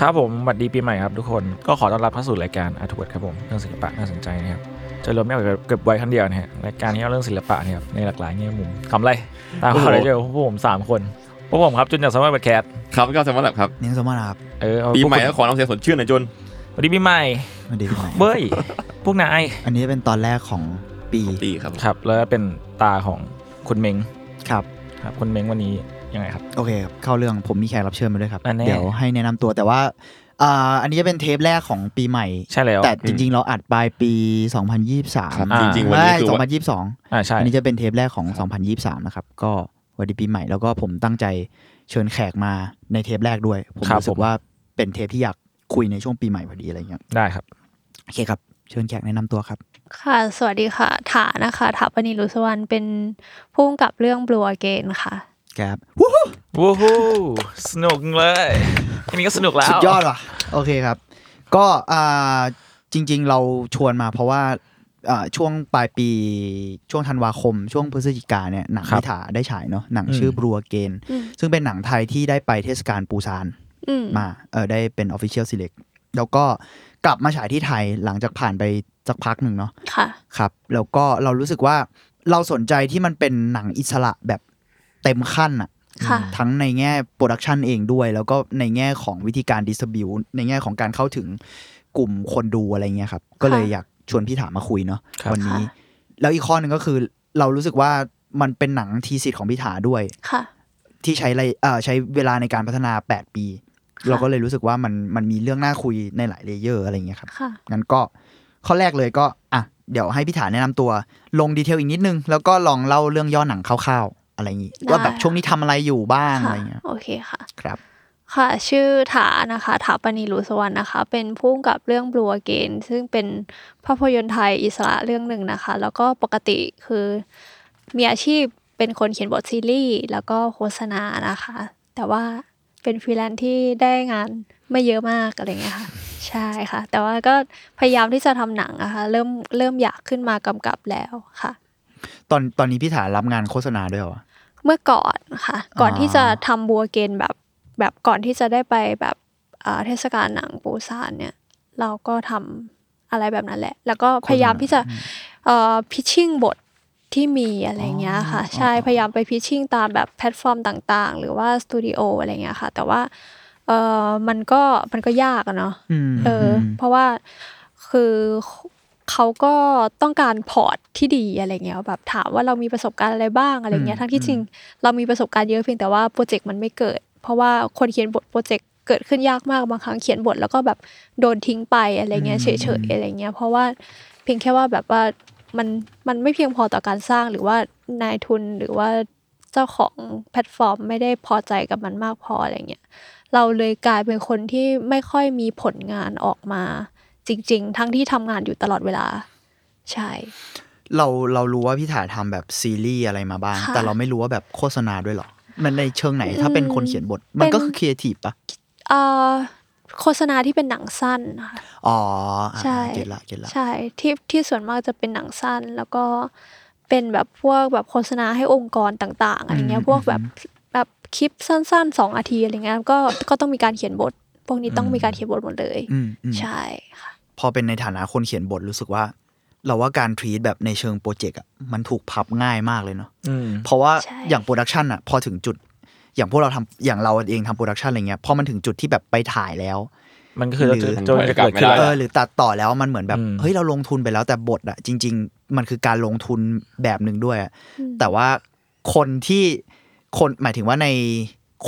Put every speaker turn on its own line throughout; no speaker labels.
ครับผมสวัสดีปีใหม่ครับทุกคนก็ขอต้อนรับเข้าสู่รายการ Art World ครับผมเรื่องศิลปะน่าสนใจนะครับจะรวมไม่เอาเก็บไว้ครั้งเดียวนะฮะรายการนี้เอาเรื่องศิลปะเนี่ยครับในหลากหลายแง่มุมคำไรตามเขาเลยเจอพวกผมสามคนพวกผมครับจุนจากสมัยบัตแคส
ครับก็สำหรับครับ
นิ้งสมบัติครับ
เออเอา
ปี
พวก
ใหม่
คุณ
ก็ขอน้องเสียสดชื่นหน่อยจน
สวัสดีปีใหม่
สวัสดีพี่ใหม่
เบ้ยพวกนาย
อันนี้เป็นตอนแรกของปี
ตีครับ
ครับ แล้วเป็นตาของคุณเม้ง
ครับ
ครับคุณเม้งวันนี้ ยังไงครับ
โอเคครับเข้าเรื่องผมมีแขกรับเชิญมาด้วยครับ
อันแน่
เดี๋ยวให้แนะนำตัวแต่ว่าอ่าอันนี้จะเป็นเทปแรกของปีใหม่
ใช่แล้ว
แต่จริงๆ เราอัดปลายปี2023
ครับ
อ่า
จริงๆ วันนี้คือว่า
ไม่2022
อ่าใช่
อันนี้จะเป็นเทปแรกของ 2023 นะครับ ก็วันดีปีใหม่แล้วก็ผมตั้งใจเชิญแขกมาในเทปแรกด้วย ผม
ครับ
รู้สึ
ผ
ก
ม
ว่าเป็นเทปที่อยากคุยในช่วงปีใหม่พอดีอะไรเงี้ย
ได้ครับ
โอเคครับเชิญแขกแนะนำตัวครับ
ค่ะ สวัสดีค่ะ ถานะคะถาปณีรุสวรรณเป็นผู้กำกับเรื่อง Blue Again ค่ะ
แกบวู้ฮู้
วู้ฮู้สนุกเลยอันนี้ก็สนุกแล้ว
สุดยอดว่ะ โอเคครับ ก็อ่าจริง ๆ เราชวนมาเพราะว่าอ่าช่วงปลายปีช่วงธันวาคม ช่วงพฤศจิกาเนี่ยหนัง
ครับ
พิถาได้ฉายเนาะหนัง
อืม
ชื่อบรัวเกน
อืม
ซึ่งเป็นหนังไทยที่ได้ไปเทศกาลปูซาน
อืม
มาเออได้เป็น Official Select แล้วก็กลับมาฉายที่ไทยหลังจากผ่านไปสักพักหนึ่งเนาะ
ค่ะ
ครับ แล้วก็เรารู้สึกว่าเราสนใจที่มันเป็นหนังอิสระแบบ เต็มขั้นอะ
ค่ะ
ทั้งในแง่ production เองด้วย แล้วก็ในแง่ของวิธีการ distribute ในแง่ของการเข้าถึงกลุ่มคนดูอะไรเงี้ยครับ ก็เลยอยากชวนพี่ถามาคุยเนาะ
ครับ
วันนี้ แล้วอีกข้อหนึ่งก็คือเรารู้สึกว่ามันเป็นหนัง thesis ของพี่ถาด้วย
ค่ะ
ที่ใช้ระยเอ่อใช้เวลาในการพัฒนา 8 ปี
ค่ะ
เราก็เลยรู้สึกว่ามันมันมีเรื่องน่าคุยในหลาย layer อะไรเงี้ยครับ
ค่ะ
งั้นก็ข้อแรกเลยก็อะเดี๋ยวให้พี่ถาแนะนำตัว ลงดีเทลอีกนิดนึง แล้วก็ลองเล่าเรื่องย่อหนังคร่าวๆ อะไรอย่างงี้
ได้
ว่าแบบช่วงนี้ทำอะไรอยู่บ้างอะไร
ค่ะ
เงี้ย
โอเคค่ะ
ครับ
ค่ะ ชื่อถานะคะถาปณีรุสวรรณนะคะ เป็นผู้กำกับเรื่อง Blue Again ซึ่งเป็นภาพยนตร์ไทยอิสระเรื่องหนึ่งนะคะ แล้วก็ปกติคือ มีอาชีพเป็นคนเขียนบทซีรีส์แล้วก็โฆษณานะคะ แต่ว่าเป็นฟรีแลนซ์ที่ได้งานไม่เยอะมากอะไรเงี้ยค่ะ ใช่ค่ะ แต่ว่าก็พยายามที่จะทำหนังนะคะ เริ่มเริ่มอยากขึ้นมากำกับแล้วค่ะ
ตอนตอนนี้พี่ถารับงานโฆษณาด้วยเหรอ
เมื่อก่อนค่ะ ก่อน
อ่า
ที่จะทำบัวเกนแบบแบบก่อนที่จะได้ไปแบบอ่าเทศกาลหนังปูซานเนี่ย เราก็ทำอะไรแบบนั้นแหละ แล้วก็พยายามที่จะเอ่อพิชชิ่งบทที่มีอะไรเงี้ยค่ะ ใช่พยายามไปพิชชิ่งตามแบบแพลตฟอร์มต่างๆ หรือว่าสตูดิโออะไรเงี้ยค่ะ แต่ว่าเออมันก็มันก็ยากอะเนาะ
อืม
เอออ เพราะว่าคือ เขาก็ต้องการ port ที่ดีอะไรเงี้ยแบบถามว่าเรามีประสบการณ์อะไรบ้างอะไรเงี้ยทั้งที่จริงเรามีประสบการณ์เยอะเพียงแต่ว่า project มันไม่เกิด เพราะว่าคนเขียนบท project เกิดขึ้นยากมากบางครั้งเขียนบทแล้วก็แบบโดนทิ้งไปอะไรเงี้ยเฉยๆอะไรเงี้ยเพราะว่าเพียงแค่ว่าแบบว่ามันมันไม่เพียงพอต่อการสร้างหรือว่านายทุนหรือว่าเจ้าของแพลตฟอร์มไม่ได้พอใจกับมันมากพออะไรเงี้ยเราเลยกลายเป็นคนที่ไม่ค่อยมีผลงานออกมา จริง ๆ ทั้งที่ทำงานอยู่ตลอดเวลา ใช่
เราเรารู้ว่าพี่ถาทำแบบซีรีส์อะไรมาบ้าง
ค่ะ
แต่เราไม่รู้ว่าแบบโฆษณาด้วยเหรอ มันในเชิงไหนถ้าเป็นคนเขียนบท มันก็
เป็น
คือครีเอทีฟปะ
เอ่อโฆษณาที่เป็นหนังสั้นนะคะ
อ๋ออ่า
ใช่
get ละ get ละ
ใช่ที่ที่ส่วนมากจะเป็นหนังสั้น แล้วก็เป็นแบบพวกแบบโฆษณาให้องค์กรต่างๆอะไรเงี้ยพวกแบบแบบคลิปสั้นๆสองนาทีอะไรเงี้ยก็ก็ต้องมีการเขียนบท พวกนี้ต้องมีการเขียนบทหมดเลย
อืมอืม
ใช่ค่ะ
พอเป็นในฐานะคนเขียนบทรู้สึกว่า เราว่าการ treat แบบในเชิง project อะมันถูกพับง่ายมากเลยเนาะ
อืม
เพราะว่า
ใช่
อย่าง production อะพอถึงจุด อย่างพวกเราทำอย่างเราเองทำ production อะไรเงี้ยพอมันถึงจุดที่แบบไปถ่ายแล้ว
มันก็คือ
หรือ
จะจะจะเกิดขึ้น
ได้
เอ
แล้ว
อหรือตัดต่อแล้วมันเหมือนแบบ
อืม
เฮ้ยเราลงทุนไปแล้วแต่บทอะจริง ๆ มันคือการลงทุนแบบหนึ่งด้วยอะ
อืม
แต่ว่าคนที่คนหมายถึงว่าใน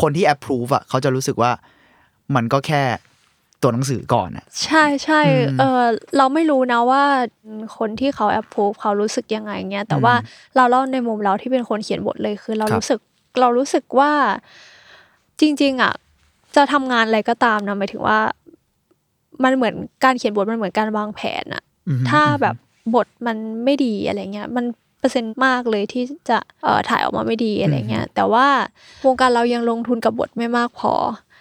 คนที่ approve อะเขาจะรู้สึกว่ามันก็แค่ ตัวหนังสือก่อนอะ
ใช่ใช่
อืม
เออเราไม่รู้นะว่าคนที่เขา approve เขารู้สึกยังไงเงี้ยแต่ว่า
อืม
เราเล่าในมุมเราที่เป็นคนเขียนบทเลยคือ เรา
ครับ
รู้สึกเรารู้สึกว่าจริง ๆ อะ จะทำงานอะไรก็ตามนะหมายถึงว่า มันเหมือนการเขียนบทมันเหมือนการวางแผนอะ
อืม
ถ้าแบบบทมันไม่ดีอะไรเงี้ยมันเปอร์เซ็นต์มากเลยที่จะเอ่อถ่ายออกมาไม่ดีอะไรเงี้ยแต่ว่าวงการเรายังลงทุนกับบทไม่มากพอ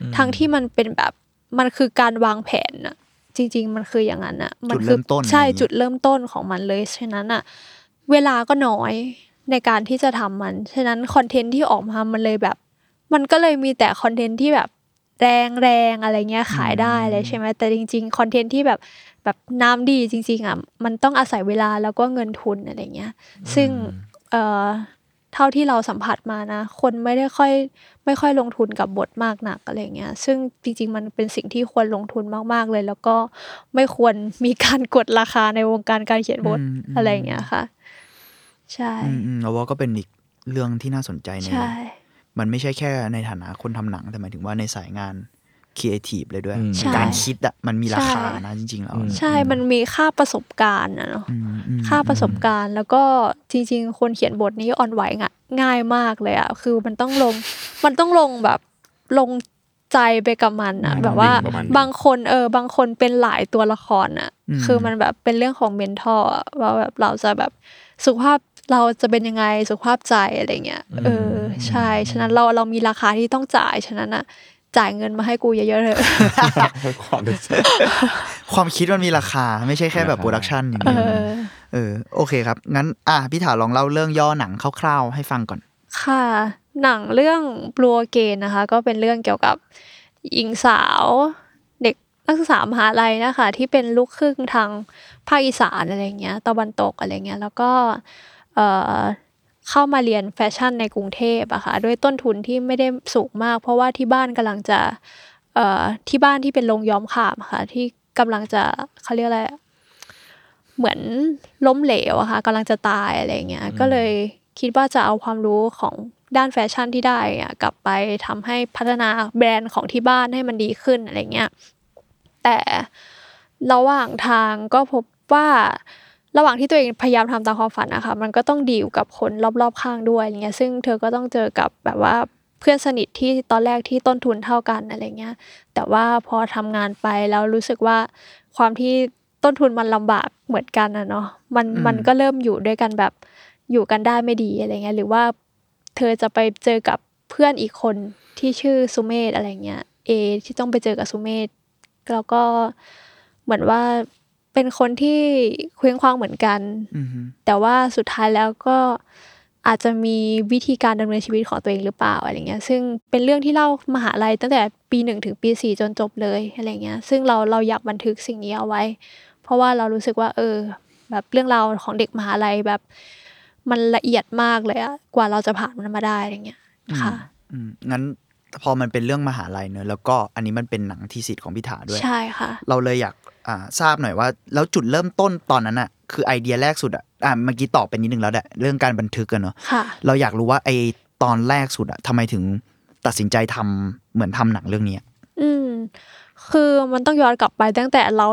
อทั้งที่มันเป็นแบบ มันคือการวางแผนอะจริง ๆ มันคืออย่างนั้นอะมั
จุด
คื
เริ่มต้น
ใช่
อะไรอย่างงี้
จุดเริ่มต้นของมันเลยฉะนั้นอะเวลาก็น้อยในการที่จะทำมัน ฉะนั้นคอนเทนต์ที่ออกมา มันเลยแบบ มันก็เลยมีแต่คอนเทนต์ที่แบบแรงแรงๆอะไรเงี้ยขายได้เลยใช่ไหมแต่จริงๆคอนเทนต์ที่แบบแบบน้ำดีจริง ๆอะมันต้องอาศัยเวลาแล้วก็เงินทุนอะไรเงี้ย ซึ่งเอ่อ เท่าที่เราสัมผัสมานะ คนไม่ได้ค่อยไม่ค่อยลงทุนกับบทมากหนักอะไรเงี้ย ซึ่งจริง ๆ มันเป็นสิ่งที่ควรลงทุนมาก ๆ เลย แล้วก็ไม่ควรมีการกดราคาในวงการการเขียนบท
อืมอืม
อะไรเงี้ยค่ะ ใช่
อืมอืมเราว่าก็เป็นอีกเรื่องที่น่าสนใจใน
ใช่
มันไม่ใช่แค่ในฐานะคนทำหนังแต่หมายถึงว่าในสายงาน ครีเอทีฟเลยด้วย
อืม
ใช่
การคิดอะมันมีราคา
ใช่
นะจริงๆแล้ว
ใช่ มันมีค่าประสบการณ์นะเนาะ
อืมอืม
ค่าประสบการณ์แล้วก็จริง ๆ คนเขียนบทนี้อ่อนไหวง่ะง่ายมากเลยอะคือมันต้องลง มันต้องลงแบบลงใจไปกับมันอะแบบว่า
ประมาณนึง
บางคนเออบางคนเป็นหลายตัวละครอะคือมันแบบเป็นเรื่องของ mental ว่าแบบเราจะแบบสุขภาพเราจะเป็นยังไงสุขภาพใจอะไรเงี้ยเออใช่ฉะนั้นเราเรามีราคาที่ต้องจ่ายฉะนั้นอะ จ่ายเงินมาให้กูเยอะๆเลย
ความรู้สึก
ความคิดมันมีราคา ไม่ใช่แค่แบบ
ราคา
โปรดักชันอย่าง
เดี
ยว
อะ
เออโอเคครับ งั้น อะพี่ฐาลองเล่าเรื่องย่อหนังคร่าวๆให้ฟังก่อน
ค่ะ หนังเรื่อง Blue Again นะคะ ก็เป็นเรื่องเกี่ยวกับหญิงสาวเด็กนักศึกษามหาลัยนะคะ ที่เป็นลูกครึ่งทางภาคอีสานอะไรเงี้ยตะวันตกอะไรเงี้ยแล้วก็เอ่อ เข้ามาเรียนแฟชั่นในกรุงเทพอะค่ะด้วยต้นทุนที่ไม่ได้สูงมาก เพราะว่าที่บ้านกำลังจะเอ่อที่บ้านที่เป็นโรงย้อมขามอะค่ะ ที่กำลังจะเขาเรียกอะไรอะเหมือนล้มเหลวอะค่ะกำลังจะตายอะไรเงี้ยก็เลยคิดว่าจะเอาความรู้ของด้านแฟชั่นที่ได้อะกลับไปทำให้พัฒนาแบรนด์ของที่บ้านให้มันดีขึ้นอะไรเงี้ยแต่ระหว่างทางก็พบว่า ระหว่างที่ตัวเองพยายามทำตามความฝันนะคะมันก็ต้องดีลกับคนรอบๆข้างด้วยอะไรเงี้ยซึ่งเธอก็ต้องเจอกับแบบว่าเพื่อนสนิทที่ตอนแรกที่ต้นทุนเท่ากันอะไรเงี้ยแต่ว่าพอทำงานไปแล้วรู้สึกว่าความที่ต้นทุนมันลำบากเหมือนกันนะเนาะมัน
อืม
มันก็เริ่มอยู่ด้วยกันแบบอยู่กันได้ไม่ดีอะไรเงี้ยหรือว่าเธอจะไปเจอกับเพื่อนอีกคนที่ชื่อสุเมธอะไรเงี้ยเอที่ต้องไปเจอกับสุเมธแล้วก็เหมือนว่า เป็นคนที่เคว้งคว้างเหมือนกัน
อืมฮึ
แต่ว่าสุดท้ายแล้วก็อาจจะมีวิธีการดำเนินชีวิตของตัวเองหรือเปล่าอะไรเงี้ย ซึ่งเป็นเรื่องที่เล่ามหาลัยตั้งแต่ปีหนึ่งถึงปีสี่จนจบเลยอะไรเงี้ย ซึ่งเราเราอยากบันทึกสิ่งนี้เอาไว้ เพราะว่าเรารู้สึกว่า เออ แบบเรื่องราวของเด็กมหาลัยแบบ มันละเอียดมากเลยอะกว่าเราจะผ่านมันมาได้อะไรเงี้ยค่ะ
อืมงั้นพอมันเป็นเรื่องมหาลัยเนอะแล้วก็อันนี้มันเป็นหนังทีสิทธิ์ของพี่ถาด้วย
ใช่ค่ะ
เราเลยอยากอ่า ทราบหน่อยว่า แล้วจุดเริ่มต้นตอนนั้นอะคือไอเดียแรกสุดอะอ่าเมื่อกี้ตอบไปนิดนึงแล้วแหละเรื่องการบันทึกกันเนาะ
ค่ะ
เราอยากรู้ว่าไอตอนแรกสุดอะทำไมถึงตัดสินใจทำเหมือนทำหนังเรื่องเนี้ย
อืมคือมันต้องย้อนกลับไปตั้งแต่เรา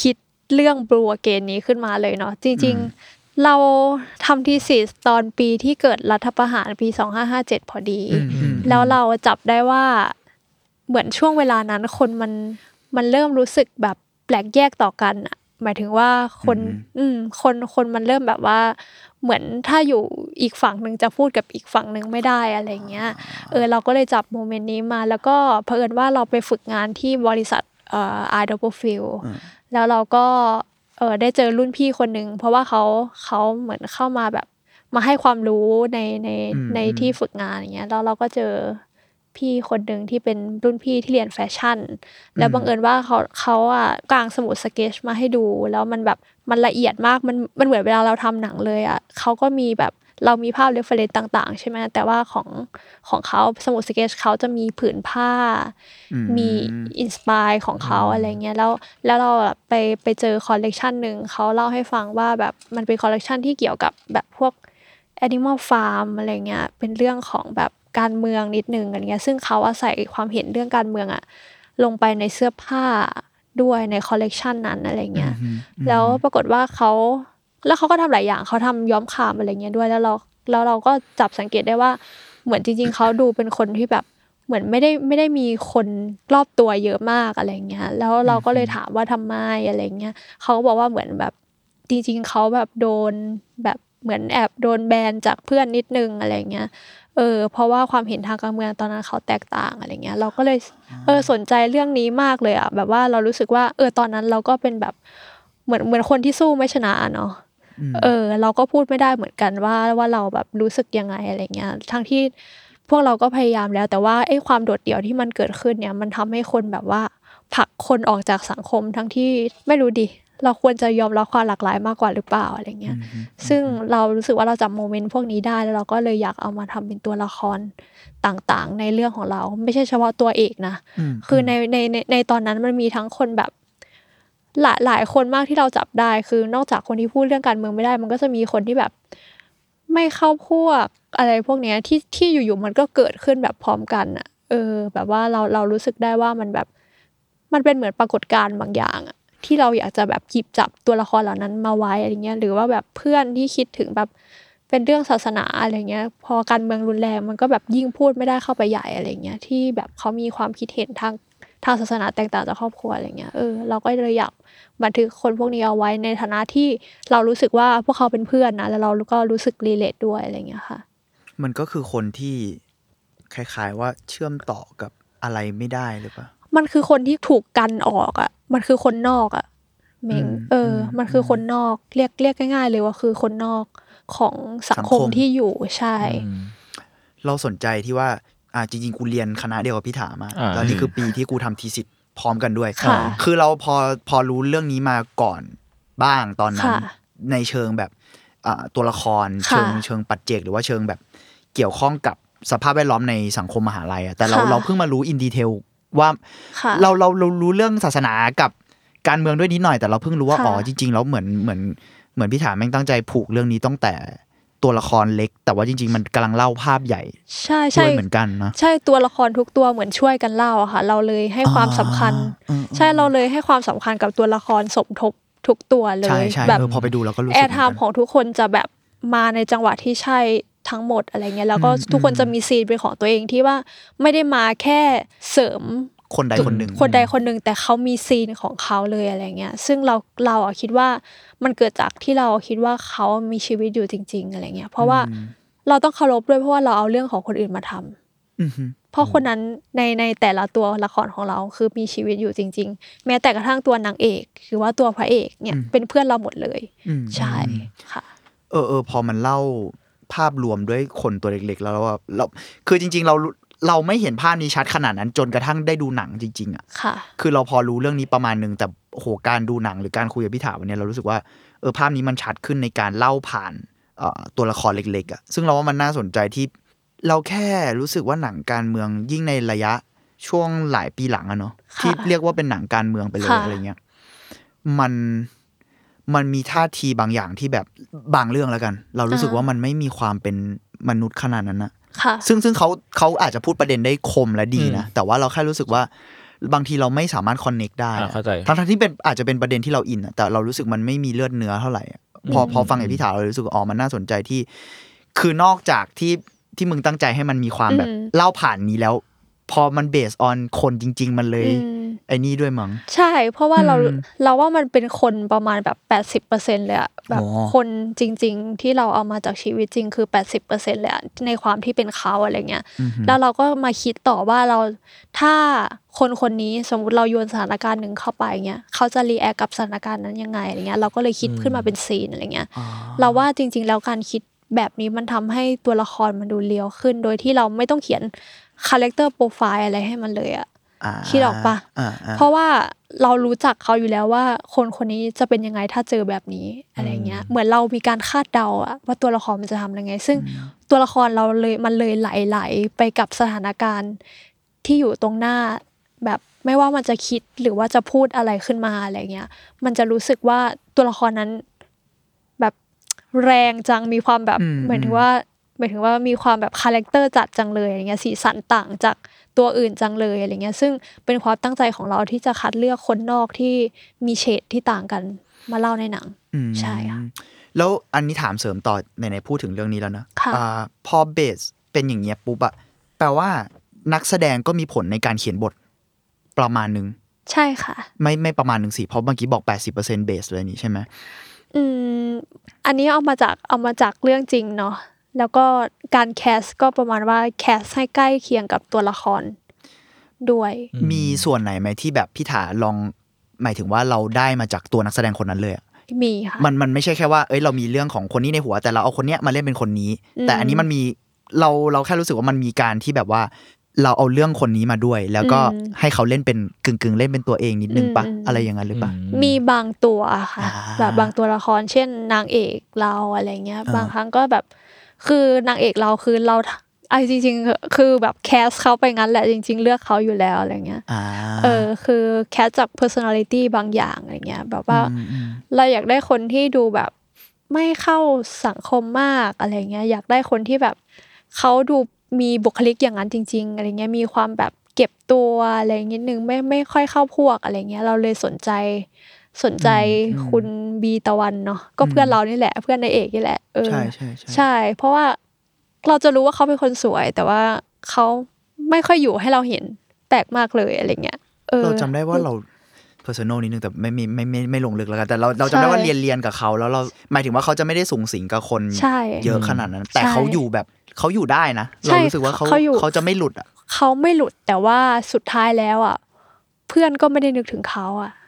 คิดเรื่องบลูเกนนี้ขึ้นมาเลยเนาะจริง ๆ เราทำทีสิสตอนปีที่เกิดรัฐประหารปี 2557 พอดี แล้วเราจับได้ว่าเหมือนช่วงเวลานั้นคนมันมันเริ่มรู้สึกแบบ แปลกแยกต่อกันอะหมายถึงว่าคนอืมคนคนมันเริ่มแบบว่า เหมือนถ้าอยู่อีกฝั่งหนึ่งจะพูดกับอีกฝั่งหนึ่งไม่ได้อะไรเงี้ยเออเราก็เลยจับโมเมนต์นี้มาแล้วก็เผอิญว่าเราไปฝึกงานที่บริษัทเอ่อ i d o u b l e f i e l แล้วเราก็เออได้เจอรุ่นพี่คนหนึ่งเพราะว่าเขาเขาเหมือนเข้ามาแบบมาให้ความรู้ในใน
อืม
ในที่ฝึกงานอย่างเงี้ยแล้วเราก็เจอ พี่คนหนึ่งที่เป็นรุ่นพี่ที่เรียนแฟชั่น แล้วบังเอิญว่าเขาเขาอะกางสมุดสเก็ตมาให้ดู แล้วมันแบบมันละเอียดมากมันมันเหมือนเวลาเราทำหนังเลยอะเขาก็มีแบบเรามีภาพ reference ต่างๆ ใช่ไหมแต่ว่าของของเขาสมุดสเก็ตเขาจะมีผืนผ้า
อืม
มี inspire ของเขาอะไรเงี้ยแล้วแล้วเราอะไปไปเจอคอลเลกชันหนึ่งเขาเล่าให้ฟังว่าแบบมันเป็นคอลเลกชันที่เกี่ยวกับแบบพวก Animal Farm อะไรเงี้ยเป็นเรื่องของแบบ การเมืองนิดนึงอะไรเงี้ยซึ่งเขาแอบใส่ความเห็นเรื่องการเมืองอะลงไปในเสื้อผ้าด้วยในคอลเลกชันนั้นอะไรเงี้ยแล้วปรากฏว่าเขาแล้วเขาก็ทำหลายอย่างเขาทำย้อมคามอะไรเงี้ยด้วยแล้วเราแล้วเราก็จับสังเกตได้ว่าเหมือนจริง ๆเขาดูเป็นคนที่แบบเหมือนไม่ได้ไม่ได้มีคนรอบตัวเยอะมากอะไรเงี้ยแล้วเราก็เลยถามว่าทำไมอะไรเงี้ยเขาก็บอกว่าเหมือนแบบจริง ๆเขาแบบโดนแบบเหมือนแอบโดนแบนจากเพื่อนนิดนึงอะไรเงี้ย เออเพราะว่าความเห็นทางการเมืองตอนนั้นเขาแตกต่างอะไรเงี้ย เราก็เลยเออสนใจเรื่องนี้มากเลยอะแบบว่าเรารู้สึกว่า เออตอนนั้นเราก็เป็นแบบเหมือนเหมือนคนที่สู้ไม่ชนะอะเนาะเออ เราก็พูดไม่ได้เหมือนกันว่าว่าเราแบบรู้สึกยังไงอะไรเงี้ยทั้งที่พวกเราก็พยายามแล้ว แต่ว่าไอ้ความโดดเดี่ยวที่มันเกิดขึ้นเนี่ย มันทำให้คนแบบว่าผลักคนออกจากสังคมทั้งที่ไม่รู้ดิ เราควรจะยอมรับความหลากหลายมากกว่าหรือเปล่าอะไรเงี้ย ซึ่งเรารู้สึกว่าเราจำโมเมนต์พวกนี้ได้แล้วเราก็เลยอยากเอามาทำเป็นตัวละครต่างๆ ในเรื่องของเรา ไม่ใช่เฉพาะตัวเอกนะ คือในในในในตอนนั้นมันมีทั้งคนแบบหลายหลายคนมากที่เราจับได้ คือนอกจากคนที่พูดเรื่องการเมืองไม่ได้ มันก็จะมีคนที่แบบ ไม่เข้าพวกอะไรพวกเนี้ยที่ที่อยู่ๆมันก็เกิดขึ้นแบบพร้อมกันอะเออ แบบว่าเราเรารู้สึกได้ว่ามันแบบ มันเป็นเหมือนปรากฏการณ์บางอย่างอะ ที่เราอยากจะแบบหยิบจับตัวละครเหล่านั้นมาไว้อะไรเงี้ยหรือว่าแบบเพื่อนที่คิดถึงแบบเป็นเรื่องศาสนาอะไรเงี้ย พอการเมืองรุนแรงมันก็แบบยิ่งพูดไม่ได้เข้าไปใหญ่อะไรเงี้ยที่แบบเขามีความคิดเห็นทางทางศาสนาแตกต่างจากครอบครัวอะไรเงี้ยเออเราก็เลยอยากบันทึกคนพวกนี้เอาไว้ในฐานะที่เรารู้สึกว่าพวกเขาเป็นเพื่อนนะแล้วเราก็รู้สึกรีเลทด้วยอะไรเงี้ยค่ะ
มันก็คือคนที่คล้ายๆว่าเชื่อมต่อกับอะไรไม่ได้หรือเปล่า
มันคือคนที่ถูกกันออกอะ มันคือคนนอกอะเมง
อืม
เอออ
ม
มันคือคนนอกเรียกเรียกง่ายๆเลยว่าคือคนนอกของสังคม
สังคม
ที่อยู่ใช่
เราสนใจที่ว่า อ่าจริงๆกูเรียนคณะเดียวกับพี่ถามา
อ่า
แล้วนี่คือปีที่กูทำทีสิทธ์พร้อมกันด้วย
ค่ะ
คือเราพอพอรู้เรื่องนี้มาก่อนบ้างตอนนั้น
ค่ะ
ในเชิงแบบอ่าตัวละคร
ค่ะ
เชิงเชิงปัจเจกหรือว่าเชิงแบบเกี่ยวข้องกับสภาพแวดล้อมในสังคมมหาลัยอะแต่เรา
ค่ะ
เราเพิ่งมารู้อินดีเทล ว่า
ค่ะ
เราเราเรารู้เรื่องศาสนากับการเมืองด้วยนิดหน่อยแต่เราเพิ่งรู้ว่า
ค่ะ
อ๋อจริงๆแล้วเหมือนเหมือนเหมือนพี่ถามแม่งตั้งใจผูกเรื่องนี้ตั้งแต่ตัวละครเล็ก แต่ว่าจริง ๆ มันกำลังเล่าภาพใหญ่
ใช่
ด้
ใช่
วยเหมือนกันนะ
ใช่ตัวละครทุกตัวเหมือนช่วยกันเล่าอะค่ะ เราเลยให้ความสำคัญ
อืม
ใช่เราเลยให้ความสำคัญกับตัวละครสมทบทุกตัวเล
ใช่
ย
ใช่
แบบ
เออพอไปดูเราก็รู้สึก
แอ
เหมื
ร์
อน
ไท
กัน
ม์ของทุกคนจะแบบมาในจังหวะที่ใช่ ทั้งหมดอะไรเงี้ยแล้วก็
อืม
ทุกคน
อืม
จะมีซีนเป็นของตัวเองที่ว่าไม่ได้มาแค่เสริม
คนใดคนหนึ่ง
คนใดคนหนึ่งแต่เขามีซีนของเขาเลยอะไรเงี้ย ซึ่งเราเราอะคิดว่ามันเกิดจากที่เราคิดว่าเขามีชีวิตอยู่จริง ๆ อะไรเงี้ย เพราะว่าเราต้องเคารพด้วยเพราะว่าเราเอาเรื่องของคนอื่นมาทำ
อือฮึ
เพราะคนนั้นในในแต่ละตัวละครของเราคือมีชีวิตอยู่จริง ๆ แม้แต่กระทั่งตัวนางเอกหรือว่าตัวพระเอกเนี่ยเป็นเพื่อนเราหมดเลย
อืม
ใช่ค่ะ
เออเออพอมันเล่า ภาพรวมด้วยคนตัวเล็กๆ แล้วเราแบบเราคือจริง ๆ เราเราไม่เห็นภาพนี้ชัดขนาดนั้นจนกระทั่งได้ดูหนังจริง ๆอะ
ค่ะ
คือเราพอรู้เรื่องนี้ประมาณหนึ่งแต่โอ้โหการดูหนังหรือการคุยกับพี่ถาวันเนี้ยเรารู้สึกว่าเออภาพนี้มันชัดขึ้นในการเล่าผ่านเอ่อตัวละครเล็กๆอะซึ่งเราว่ามันน่าสนใจที่ เราแค่รู้สึกว่าหนังการเมืองยิ่งในระยะช่วงหลายปีหลังอะเนาะ
ค่ะ
ที่เรียกว่าเป็นหนังการเมืองไปเลย
ค่ะ
อะไรเงี้ยมัน มันมีท่าทีบางอย่างที่แบบบางเรื่องแล้วกัน เรารู้สึกว่ามันไม่มีความเป็นมนุษย์ขนาดนั้นนะ
ค่ะ
ซึ่งซึ่งเขาเขาอาจจะพูดประเด็นได้คมและดีนะ แต่ว่าเราแค่รู้สึกว่าบางทีเราไม่สามารถคอนเน็กได้
อ่าเข้าใจ
ทั้งทั้งที่เป็นอาจจะเป็นประเด็นที่เราอินอะแต่เรารู้สึกมันไม่มีเลือดเนื้อเท่าไหร่อะพอพอฟังไอพี่ถาเรารู้สึกว่าอ๋อมันน่าสนใจที่ คือนอกจากที่ที่มึงตั้งใจให้มันมีความแบบ
อืม
เล่าผ่านนี้แล้ว พอมันเบสออนคนจริง ๆ มันเลย
อืม
ไอ้นี่ด้วยมั้ง
ใช่ เพราะว่าเรา
อืม
เราว่ามันเป็นคนประมาณแบบแปดสิบเปอร์เซ็นเลยอะแบบ
โอ้
คนจริง ๆ ที่เราเอามาจากชีวิตจริงคือแปดสิบเปอร์เซ็นเลยอะในความที่เป็นเขาอะไรเงี้ยแล้วเราก็มาคิดต่อว่าเราถ้าคนคนนี้สมมติเราโยนสถานการณ์หนึ่งเข้าไปเงี้ยเขาจะ react กับสถานการณ์นั้นยังไงอะไรเงี้ยเราก็เลยคิดขึ้นมาเป็นซีนอะไรเงี้ยเราว่าจริง ๆ แล้วการคิดแบบนี้มันทำให้ตัวละครมันดู real ขึ้น โดยที่เราไม่ต้องเขียน character profile อะไรให้มันเลยอะ
อ่า
คิดออกปะ
อ่าอ่า
เพราะว่าเรารู้จักเขาอยู่แล้วว่า คนคนนี้จะเป็นยังไงถ้าเจอแบบนี้อะไรเงี้ย เหมือนเรามีการคาดเดาอะว่าตัวละครมันจะทำยังไง ซึ่งตัวละครเราเลยมันเลยไหลๆไปกับสถานการณ์ที่อยู่ตรงหน้าแบบไม่ว่ามันจะคิดหรือว่าจะพูดอะไรขึ้นมาอะไรเงี้ย มันจะรู้สึกว่าตัวละครนั้นแบบแรงจังมีความแบบ
อืม
เหมือนถึงว่า หมายถึงว่ามีความแบบคาแรคเตอร์จัดจังเลยอะไรเงี้ยสีสันต่างจากตัวอื่นจังเลยอะไรเงี้ยซึ่งเป็นความตั้งใจของเราที่จะคัดเลือกคนนอกที่มีเฉดที่ต่างกันมาเล่าในหนัง
อืม
ใช่ค่ะ
แล้วอันนี้ถามเสริมต่อในในพูดถึงเรื่องนี้แล้วนะ
ค่ะ
อ่าพอ base เป็นอย่างเงี้ยปุ๊บอะแปลว่านักแสดงก็มีผลในการเขียนบทประมาณหนึ่ง
ใช่ค่ะ
ไม่ไม่ประมาณหนึ่งสิเพราะเมื่อกี้บอก 80% base เลยนี่ใช่ไหม
อืมอันนี้เอามาจากเอามาจากเรื่องจริงเนาะ แล้วก็การแคสก็ประมาณว่าแคสให้ใกล้เคียงกับตัวละครด้วย
มีส่วนไหนไหมที่แบบพี่ถาลองหมายถึงว่าเราได้มาจากตัวนักแสดงคนนั้นเลยอะ
มีค่ะ
มันมันไม่ใช่แค่ว่าเอ้ยเรามีเรื่องของคนนี้ในหัว แต่เราเอาคนเนี้ยมาเล่นเป็นคนนี้
อืม
แต่อันนี้มันมีเราเราแค่รู้สึกว่ามันมีการที่แบบว่า เราเอาเรื่องคนนี้มาด้วย แล้วก็ให้เขาเล่นเป็นกึ่งกึ่งๆเล่นเป็นตัวเองนิดนึงปะอะไรอย่างนั้นหรือปะ
มีบางตัวค่ะ
อ่า
แบบบางตัวละครเช่น นางเอกเราอะไรเงี้ย
อ่า
บางครั้งก็แบบ คือนางเอกเราคือเราไอ้จริง ๆ คือแบบแคสเขาไปงั้นแหละจริง ๆ เลือกเขาอยู่แล้วอะไรเงี้ย
อ่า
เออคือแคสจาก personality บางอย่างอะไรเงี้ยแบบว่า
อืมอืม
เราอยากได้คนที่ดูแบบไม่เข้าสังคมมากอะไรเงี้ยอยากได้คนที่แบบเขาดูมีบุคลิกอย่างนั้นจริง ๆ อะไรเงี้ยมีความแบบเก็บตัวอะไรนิดนึงไม่ไม่ค่อยเข้าพวกอะไรเงี้ยเราเลยสนใจ สนใจคุณบีตะวันเนาะก็เพื่อนเรานี่แหละ เพื่อนในายเอกนี่แหละเออ
ใช่ใช่ใช่
ใช่ เพราะว่าเราจะรู้ว่าเขาเป็นคนสวย แต่ว่าเขาไม่ค่อยอยู่ให้เราเห็นแปลกมากเลยอะไรเงี้ยเออ
เราจำได้ว่าเรา personal นิดนึงแต่ไม่ไม่ไม่ไม่ไม่ลงลึกแล้วกันแต่เราเราจำได้ว่า
ใช่
เรียนเรียนกับเขาแล้วเราหมายถึงว่าเขาจะไม่ได้สูงสิงกับคน
ใช่
เยอะขนาดนั้น แต่
ใช่
เขาอยู่แบบเขาอยู่ได้นะ
ใช่
เรารู้สึกว่าเขา
เขาอยู่
เขาจะไม่หลุดอะ
เขาไม่หลุดแต่ว่าสุดท้ายแล้วอะ เพื่อนก็ไม่ได้นึกถึงเขาอะ
อืม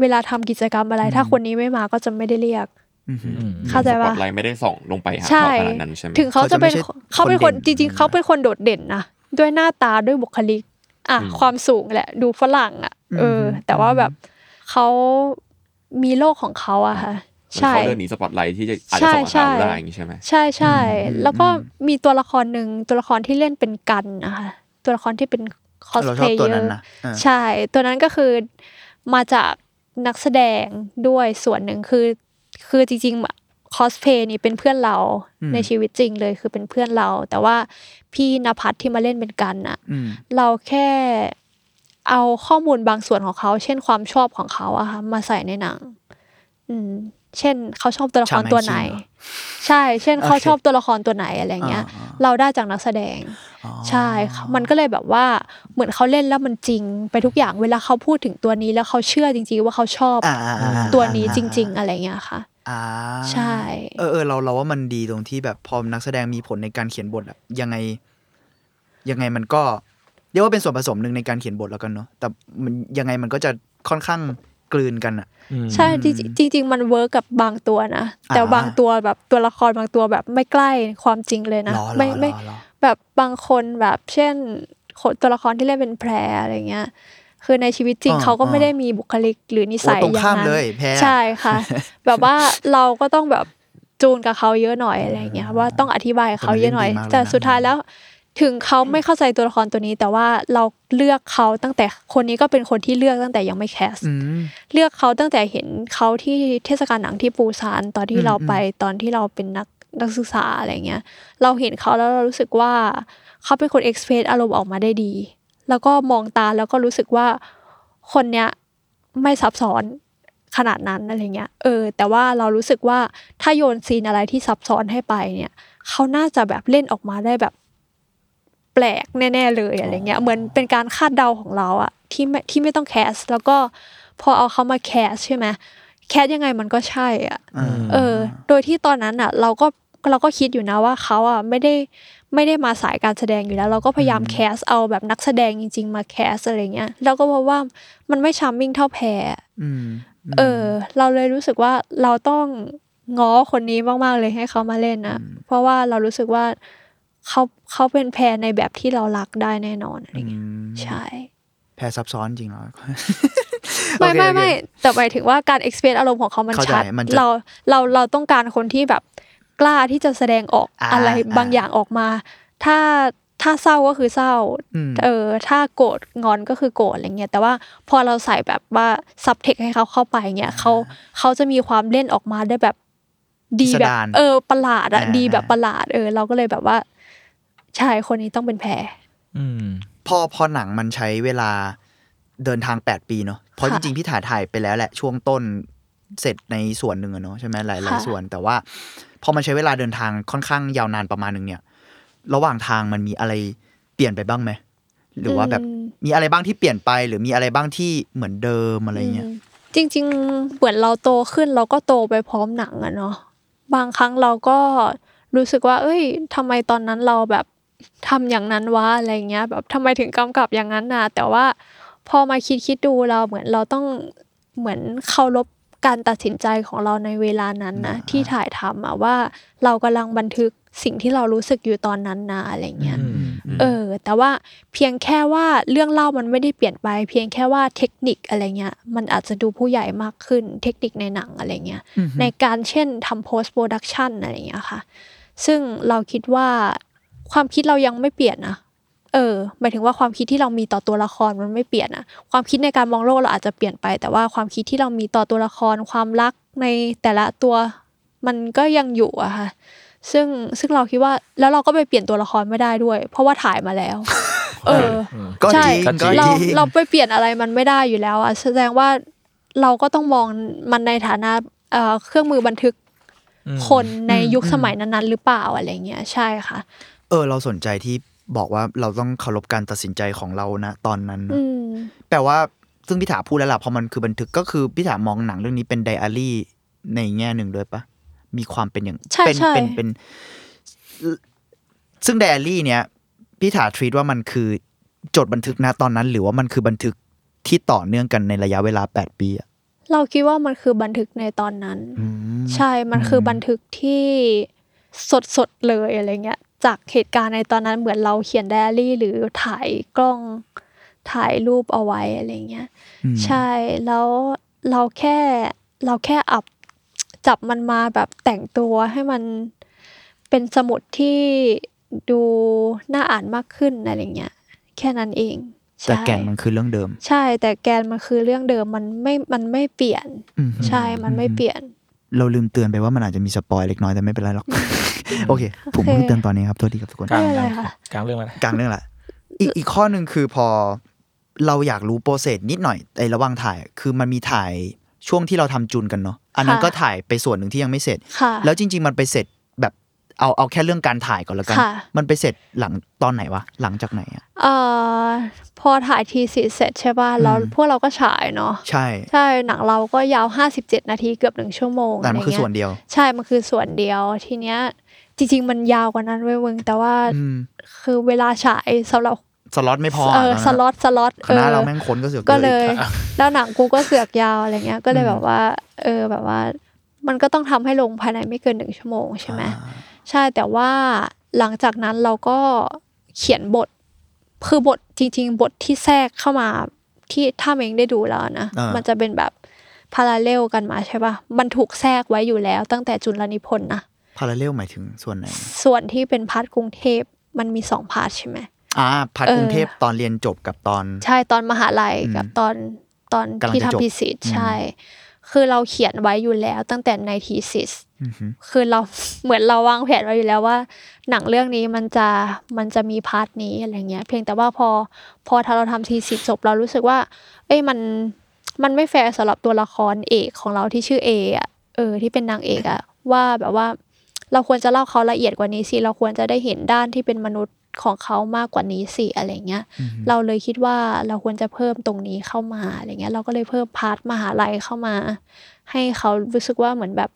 เวลาทำกิจกรรมอะไร ถ้าคนนี้ไม่มาก็จะไม่ได้เรียก
อืม
อืม
เข้าใจ
สปอ
ปะ
ตไลท์ไม่ได้ส่องลงไปหา
ใช่
เขาขนาดนั้นใช่ไหม
ถึงเขาจะเป็น
เขาจะไม่ใช่
เขาเป็นคน
คน
จ
เด่น
ริงๆเขาเป็นคนโดดเด่นนะด้วยหน้าตาด้วยบุคลิก อะความสูงแหละ ดูฝรั่งอะ เออ แต่ว่าแบบเขามีโลกของเขาอะค่ะ
เหมือน
ใช่
เขาเดินหนีสปอตไลท์ที่จะอาจจะส่อง
ใช่
หาเรา
ใช่
ได้อย่างนี้ใช่ไหม
ใช่ใช่แล้วก็มีตัวละครหนึ่งตัวละครที่เล่นเป็นกันนะคะตัวละครที่เป็นคอส
เรา
เพ
ชอบ
ลเย
ตัว
อ
นั้น
ร์
นะอ่า
ใช่ ตัวนั้นก็คือ มาจากนักแสดงด้วยส่วนหนึ่งคือ คือจริงๆคอสเพย์นี่เป็นเพื่อนเรา
อืม
ในชีวิตจริงเลยคือเป็นเพื่อนเรา แต่ว่าพี่นภัสที่มาเล่นเป็นกันน่ะ
อืม
เราแค่เอาข้อมูลบางส่วนของเขา เช่นความชอบของเขาอะค่ะมาใส่ในหนัง อืม เช่นเขาชอบตัวละครตัวไหน
Charm and King เหรอ
ใช่ เช่น
โอเค
เขาชอบตัวละครตัวไหนอะไรเงี้ย
อ่า
เราได้จากนักแสดง
อ๋อ
ใช่ค่ะมันก็เลยแบบว่าเหมือนเขาเล่นแล้วมันจริงไปทุกอย่างเวลาเขาพูดถึงตัวนี้แล้วเขาเชื่อจริง ๆ ว่าเขาชอบ
อ่าอ่าอ่า
ตัวนี้จริง ๆ อะไรเงี้ยค่ะ
อ่า
ใช่
เออเออเราเราว่ามันดีตรงที่แบบพอนักแสดงมีผลในการเขียนบทอะยังไง ยังไงมันก็เรียกว่าเป็นส่วนผสมหนึ่งในการเขียนบทแล้วกันเนาะแต่มันยังไงมันก็จะค่อนข้าง กลืนกันอะ
ใช่จริงๆจริงๆมัน work กับบางตัวนะแต่
อ่า
บางตัวแบบตัวละครบางตัวแบบไม่ใกล้ความจริงเลยนะห
รอหรอ
ไม่ไม่ห
รอหรอ
แบบบางคนแบบเช่นคนตัวละครที่เล่นเป็นแพรอะไรเงี้ยคือในชีวิตจริง
อ่า
เขาก็
อ่า
ไม่ได้มีบุคลิกหรือนิสัย
โอ้ตรง
อย่าง
ข้าม
นั้น
เลยแพร
ใช่ค่ะ แบบว่าเราก็ต้องแบบจูนกับเขาเยอะหน่อยอะไรเงี้ยว่าต้องอธิบายกับเขาเยอะหน่อย
แต่มันเล่นดีมากเลยนะ
แต่สุดท้ายแล้ว ถึงเขาไม่เข้าใจตัวละครตัวนี้ แต่ว่าเราเลือกเขาตั้งแต่คนนี้ก็เป็นคนที่เลือกตั้งแต่ยังไม่แคส
อืม
เลือกเขาตั้งแต่เห็นเขาที่เทศกาลหนังที่ปูซานตอนที่
อืม
เราไปตอนที่เราเป็นนักนักศึกษาอะไรเงี้ย เราเห็นเขาแล้วเรารู้สึกว่าเขาเป็นคนเอ็กเพรสอารมณ์ออกมาได้ดี แล้วก็มองตาแล้วก็รู้สึกว่าคนเนี้ยไม่ซับซ้อนขนาดนั้นอะไรเงี้ย เออ แต่ว่าเรารู้สึกว่าถ้าโยนซีนอะไรที่ซับซ้อนให้ไปเนี่ย เขาน่าจะแบบเล่นออกมาได้แบบ แปลกแน่ๆเลยอะไรเงี้ยเหมือนเป็นการคาดเดาของเราอะที่ไม่ที่ไม่ต้อง cast แล้วก็พอเอาเขามา cast ใช่ไหม cast ยังไงมันก็ใช่อะ
อ่า
เออ โดยที่ตอนนั้นอะ เราก็เราก็คิดอยู่นะว่าเขาอะไม่ได้ไม่ได้มาสายการแสดงอยู่แล้ว เราก็พยายาม cast เอาแบบนักแสดงจริง ๆ มา cast อะไรเงี้ยแล้วก็พบว่ามันไม่ charming เท่าแพร
อืม
เออ เราเลยรู้สึกว่าเราต้องง้อคนนี้มากๆเลยให้เขามาเล่นนะเพราะว่าเรารู้สึกว่า เขาเขาเป็นแพรในแบบที่เรารักได้แน่นอนอะไร
อื
เงี้ย
ม
ใช่
แพรซับซ้อนจริงเหรอ
ไม่
โอเค
ไม่
โอเค
ไม่แต่หมายถึงว่าการ experience อารมณ์ของเขามัน
เข้าใจ
ชัด
มันจะ
เราเราเราต้องการคนที่แบบกล้าที่จะแสดงออก
อ่า
อะไรบาง
อ่า
อย่างออกมา ถ้าถ้าเศร้าก็คือเศร้า
อืม
เออ ถ้าโกรธงอนก็คือโกรธอะไรเงี้ย แต่ว่าพอเราใส่แบบว่าซับเทคให้เขาเข้าไปเงี้ยเขาเขาจะมีความเล่นออกมาได้แบบดีแบ
พิส
บ
ดาร
เออประหลาดอะ
อ่า
ดีแบบประหลาด เออ เราก็เลยแบบว่า ใช่คนนี้ต้องเป็นแพร
อืม
พอพอหนังมันใช้เวลาเดินทาง8ปีเนาะเพราะจ
ค่ะ
ริงๆพี่ถ่ายถ่ายไปแล้วแหละ ช่วงต้นเสร็จในส่วนหนึ่งอะเนาะใช่ไหมหลายหลาย
ค่ะ
ส่วน แต่ว่าพอมันใช้เวลาเดินทางค่อนข้างยาวนานประมาณหนึ่งเนี่ย ระหว่างทางมันมีอะไรเปลี่ยนไปบ้างไหมหรือว่าแบบ
อืม
มีอะไรบ้างที่เปลี่ยนไป หรือมีอะไรบ้างที่เหมือนเดิมอะไรเงี้ย
อืมจริง ๆ เหมือนเราโตขึ้นเราก็โตไปพร้อมหนังอะเนาะบางครั้งเราก็รู้สึกว่า เอ้ยทำไมตอนนั้นเราแบบ ทำอย่างนั้นวะอะไรเงี้ย แบบทำไมถึงกำกับอย่างนั้นน่ะแต่ว่าพอมาคิดคิดดูเราเหมือนเราต้องเหมือนเคารพการตัดสินใจของเราในเวลานั้นนะที่ถ่ายทำอะว่าเรากำลังบันทึกสิ่งที่เรารู้สึกอยู่ตอนนั้นนะอะไรเงี้ย
อืม
เออ แต่ว่าเพียงแค่ว่าเรื่องเล่ามันไม่ได้เปลี่ยนไป เพียงแค่ว่าเทคนิคอะไรเงี้ยมันอาจจะดูผู้ใหญ่มากขึ้นเทคนิคในหนังอะไรเงี้ยในการเช่นทำ post production อะไรเงี้ยค่ะ ซึ่งเราคิดว่า ความคิดเรายังไม่เปลี่ยนนะเออหมายถึงว่าความคิดที่เรามีต่อตัวละครมันไม่เปลี่ยนนะความคิดในการมองโลกเราอาจจะเปลี่ยนไป แต่ว่าความคิดที่เรามีต่อตัวละครความรักในแต่ละตัวมันก็ยังอยู่อะค่ะซึ่งซึ่งเราคิดว่าแล้วเราก็ไปเปลี่ยนตัวละครไม่ได้ด้วย เพราะว่าถ่ายมาแล้ว เออ
ก็
ใช่
จริง
ก็จริ
ก็
ง
จ
เรา
ริง
เราไปเปลี่ยนอะไรมันไม่ได้อยู่แล้วอะแสดงว่าเราก็ต้องมองมันในฐานะเอ่อเครื่องมือบันทึก
อืม
คนใน
อืม
ยุค
อืม
สมัยนั้นๆ หรือเปล่าอะไรเงี้ยใช่ค่ะ
เออ เราสนใจที่บอกว่าเราต้องเคารพการตัดสินใจของเรานะตอนนั้นเนอะ
อืม
แปลว่าซึ่งพี่ถาพูดแล้วล่ะพอมันคือบันทึกก็คือพี่ถามองหนังเรื่องนี้เป็นไดอารี่ในแง่หนึ่งด้วยปะมีความเป็นอย่าง
ใช่
เป็น
ใช่
เป็นเป็น ซึ่งไดอารี่เนี้ยพี่ถาทรีตว่ามันคือจดบันทึกนะตอนนั้น หรือว่ามันคือบันทึกที่ต่อเนื่องกันในระยะเวลาแปดปีอะ
เราคิดว่ามันคือบันทึกในตอนนั้น
อืม
ใช่มันคือบันทึกที่สดๆเลยอะไรเงี้ย จากเหตุการณ์ในตอนนั้นเหมือนเราเขียนไดอารี่ หรือถ่ายกล้องถ่ายรูปเอาไว้อะไรเงี้ย
อืม
ใช่แล้วเราแค่เราแค่อับจับมันมาแบบแต่งตัวให้มันเป็นสมุดที่ดูน่าอ่านมากขึ้นอะไรเงี้ยแค่นั้นเอง
แต่
ใช่
แก่นมันคือเรื่องเดิม
ใช่ แต่แกนมันคือเรื่องเดิมมันไม่มันไม่เปลี่ยน
อืม
ใช่มันไม่เปลี่ยน
เราลืมเตือนไปว่ามันอาจจะมีสปอยเล็กน้อยแต่ไม่เป็นไรหรอก โอเค ผม
โอเค
เพิ่งเตือนตอนนี้ครับโทษทีครับทุกคน
กลาง
ไม่เป็นไรค่ะ
กลางเรื่องแล้วนะ
กลางเรื่องละอีกอีกข้อหนึ่งคือพอเราอยากรู้โปรเซสนิดหน่อยไอ้ระหว่างถ่าย คือมันมีถ่ายช่วงที่เราทำจูนกันเนาะอันนั้น
ค่ะ
ก็ถ่ายไปส่วนหนึ่งที่ยังไม่เสร็จ
ค่ะ
แล้วจริง ๆ มันไปเสร็จแบบ เอาเอาแค่เรื่องการถ่ายก่อนแล้วกัน
ค่ะ
มันไปเสร็จหลังตอนไหนวะ หลังจากไหนอะ
เอ่อพอถ่ายทีสิเสร็จใช่ป่ะเรา
อืม
พวกเราก็ฉายเนาะ
ใช่
ใช่หนังเราก็ยาว57นาทีเกือบหนึ่งชั่วโมง
แต่มันคือ
อะไรเงี้ย
ส่วนเดียว
ใช่มันคือส่วนเดียวทีเนี้ย จริง ๆ มันยาวกว่านั้นเว้ยมึงแต่ว่า
อืม
คือเวลาฉายสำหรับ
สล็อตไม่พอ
เออ
ตนนั้น
slot slot
คณะเราแม่งคนก็เสือก
ก็
เย
เล
อะ
ย
อีก
แล้วหนังกูก็เสือกยาวอะไรเงี้ยก็เลย
อืม
แบบว่า เออแบบว่า มันก็ต้องทำให้ลงภายในไม่เกินหนึ่งชั่วโมงใช่ไหม
อ่า
ใช่แต่ว่าหลังจากนั้นเราก็เขียนบท คือบทจริง ๆ บทที่แทรกเข้ามาที่ถ้าเอ็งได้ดูแล้วนะ
อ่ามัน
มันจะเป็นแบบ parallel กันมาใช่ปะมันถูกแทรกไว้อยู่แล้ว ตั้งแต่จุลนิพนธ์นะ
parallel หมายถึงส่วนไหน
ส่วนที่เป็น part กรุงเทพมันมีสอง part ใช่ไหม
อ่า part
เออ
กรุงเทพตอนเรียนจบกับตอน
ใช่ตอนมหาลัย
อืม
กับตอนตอน
กำลัง
ที่
จะจบ
ทำ thesis
อืม
ใช่ คือเราเขียนไว้อยู่แล้วตั้งแต่ใน thesis
อือฮึ
คือเราเหมือนเราวางแผนไว้อยู่แล้วว่า หนังเรื่องนี้มันจะมันจะมี part นี้อะไรเงี้ย เพียงแต่ว่าพอพอถ้าเราทำ thesis จบเรารู้สึกว่า เอ้ยมันมันไม่แฟร์สำหรับตัวละครเอกของเราที่ชื่อเออะเออ ที่เป็นนางเอกอะว่าแบบว่า เราควรจะเล่าเขาละเอียดกว่านี้สิเราควรจะได้เห็นด้านที่เป็นมนุษย์ ของเขามากกว่านี้สิอะไรเงี้ย เราเลยคิดว่าเราควรจะเพิ่มตรงนี้เข้ามาอะไรเงี้ย เราก็เลยเพิ่ม part มหาลัยเข้ามา ให้เขารู้สึกว่าเหมือนแบบ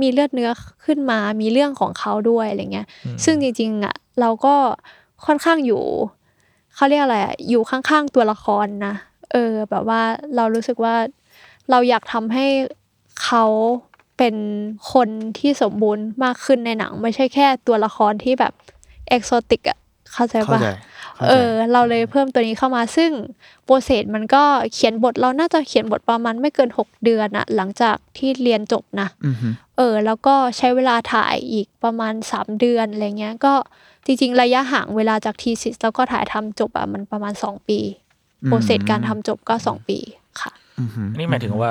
มีเลือดเนื้อขึ้นมา มีเรื่องของเขาด้วยอะไรเงี้ย ซึ่งจริงๆอะเราก็ค่อนข้างอยู่เขาเรียกอะไรอะอยู่ข้างๆตัวละครนะเออ แบบว่าเรารู้สึกว่าเราอยากทำให้เขาเป็นคนที่สมบูรณ์มากขึ้นในหนัง ไม่ใช่แค่ตัวละครที่แบบ เอกโซติกอะเข้าใจ
เข้า
ปะ
ใจข้าใจ
เออ เราเลยเพิ่มตัวนี้เข้ามาซึ่งโปรเซสมันก็เขียนบทเราน่าจะเขียนบทประมาณไม่เกิน 6 เดือนอะหลังจากที่เรียนจบนะ
อือฮึ
เออ แล้วก็ใช้เวลาถ่ายอีกประมาณ 3 เดือนอะไรเงี้ยก็จริง ๆ ระยะห่างเวลาจาก thesis แล้วก็ถ่ายทำจบอะมันประมาณ 2 ปี process การทำจบก็ 2 ปีค่ะ
อือฮึ
นี่หมายถึงว่า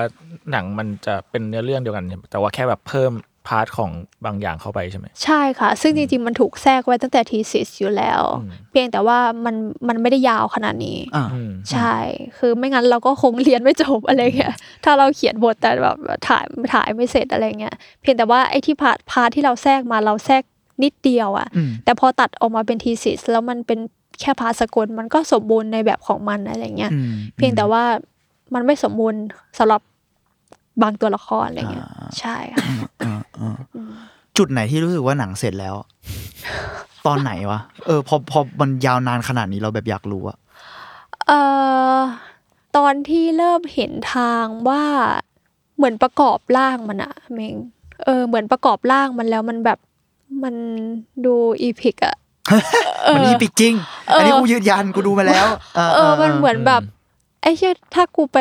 หนังมันจะเป็นเนื้อเรื่องเดียวกันใช่ไหมแต่ว่าแค่แบบเพิ่ม part ของบางอย่างเข้าไปใช่ไหม
ใช่ค่ะ ซึ่งจริง ๆ มันถูกแทรกไว้ตั้งแต่ thesis อยู่แล้ว
อืม
เพียงแต่ว่ามันมันไม่ได้ยาวขนาดนี้
อ่า
อืม
ใช่ คือไม่งั้นเราก็คงเรียนไม่จบอะไรเงี้ยถ้าเราเขียนบทแต่แบบถ่ายถ่ายไม่เสร็จอะไรเงี้ยเพียงแต่ว่าไอ้ที่ part part ที่เราแทรกมาเราแทรกนิดเดียวอะ
อืม
แต่พอตัดออกมาเป็น thesis แล้วมันเป็นแค่ part สกลมันก็สมบูรณ์ในแบบของมันอะไรเงี้ย
อืม
เพียงแต่ว่ามันไม่สมบูรณ์สำหรับ บางตัวละครอะไรเงี้ย
อ่า
ใช่ค่ะ
อ่าอ่าจุดไหนที่รู้สึกว่าหนังเสร็จแล้ว ตอนไหนวะเออพอพอมันยาวนานขนาดนี้เราแบบอยากรู้อะ
เอ่อตอนที่เริ่มเห็นทางว่าเหมือนประกอบร่างมันอะเมงเออเหมือนประกอบร่างมันแล้วมันแบบมันดูอีพิกอะ
มันอีปิกจริง อันนี้กูยืนยันกูดูมาแล้ว
เออ มันเหมือนแบบไอ้เชี่ยถ้ากูไป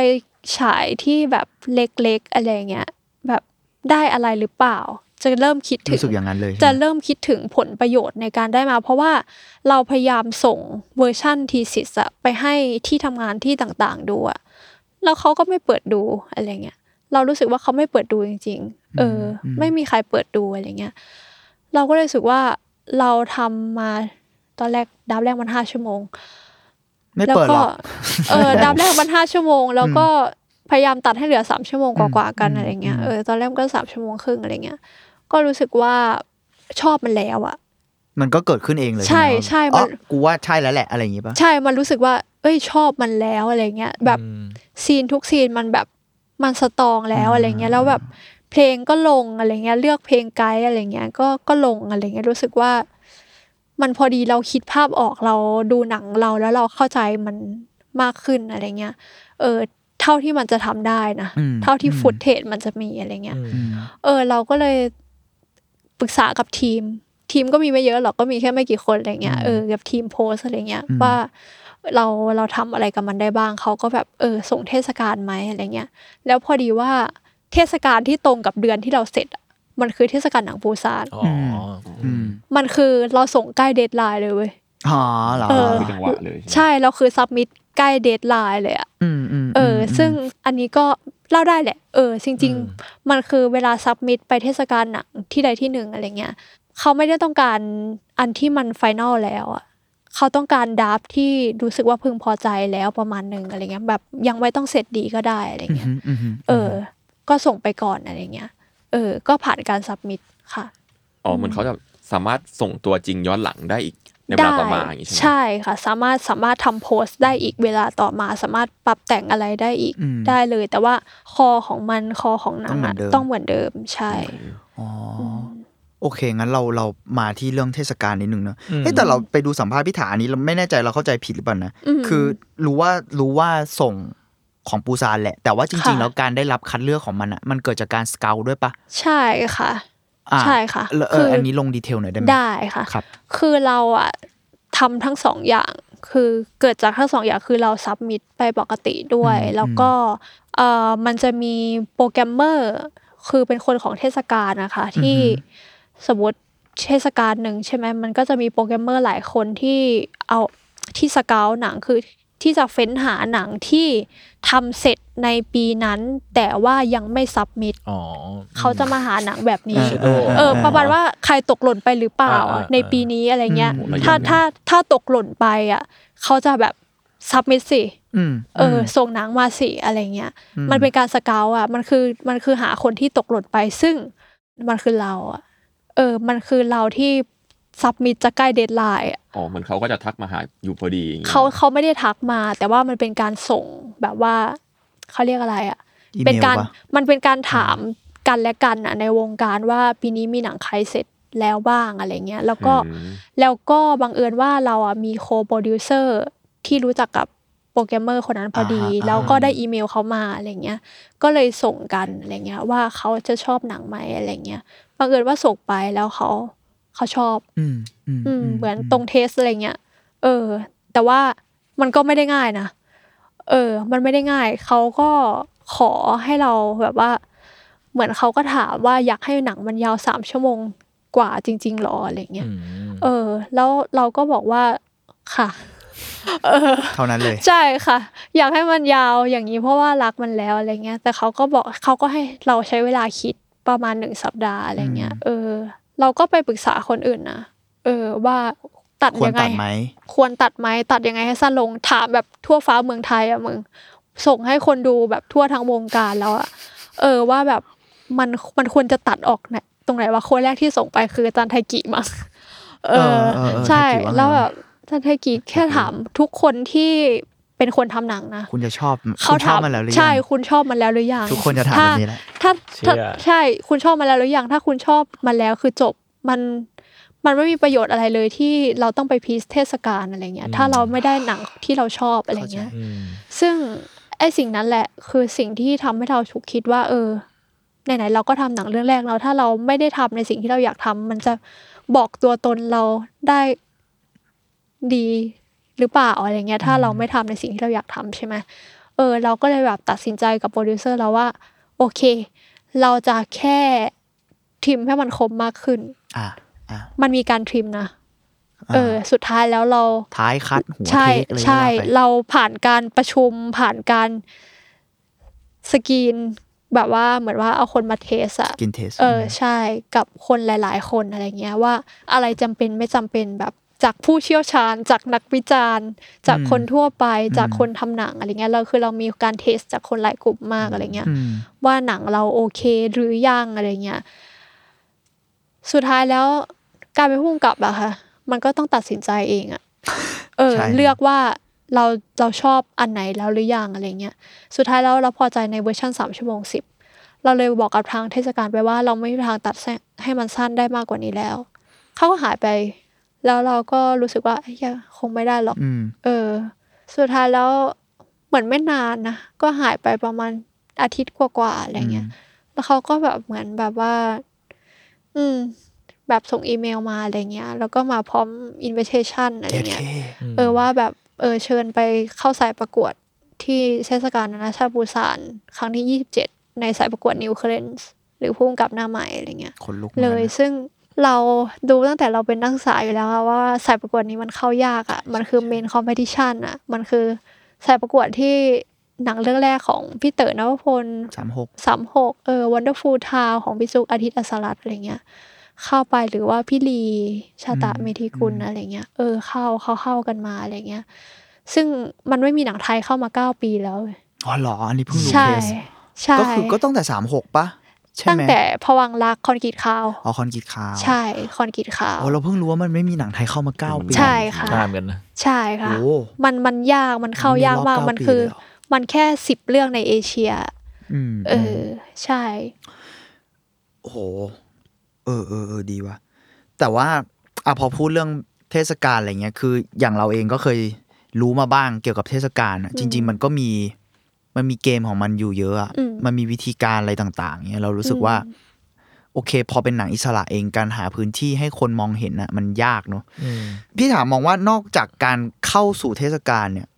ฉายที่แบบเล็กๆอะไรเงี้ยแบบได้อะไรหรือเปล่า จะเริ่มคิดถึง
รู้สึกอย่างนั้นเลย
จะ
ใช่ไหม
เริ่มคิดถึงผลประโยชน์ในการได้มา เพราะว่าเราพยายามส่งเวอร์ชั่นทีสิสอะไปให้ที่ทำงานที่ต่างๆดูอะแล้วเขาก็ไม่เปิดดูอะไรเงี้ยเรารู้สึกว่าเขาไม่เปิดดูจริง ๆ เอออ
ม
ไม่มีใครเปิดดูอะไรเงี้ยเราก็เลยรู้สึกว่าเราทำมาตอนแรกดับแรกมันห้าชั่วโมง
ไม่
แล้ว
เปิดห
ก็
รอก
เออดับแรกมันห้าชั่วโมง แล้วก็พยายามตัดให้เหลือสามชั่วโมงกว่าๆกัน
อืม
อะไรเงี้ย
อืม
เออตอนแรกมันก็สามชั่วโมงครึ่งอะไรเงี้ยก็รู้สึกว่าชอบมันแล้วอะ
มันก็เกิดขึ้นเองเลย
ใช่
ไหม
ใช่
อ๋อ
มัน
กูว่าใช่แล้วแหละอะไรอย่างงี้ปะ
ใช่มันรู้สึกว่า เอ้ยชอบมันแล้วอะไรเงี้ยแบบ
อืม
ซีนทุกซีนมันแบบมันสตรองแล้วอะไรเงี้ยแล้วแบบเพลงก็ลงอะไรเงี้ย เลือกเพลงไกด์อะไรเงี้ยก็ก็ลงอะไรเงี้ยรู้สึกว่า มันพอดีเราคิดภาพออกเราดูหนังเราแล้วเราเข้าใจมันมากขึ้นอะไรเงี้ย เออ เท่าที่มันจะทำได้นะ
อืม
เท่าที่
อืม
ฟุตเทจมันจะมีอะไรเงี้ย
อืม
อืม
เออ เราก็เลยปรึกษากับทีม ทีมก็มีไม่เยอะหรอกก็มีแค่ไม่กี่คนอะไรเงี้ย
อืม
เออ กับทีมโพสอะไรเงี้ย
อืม
ว่าเราเราทำอะไรกับมันได้บ้างเขาก็แบบเออส่งเทศกาลไหมอะไรเงี้ย แล้วพอดีว่าเทศกาลที่ตรงกับเดือนที่เราเสร็จอะ มันคือเทศกาลหนังปูซาน
อ๋อ
อืม
มันคือเราส่งใกล้ deadline เลยเว้ย
อ๋อเหรอ
เออ
คือจังหวะเลยใช่ไหม
ใช่เราคือ submit ใกล้ deadline เลยอะ
อืมอืม
เออ อื
ม
ซึ่งอันนี้ก็เล่าได้แหละ เออ จริง ๆ มันคือเวลา submit ไปเทศกาลหนังที่ใดที่หนึ่งอะไรเงี้ยเขาไม่ได้ต้องการอันที่มัน final แล้วอะเขาต้องการ draft ที่รู้สึกว่าพึงพอใจแล้วประมาณหนึ่งอะไรเงี้ยแบบยังไม่ต้องเสร็จดีก็ได้อะไร
อืม
เงี้ย
อืมอืม
เออ ก็ส่งไปก่อนอะไรเงี้ย เออ ก็ผ่านการ submit ค่ะ
อ๋อเหมันเขาจะสามารถส่งตัวจริงย้อนหลังได้อีกในเวลาต่อมาอย่างนี้ใช่ไหม
ใช่ค่ะ สามารถสามารถทำโพสต์ได้อีกเวลาต่อมา สามารถปรับแต่งอะไรได้อีก
อืม
ได้เลย แต่ว่าคอของมันคอของหนังอะ
ต้
ต้
อ
องง
เห
เห
มื
มื
อ
อนน
เดิ
เดิ
ม
มใช่
อ๋ออโอเค งั้นเราเรามาที่เรื่องเทศกาลนิดนึงเนอะ
อืม
เฮ้ยแต่เราไปดูสัมภาษณ์พิธาอันนี้เราไม่แน่ใจเราเข้าใจผิดหรือเปล่านะ
อืม
คือรู้ว่ารู้ว่าส่ง ของปูซานแหละ แต่ว่าจริง
ค่ะ
ๆแล้วการได้รับคัดเลือกของมันอะมันเกิดจากการสเกลด้วยปะ
ใช่ค่ะ
อ่า
ใช่ค่ะ
แล้วเอ
คืออ
อันนี้ลงดีเทลหน่อยได้ไหม
ได้ค่ะ
ครับ
คือเราอะทำทั้งสองอย่างคือเกิดจากทั้งสองอย่างคือเรา submit ไปปกติด้วย
อืม
แล้วก็เอ่อมันจะมีโปรแกรมเมอร์คือเป็นคนของเทศกาลนะคะ ที่สมมติเทศกาลหนึ่งใช่ไหมมันก็จะมีโปรแกรมเมอร์หลายคนที่เอาที่ scout หนังคือ ที่จะเฟ้นหาหนังที่ทำเสร็จในปีนั้น แต่ว่ายังไม่ submit
อ๋อ
เขาจะมาหาหนังแบบนี้
เออ
เออ ประมาณว่าใครตกหล่นไปหรือเปล่า
อ่า
อะ
อ่า
ในปีนี้อะไรเงี้ย
อืม
ถ้าถ้าถ้าตกหล่นไปอะเขาจะแบบ submit สิ
อืม
เอออ ส่งหนังมาสิอะไรเงี้ย มันเป็นการ scout อะ มันคือมันคือหาคนที่ตกหล่นไปซึ่งมันคือเราอะ เออ มันคือเราที่ submit จะใกล้ deadline อะ
อ๋อเหมือนเขาก็จะทักมาหาอยู่พอดีอย่างงี้
เขาเขาไม่ได้ทักมา แต่ว่ามันเป็นการส่งแบบว่าเขาเรียกอะไรอะ
อีเมล
เป็นการ
ปะ
มันเป็นการถามกันและกันอะ ในวงการว่าปีนี้มีหนังใครเสร็จแล้วบ้างอะไรเงี้ย แล้วก็
อืม
แล้วก็บังเอิญว่าเราอะมี co-producer ที่รู้จักกับโปรแกรมเมอร์คนนั้นพอดี
อ่าฮะ
แล้วก็ได้อีเมลเขามาอะไรเงี้ย ก็เลยส่งกันอะไรเงี้ย ว่าเขาจะชอบหนังไหมอะไรเงี้ยบังเอิญว่าส่งไปแล้วเขา เขาชอบ
อืมอืม
อืมเหมือนตรง taste อะไรเงี้ยเออ แต่ว่ามันก็ไม่ได้ง่ายนะเออ มันไม่ได้ง่าย เขาก็ขอให้เราแบบว่า เหมือนเขาก็ถามว่าอยากให้หนังมันยาวสามชั่วโมงกว่าจริง ๆหรออะไรเงี้ย
อืม
เออ แล้วเราก็บอกว่าค่ะเออ
เท่านั้นเลย
ใช่ค่ะ อยากให้มันยาวอย่างนี้เพราะว่ารักมันแล้วอะไรเงี้ย แต่เขาก็บอกเขาก็ให้เราใช้เวลาคิดประมาณหนึ่งสัปดาห์อะไรเงี้ย เออ เราก็ไปปรึกษาคนอื่นนะเออว่าตัด
ควร
ยังไง
ตัดไหม
ควรตัดไหมตัดยังไงให้สั้นลงถามแบบทั่วฟ้าเมืองไทยอะมึงส่งให้คนดูแบบทั่วทั้งวงการแล้วอะเออว่าแบบมันมันควรจะตัดออกเนี่ยตรงไหนว่าคนแรกที่ส่งไปคืออาจารย์ไทกิมั้งเออ
เออเออเออ
ใช่
ไทกิว่าไง
แล้วแบบอาจารย์ไทกิแค่ถามทุกคนที่ เป็นคนทำหนังนะ
คุณจะชอบ
เขา
คุณชอบ
ถาม
มันแล้วหรือยัง
ใช่คุณชอบมันแล้วหรือยัง
ทุกคนจะถาม
ถ้
แบบนี้แหละ
ถ้า
เชื่อ
ถ้าใช่คุณชอบมันแล้วหรือยังถ้าคุณชอบมันแล้วคือจบมันมันไม่มีประโยชน์อะไรเลยที่เราต้องไปพีซเทศกาลอะไรเงี้ย ถ้าเราไม่ได้หนังที่เราชอบอะไรเงี้ย
อืม
ซึ่งไอ้สิ่งนั้นแหละคือสิ่งที่ทำให้เราฉุกคิดว่า เออไหนๆเราก็ทำหนังเรื่องแรกแล้วถ้าเราไม่ได้ทำในสิ่งที่เราอยากทำมันจะบอกตัวตนเราได้ดี หรือเปล่าอะไรเงี้ย ถ้าเราไม่ทำในสิ่งที่เราอยากทำใช่ไหมเออ เราก็เลยแบบตัดสินใจกับโปรดิวเซอร์แล้วว่า โอเค เราจะแค่ทริมให้มันคมมากขึ้น
อะอะ
มันมีการทริมนะเออ สุดท้ายแล้วเรา
ท้ายคัดหัว
ใช่
เทคอะไรก็
ใช่
ว่าไป
เราผ่านการประชุมผ่านการสกรีนแบบว่าเหมือนว่าเอาคนมาเทสอะ
กินเทส
เออใช่กับคนหลาย ๆ คนอะไรเงี้ยว่าอะไรจำเป็นไม่จำเป็นแบบ จากผู้เชี่ยวชาญ จากนักวิจารณ์ จากคนทั่วไป จากคนทำหนังอะไรเงี้ยเราคือเรามีการเทสจากคนหลายกลุ่มมากอะไรเงี้ย
อืม
ว่าหนังเราโอเคหรือยังอะไรเงี้ยสุดท้ายแล้วการเป็นผู้กำกับอะค่ะ มันก็ต้องตัดสินใจเองอะเออ
ใช่
เลือกว่าเราเราชอบอันไหนแล้วหรือยังอะไรเงี้ยสุดท้ายแล้วเราพอใจในเวอร์ชันสามชั่วโมงสิบเราเลยบอกกับทางเทศกาลไปว่าเราไม่มีทางตัดให้มันสั้นได้มากกว่านี้แล้ว เขาก็หายไป แล้วเราก็รู้สึกว่าเอ้ยคงไม่ได้หรอก
อืม
เออ สุดท้ายแล้วเหมือนไม่นานนะก็หายไปประมาณอาทิตย์กว่าๆอะไรเงี้ย แล้วเขาก็แบบเหมือนแบบว่า อืม แบบส่งอีเมลมาอะไรเงี้ย แล้วก็มาพร้อมอิน i ิ t a t i o n อะไร
เจ็ด
เงี้
เค
ยเออว่าแบบเออเชิญไปเข้าสายประกวดที่เทศกาลนานาชาติปูซาน ครั้งที่27ในสายประกวด New Currents หรือผู้กำกับหน้าใหม่อะไรเงี้ย
คนลุก
เลย
หมือนกันนะ
ซึ่ง เราดูตั้งแต่เราเป็นนักศึกษาอยู่แล้วอะว่าสายประกวดนี้มันเข้ายากอะมันคือ main competition อะมันคือสายประกวดที่หนังเรื่องแรกของพี่เต๋อนวพล
สามหก
สามหกเออ Wonderful Town ของพี่จุกอาทิตย์อัสรัตน์อะไรเงี้ย เข้าไปหรือว่าพี่ลีชาตะเมธีกุลอะไรเงี้ย เออเข้าเขาเข้ากันมาอะไรเงี้ย ซึ่งมันไม่มีหนังไทยเข้ามาเก้าปีแล้ว
อ๋อเหรอ อันนี้เพิ่งรู้
ใช่
เคส
ใช่
ก็คือก็ตั้งแต่สามหกปะใช่
ตั้ง
ไหม
แต่พวังค์รักคอนกรีตขาว
อ๋อคอนกรีตขาว
ใช่คอนกรีตขาว
อ๋อเราเพิ่งรู้ว่ามันไม่มีหนังไทยเข้ามาเก้าปี
ใช่ค่ะ
นานเหมือนกันนะ
ใช่ค่ะ
โอ้
มันมันยากมันเข้ายากมาก
มันมีรอบ
มันคือ
เก้าปีเลยเหรอ
มันแค่สิบเรื่องในเอเชีย
อืม
เออ ใช่
โอ้โหเออเออเออดีว่ะแต่ว่าอะพอพูดเรื่องเทศกาลอะไรเงี้ยคือ อย่างเราเองก็เคยรู้มาบ้างเกี่ยวกับเทศกาลอะจริง ๆ มันก็มี มันมีเกมของมันอยู่เยอะอะ
อืม
มันมีวิธีการอะไรต่างๆเงี้ยเรารู้สึกว่า โอเค พอเป็นหนังอิสระเองการหาพื้นที่ให้คนมองเห็นอะมันยากเนอะ
อืม
พี่ถามมองว่านอกจากการเข้าสู่เทศกาลเนี่ย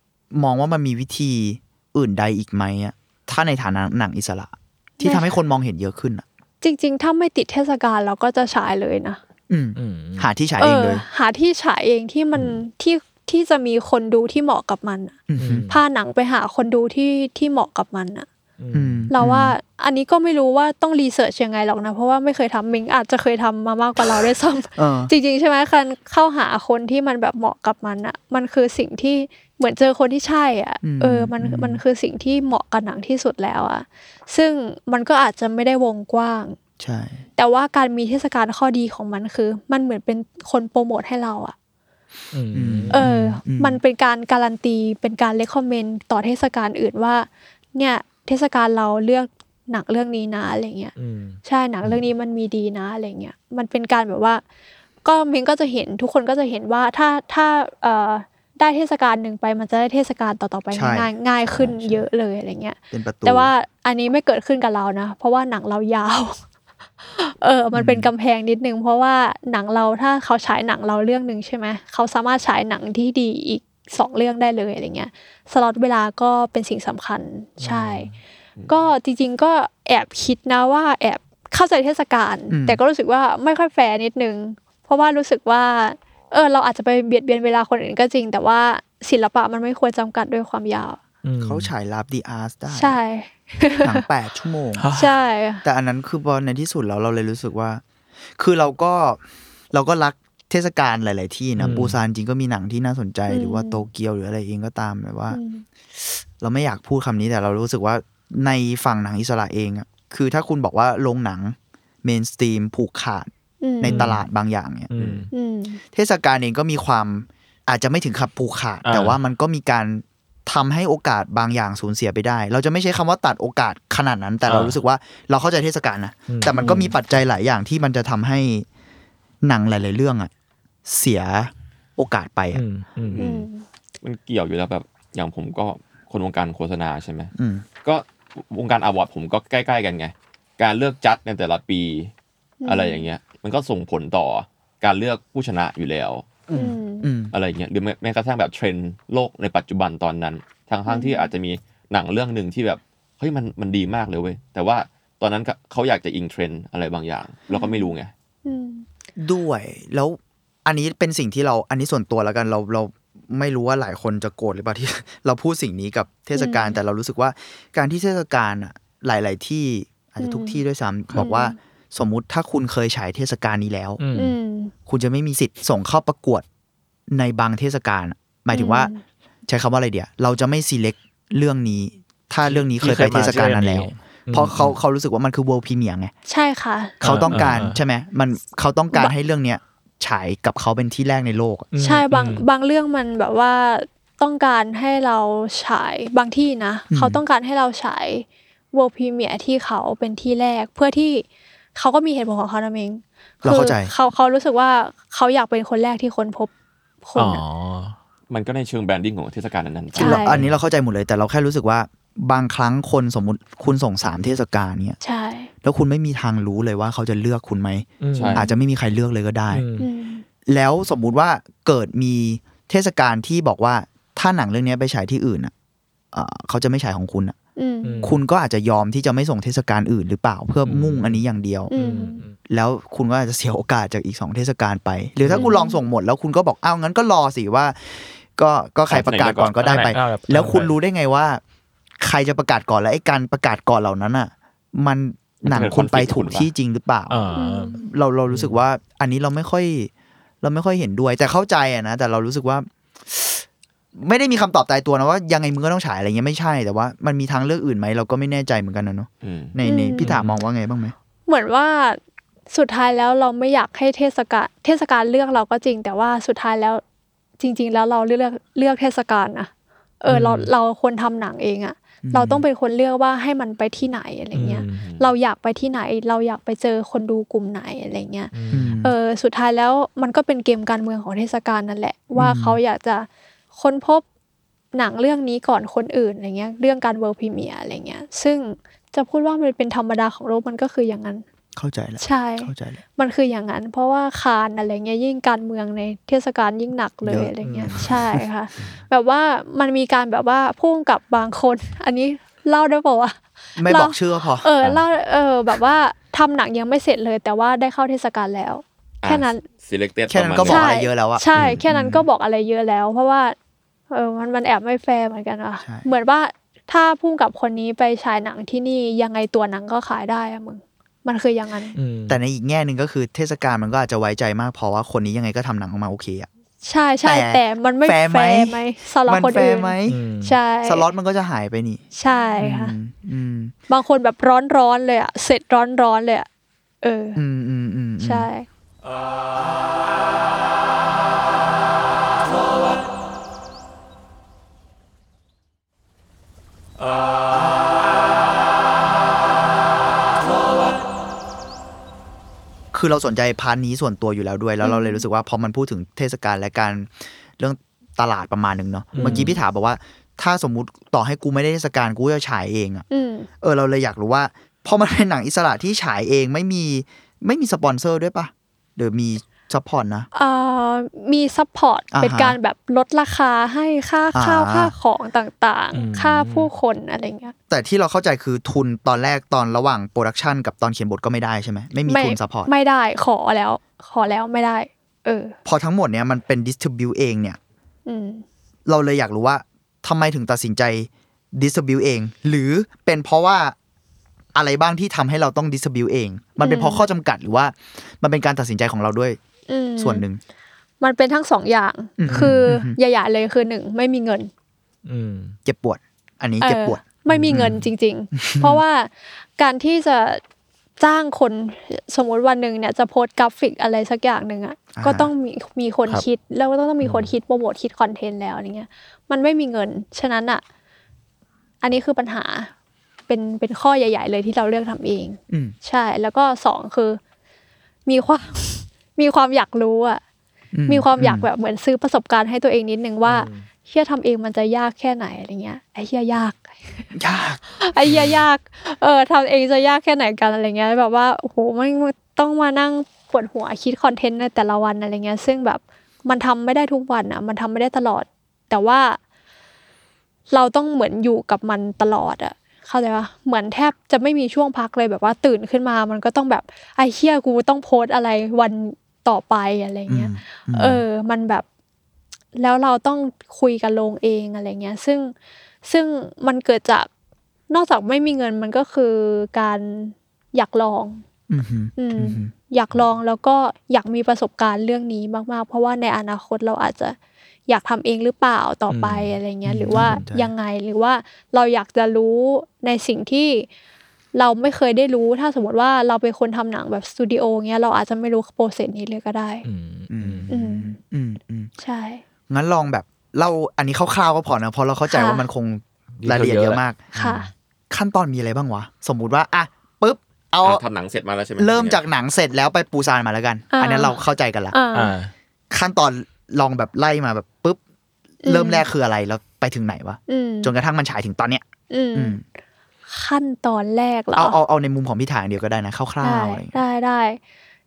มองว่ามันมีวิธีอื่นใดอีกไหมอะถ้าในฐานะหนังอิสระ ที่ทำให้คนมองเห็นเยอะขึ้นอะ
จริง ๆ ถ้าไม่ติดเทศกาลเราก็จะฉายเลยนะ
อืม
อืม
หาที่ฉายเองเลย
หาที่ฉายเองที่มันที่ ที่จะมีคนดูที่เหมาะกับมันอะ
อืม
พาหนังไปหาคนดูที่ที่เหมาะกับมันอะ
อืม
เราว่าอันนี้ก็ไม่รู้ว่าต้องรีเสิร์ชยังไงหรอกนะ เพราะว่าไม่เคยทำมิงอาจจะเคยทำมามากกว่าเราด้วยซ้
เออำ
จริง ๆ ใช่ไหมคันเข้าหาคนที่มันแบบเหมาะกับมันอะมันคือสิ่งที่เหมือนเจอคนที่ใช่อะ
อืม
เออมัน
อืม
มันคือสิ่งที่เหมาะกับหนังที่สุดแล้วอะซึ่งมันก็อาจจะไม่ได้วงกว้าง
ใช่
แต่ว่าการมีเทศกาลข้อดีของมันคือ มันเหมือนเป็นคนโปรโมทให้เราอะ
อืม
อืม
เอออ
ม
มันเป็นการการันตีเป็นการเลคคอมเมนต์ต่อเทศกาลอื่นว่า เนี่ยเทศกาลเราเลือกหนังเรื่องนี้นะอะไรเงี้ย
อืม
ใช่หนังเรื่องนี้มันมีดีนะอะไรเงี้ยมันเป็นการแบบว่า ก็มิงก็จะเห็นทุกคนก็จะเห็นว่าถ้าถ้าเอ่อได้เทศกาลหนึ่งไปมันจะได้เทศกาลต่อๆไป
ใช่
ง่ายง่ายขึ้น
ใช่ใช่
เยอะเลยอะไรเงี้ย
เป็นประตู
แต่ว่าอันนี้ไม่เกิดขึ้นกับเรานะ เพราะว่าหนังเรายาว เออ มันเป็นกำแพงนิดนึง เพราะว่าหนังเราถ้าเขาฉายหนังเราเรื่องหนึ่งใช่ไหมเขาสามารถฉายหนังที่ดีอีกสองเรื่องได้เลยอะไรเงี้ยสล็อตเวลาก็เป็นสิ่งสำคัญใช่ ก็จริง ๆ ก็แอบคิดนะว่าแอบเข้าใจเทศกาล
อืม
แต่ก็รู้สึกว่าไม่ค่อยแฟร์นิดนึง เพราะว่ารู้สึกว่า เออ เราอาจจะไปเบียดเบียนเวลาคนอื่นก็จริง แต่ว่าศิลปะมันไม่ควรจำกัดด้วยความยาว
อืม
เขาฉายลาบดีอาร์สได้
ใช่
หนังแปดชั่วโมง
ใช่
แต่อันนั้นคือพอในที่สุดแล้วเราเลยรู้สึกว่า คือเราก็เราก็รักเทศกาลหลาย ๆ ที่นะ
อืม
ปูซานจริงก็มีหนังที่น่าสนใจ
อืม
หรือว่าโตเกียวหรืออะไรเองก็ตามแบบว่า
อืม
เราไม่อยากพูดคำนี้แต่เรารู้สึกว่าในฝั่งหนังอิสระเองอะคือถ้าคุณบอกว่าโรงหนังเมนสตรีมผูกขาด
อืม
ในตลาดบางอย่างเนี่ย
อืม
อืม
เทศกาลเองก็มีความอาจจะไม่ถึงขับผูกขาด
อ่า
แต่ว่ามันก็มีการ ทำให้โอกาสบางอย่างสูญเสียไปได้ เราจะไม่ใช้คำว่าตัดโอกาสขนาดนั้น แต่เรา
อ่ารู้
รู้สึกว่าเราเข้าใจเทศกาลนะ
อืม
แต่มันก็มีปัจจัยหลายอย่างที่มันจะทำให้หนังหลาย ๆ เรื่องอะเสียโอกาสไปอะ
อืมอืม
อืม
มันเกี่ยวอยู่แล้วแบบ อย่างผมก็คนวงการโฆษณาใช่ไหม
อืม
ก็วงการ award ผมก็ใกล้ ๆ กันไง การเลือกจัดในแต่ละปี
อืม
อะไรอย่างเงี้ย มันก็ส่งผลต่อการเลือกผู้ชนะอยู่แล้ว
อืม
อืม
อะไรอย่างเงี้ยหรือแม้แม้กระทั่งแบบเทรนด์โลกในปัจจุบันตอนนั้นทั้งทั้งที่อาจจะมีหนังเรื่องหนึ่งที่แบบเฮ้ยมันมันดีมากเลยเว้ยแต่ว่าตอนนั้นก็เขาอยากจะอิงเทรนด์อะไรบางอย่างเราก็ไม่รู้ไง
อืม
ด้วยแล้วอันนี้เป็นสิ่งที่เราอันนี้ส่วนตัวแล้วกันเราเราไม่รู้ว่าหลายคนจะโกรธหรือเปล่าที่ เราพูดสิ่งนี้กับเทศกาล
อืม
แต่เรารู้สึกว่าการที่เทศกาลอะหลาย ๆ ที่อาจจะทุก
อืม
ที่ด้วยซ้ำบอกว่า สมมุติถ้าคุณเคยฉายเทศกาลนี้แล้ว
อืม
อืม
คุณจะไม่มีสิทธิ์ส่งเข้าประกวดในบางเทศกาลอะหมายถึงว่า
อืม
ใช้คำว่าอะไรเดียวเราจะไม่ select เรื่องนี้ ถ้าเรื่องนี้เคยไปเทศกาลนั้นแล้ว เพราะเขาเขารู้สึกว่ามันคือ world premiere ไง
ใช่ค่ะ
เขาต้องการ
อ่า
ใช่ไหมมันเขาต้องการ
บะ
ให้เรื่องเนี้ยฉายกับเขาเป็นที่แรกในโลกอะ
อืม
ใช่บาง
อืม
บางเรื่องมันแบบว่าต้องการให้เราฉายบางที่นะ เขาต้องการให้เราฉาย world premiere ที่เขาเป็นที่แรกเพื่อที่ เขาก็มีเหตุผลของเขานะเอง
เราเข้าใจ
คือเขาเขารู้สึกว่าเขาอยากเป็นคนแรกที่ค้นพบคน
อ๋อ
อะ
มันก็ในเชิงแบรนดิ้งของเทศกาลนั้นๆ
ใช่
เราอันนี้เราเข้าใจหมดเลย แต่เราแค่รู้สึกว่าบางครั้งคนสมมติคุณส่งสามเทศกาลเนี้ย
ใช่
แล้วคุณไม่มีทางรู้เลยว่าเขาจะเลือกคุณไหม
ใช่
อาจจะไม่มีใครเลือกเลยก็ได้
อืม
อืม
แล้วสมมุติว่าเกิดมีเทศกาลที่บอกว่าถ้าหนังเรื่องนี้ไปฉายที่อื่นอะเอ่อเขาจะไม่ฉายของคุณอะ
อืม
อืม
คุณก็อาจจะยอมที่จะไม่ส่งเทศกาลอื่นหรือเปล่า เพื่อมุ่งอันนี้อย่างเดียว
อืม
แล้วคุณก็อาจจะเสียโอกาสจากอีกสองเทศกาลไป หรือถ้าคุณลองส่งหมด แล้วคุณก็บอกอ้าวงั้นก็รอสิว่า ก็ก็ใครประกาศก่อนก็ได้ไป
เอาแบบ
แล้วคุณรู้ได้ไงว่า ใครจะประกาศก่อนแล้วไอ้การประกาศก่อนเหล่านั้นอะ มันหนังคุณไปถูกที่จริงหรือเปล่า
อ่า
เราเรารู้สึกว่าอันนี้เราไม่ค่อย เราไม่ค่อยเห็นด้วยแต่เข้าใจอะนะแต่เรารู้สึกว่า ไม่ได้มีคำตอบตายตัวนะว่ายังไงมึงก็ต้องฉายอะไรเงี้ยไม่ใช่แต่ว่ามันมีทางเลือกอื่นไหมเราก็ไม่แน่ใจเหมือนกันนะเนาะ
อืม
ในใน
อืม
พี่ถามมองว่าไงบ้างไหม
เหมือนว่าสุดท้ายแล้วเราไม่อยากให้เทศกาลเทศกาลเลือกเราก็จริง แต่ว่าสุดท้ายแล้วจริง ๆ แล้วเราเลือกเลือกเทศกาลนะเออเราเราควรทำหนังเองอะเราต้องเป็นคนเลือกว่าให้มันไปที่ไหนอะไรเงี้ย เราอยากไปที่ไหน เราอยากไปเจอคนดูกลุ่มไหนอะไรเงี้ย
อืม
เออสุดท้ายแล้วมันก็เป็นเกมการเมืองของเทศกาลนั่นแหละ ว่าเขาอยากจะ ค้นพบหนังเรื่องนี้ก่อนคนอื่นอะไรเงี้ยเรื่องการเวิร์พรีเมียร์อะไรเงี้ยซึ่งจะพูดว่ามันเป็นธรรมดาของโลกมันก็คืออย่างนั้น
เข้าใจแล้ว
ใช่
เข้าใจแล้ว
มันคืออย่างนั้น เพราะว่าคานอะไรเงี้ยยิ่งการเมืองในเทศกาลยิ่งหนักเลย
เยอะ
อะไรเงี้ยใช่ค่ะ แบบว่ามันมีการแบบว่าพุ่งกับบางคน อันนี้เล่าได้ป่าวะ
ไม่
เรา
บอกชื่อก็พอ
เออเล่าเออแบบว่าทำหนังยังไม่เสร็จเลย แต่ว่าได้เข้าเทศกาลแล้ว แค่นั้น
selected
แค่นั้น
ประ
ก็
มาณ
บอก
ใช่
อะไรเยอะแล้วอะ
ใช่ แค่นั้นก็บอกอะไรเยอะแล้ว เพราะว่า เออมันมันแอบไม่แฟร์เหมือนกันว่ะ
ใช่
เหมือนว่าถ้าพุ่งกับคนนี้ไปฉายหนังที่นี่ยังไงตัวหนังก็ขายได้อะมึงมันคืออย่างนั้น
อืม
แต่ในอีกแง่หนึ่งก็คือเทศกาลมันก็อาจจะไว้ใจมากพอว่าคนนี้ยังไงก็ทำหนังออกมาโอเคอะ
ใช่ใช่
แต่
แต่มันไม่
แฟร์ไหม
แฟร์ไหมสำหรับ
มัน
คน
แฟ
อื่
ร์
น
ไหม
อืม
ใช่
สล็อตมันก็จะหายไปนี่
ใช่ค่ะ
อืมอืม
บางคนแบบร้อนร้อนๆเลยอะเสร็จร้อนร้อนๆเลยอะเอออ
อืมอืมอืม
ใช่
คือเราสนใจ part นี้ส่วนตัวอยู่แล้วด้วย แล้วเราเลยรู้สึกว่าพอมันพูดถึงเทศกาลและการเรื่องตลาดประมาณหนึ่งเนาะ
อืม
เมื่อกี้พี่ถามบอกว่า ถ้าสมมุติต่อให้กูไม่ได้เทศกาลกูจะฉายเองอะ
อืม
เออเราเลยอยากรู้ว่าพอมันเป็นหนังอิสระที่ฉายเองไม่มีไม่มีสปอนเซอร์ด้วยปะเดี๋ยวมี support นะ
เอ่อมี support อ่า
ฮะ
เป็นการแบบลดราคาให้ค่าข้าว
อ่า
ค่าของต่าง
อืม
ๆค่าผู้คนอะไรเงี้ย
แต่ที่เราเข้าใจคือทุนตอนแรกตอนระหว่าง production กับตอนเขียนบทก็ไม่ได้ใช่ไหมไม่มีทุน support
ไม่ได้ขอแล้ว ขอแล้วไม่ได้เออ
พอทั้งหมดเนี้ยมันเป็นดิสทิบิวเองเนี่ย
อืม
เราเลยอยากรู้ว่าทำไมถึงตัดสินใจดิสทบิวเอง หรือเป็นเพราะว่าอะไรบ้างที่ทำให้เราต้องดิสทบิวเอง มันเป็นเพราะข้อจำกัดหรือว่า มันเป็นการตัดสินใจของเราด้วย
อืม
ส่วนหนึ่ง
มันเป็นทั้งสองอย่าง
อืม
คืออ
ม
ใหญ่ๆเลยคือหนึ่งไม่มีเงิน
อืม
เจ็บปวด อันนี้เจ็บปวด
เออไม่มีเงินจริง ๆ เพราะว่าการที่จะจ้างคนสมมติวันหนึ่งเนี่ยจะโพสต์กราฟิกอะไรสักอย่างหนึ่งอะ
อ่า
ก็ต้องมีมีคน
ครับ
คิดแล้วก็ต้องมีคนคิดโปรโมทคิดคอนเทนต์แล้วอะไรเงี้ย มันไม่มีเงิน ฉะนั้นอะ อันนี้คือปัญหาเป็นเป็นข้อใหญ่ ๆ เลยที่เราเลือกทำเอง
อืม
ใช่ แล้วก็สองคือ มีความ มีความอยากรู้อะมีความอยากแบบเหมือนซื้อประสบการณ์ให้ตัวเองนิดนึงว่าเฮียทำเองมันจะยากแค่ไหนอะไรเงี้ยไอ้เฮียยาก
ยาก
ไอ้เฮียยาก เออทำเองจะยากแค่ไหนกันอะไรเงี้ยแบบว่าโอ้โหไม่ต้องมานั่งปวดหัวคิดคอนเทนต์ในแต่ละวันอะไรเงี้ย ซึ่งแบบมันทำไม่ได้ทุกวันอะ มันทำไม่ได้ตลอด แต่ว่า เราต้องเหมือนอยู่กับมันตลอดอะเข้าใจปะเหมือนแทบจะไม่มีช่วงพักเลยแบบว่าตื่นขึ้นมา มันก็ต้องแบบไอ้เฮียกูต้องโพสต์อะไรวัน ต่อไปอะไรเงี้ย เออ มันแบบแล้วเราต้องคุยกันลงเองอะไรเงี้ย ซึ่งซึ่งมันเกิดจากนอกจากไม่มีเงินมันก็คือการอยากลอง
อืมฮึ
อืม
อืมฮึ
อยากลองแล้วก็อยากมีประสบการณ์เรื่องนี้มาก ๆ เพราะว่าในอนาคตเราอาจจะอยากทำเองหรือเปล่าต่อไป
อืม
อะไรเงี้ย
อืม
หรือว่า
น่าสนใจ
ยังไงหรือว่าเราอยากจะรู้ในสิ่งที่ เราไม่เคยได้รู้ถ้าสมมติว่าเราเป็นคนทำหนังแบบสตูดิโอเงี้ยเราอาจจะไม่รู้โปรเซสนี้เลยก็ได้
อืม
อืม
อืม
อืมอืม
ใช่
งั้นลองแบบเล่าอันนี้คร่าวๆก็พอนะเพราะเราเข้าใจ
ค่ะ
ว่ามันคงรายละเอียดเยอะมาก
ค่ะ
ขั้นตอนมีอะไรบ้างวะ สมมุติว่าอะปุ๊บเอา
อะทำหนังเสร็จมาแล้วใช่ไหม
เริ่มจากหนังเสร็จแล้วไปปูซานมาแล้วกัน
อ่า
อันนี้เราเข้าใจกันละ
อ่า
อ่า
ขั้นตอนลองแบบไล่มาแบบปุ๊บ
อืม
เริ่มแรกคืออะไรแล้วไปถึงไหนวะ
อืม
จนกระทั่งมันฉายถึงตอนเนี้ย
อืม
อืม
ขั้นตอนแรกเหรอ
เอาเอาเอาในมุมของพี่ถ่ายอย่างเดียวก็ได้นะคร่า
ได้
วๆอะไรอย่างเงี้ย
ได้ได้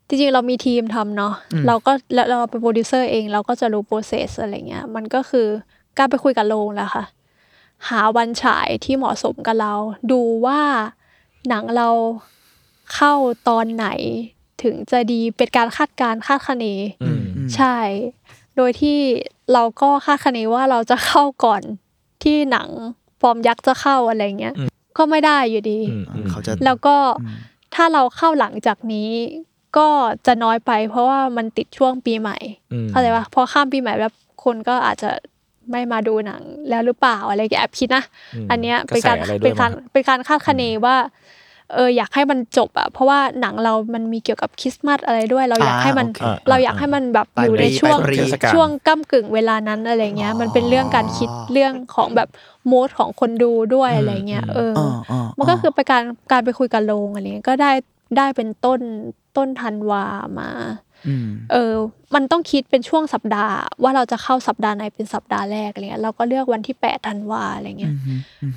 จริงๆเรามีทีมทำเนาะ
อืม
เราก็แล้วเราเป็นโปรดิวเซอร์เองเราก็จะรู้ process อะไรเงี้ยมันก็คือการไปคุยกับโรงแหละค่ะ หาวันฉายที่เหมาะสมกับเรา ดูว่าหนังเราเข้าตอนไหนถึงจะดีเป็นการคาดการณ์คาดคะเน
อืม
อืม
ใช่ โดยที่เราก็คาดคะเนว่าเราจะเข้าก่อนที่หนังฟอร์มยักษ์จะเข้าอะไรเงี้ย
อืม
ก็ไม่ได้อยู่ดี
อืมอืม
เขาจะ
แล้วก็
อืม
ถ้าเราเข้าหลังจากนี้ก็จะน้อยไป เพราะว่ามันติดช่วงปีใหม่
อืม
เข้าใจปะพอข้ามปีใหม่แบบคนก็อาจจะไม่มาดูหนังแล้วหรือเปล่าอะไรอย่างเงี้ยแอบคิดนะ
ม
อันเนี้ยเป็นการะ
แสอะไรด้
เป็
วย
นการ
มั้ง
เป็นการคาดคะเนว่า เอออยากให้มันจบอะเพราะว่าหนังเรามันมีเกี่ยวกับคริสต์มาสอะไรด้วย เราอยาก
อ่า
ให้มัน
โอเค
เราอยากให้มันแบบ
ปลาย
อยู่ใน
ปี
ช่วง
ปลายปี
เทศกาล
ช่วงก้ากึ่งเวลานั้นอะไรเงี้ย มันเป็นเรื่องการคิด
อ๋อ
เรื่องของแบบโมดของคนดูด้วยอะไรเงี้ยเอออ
อ๋ออ๋อ
มันก็คือไปการการไปคุยกับโรงอะไรเงี้ยก็ได้ได้เป็นต้นต้นธันวามา
อืม
เออ มันต้องคิดเป็นช่วงสัปดาห์ ว่าเราจะเข้าสัปดาห์ไหนเป็นสัปดาห์แรกอะไรเงี้ยเราก็เลือกวันที่แปดธันวาอะไรเงี้ย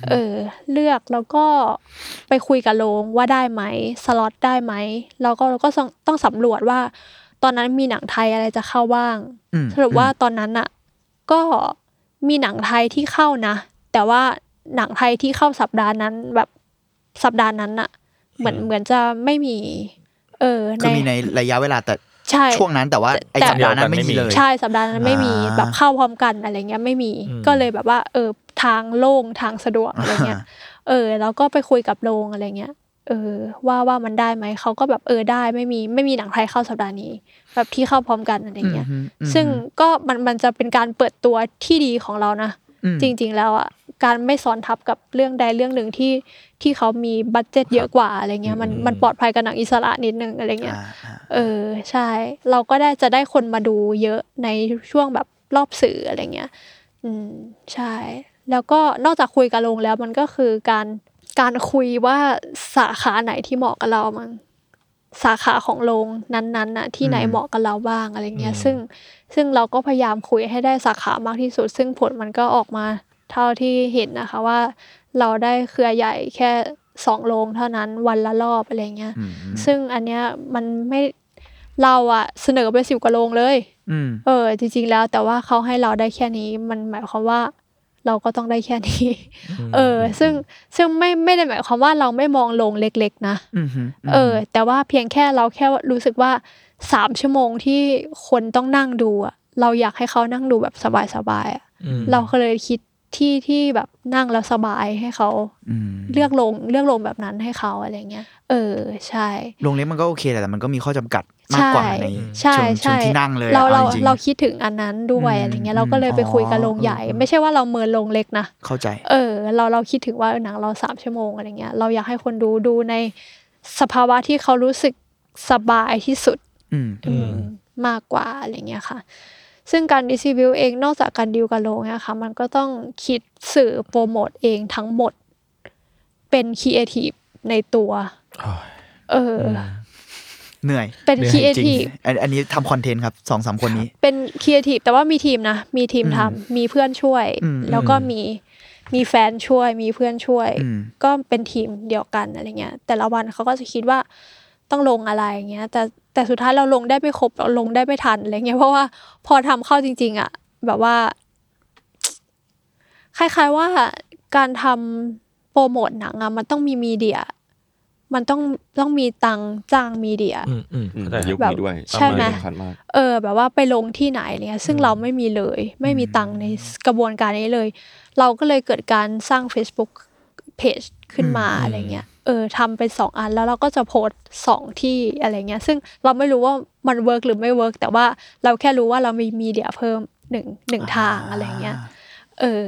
เออ เลือกแล้วก็ไปคุยกับโรงว่าได้ไหมสล็อตได้ไหมเราก็เราก็ต้องต้องสำรวจว่า ตอนนั้นมีหนังไทยอะไรจะเข้าบ้าง
อืม
สรุปว่าตอนนั้นอะก็มีหนังไทยที่เข้านะ แต่ว่าหนังไทยที่เข้าสัปดาห์นั้นแบบสัปดาห์นั้นอะเหมือนเหมือนจะไม่มี เออ
คือมีในระยะเวลาแต่
ใช่
ช่วงนั้นแต่ว่าไอ
แต่
สัปดาห์นั้นไม่มีเลย
ใช่สัปดาห์นั้นไม่มี
อ่า
แบบเข้าพร้อมกันอะไรเงี้ยไม่มี
อืม
ก็เลยแบบว่า เออทางโล่งทางสะดวกอะไรเงี้ยเออ แล้วก็ไปคุยกับโรงอะไรเงี้ยเออว่าว่ามันได้ไหมเขาก็แบบเออได้ไม่มีไม่มีหนังไทยเข้าสัปดาห์นี้ แบบที่เข้าพร้อมกันอะไรเงี้ย
อืมอืม
ซึ่งก็มันมันจะเป็นการเปิดตัวที่ดีของเรานะ
อืม
จริง ๆ แล้วอะการไม่ซ้อนทับกับเรื่องใดเรื่องหนึ่งที่ที่เขามีบัตเจ็ตเยอะกว่าอะไรเงี้ยมัน
อืม
มันปลอดภัยกับหนังอิสระนิดนึงอะไรเงี้ย
อ่าอ่า
เออใช่ เราก็ได้จะได้คนมาดูเยอะในช่วงแบบรอบสื่ออะไรเงี้ยอืมใช่ แล้วก็นอกจากคุยกับโรงแล้วมันก็คือการการคุยว่าสาขาไหนที่เหมาะกับเรามั้ง สาขาของโรงนั้นๆน่ะที่ไหน
อืม
เหมาะกับเราบ้างอะไรเงี้ย
อืม
ซึ่งซึ่งเราก็พยายามคุยให้ได้สาขามากที่สุด ซึ่งผลมันก็ออกมาเท่าที่เห็นนะคะว่า เราได้เครือใหญ่แค่สองโรงเท่านั้นวันละรอบอะไรเงี้ย
อืม
ซึ่งอันเนี้ยมันไม่เราอะเสนอไปสิบกว่าโรงเลย
อืม
เออ จริง ๆ แล้วแต่ว่าเขาให้เราได้แค่นี้มันหมายความว่า เราก็ต้องได้แค่นี้ เออ ซึ่งซึ่งไม่ไม่ได้หมายความว่าเราไม่มองโรงเล็กๆ นะ
อืมฮึ
เออ แต่ว่าเพียงแค่เราแค่รู้สึกว่าสามชั่วโมงที่คนต้องนั่งดูอะเราอยากให้เขานั่งดูแบบสบายๆอะ
อืม
เราก็เลยคิด ที่ที่แบบนั่งแล้วสบายให้เขา
อืม
เลือกลงเลือกลงแบบนั้นให้เขาอะไรเงี้ย เออใช่
โรงเล็กมันก็โอเคแหละแต่มันก็มีข้อจำกัดมากกว่าใน
ใช่
เชิงเชิ
ใช่
งที่นั่งเลยอะ
เราเรา
อจงๆ
เราคิดถึงอันนั้นด้วย
อืม
อะไรเงี้ยเราก็เลยไปคุยกับโรงใหญ่
อ๋อ
ไม่ใช่ว่าเราเมินโรงเล็กนะ
เข้าใจ
เออ เราเราคิดถึงว่าหนังเราสามชั่วโมงอะไรเงี้ยเราอยากให้คนดูดูในสภาวะที่เขารู้สึกสบายที่สุด
อืม
อืมมากกว่าอะไรเงี้ยค่ะ ซึ่งการดิส t ิบิวเองนอกจากการดิวกับโรงเนี่ยค่ะมันก็ต้องคิดสื่อโปรโมทเองทั้งหมด เป็นครีเอทีฟในตัว
โอ้ย
เอออ
เหนื่อย
เห
นื่อย
ครีเอทีฟ
อันอันนี้ทำคอนเทนต์ครับสองสามคนนี้
เป็นครีเอทีฟแต่ว่ามีทีมนะ มีทีม
อืม
ทำมีเพื่อนช่วย
อืม
แล้วก็มีมีแฟนช่วย มีเพื่อนช่วย
อืม
ก็เป็นทีมเดียวกันอะไรเงี้ย แต่ละวันเขาก็จะคิดว่าต้องลงอะไรอย่างเงี้ย แต่ แต่สุดท้ายเราลงได้ไม่ครบเราลงได้ไม่ทันอะไรเงี้ยเพราะว่าพอทำเข้าจริง ๆ อะ แบบว่า คล้าย ๆว่าการทำโปรโมทหนังอะมันต้องมี media มันต้องต้องมีตังค์จ้าง media
อืมอืม
อืม
เข้าใจ
ยุค
แบบ
นี้ด้วย
ใช่ไหม
สำคัญมาก
เออ แบบว่าไปลงที่ไหนอะไรเงี้ยซึ่งเราไม่มีเลย ไม่มีตังค์ในกระบวนการนี้เลย เราก็เลยเกิดการสร้าง Facebook Page ขึ้นมา
อืม
อะไรเงี้ย เออทำเป็นสองอันแล้วเราก็จะโพสต์สองที่อะไรเงี้ย ซึ่งเราไม่รู้ว่ามัน work หรือไม่ work แต่ว่าเราแค่รู้ว่าเรามี media เพิ่มหนึ่งหนึ่งทางอะไรเงี้ยเออ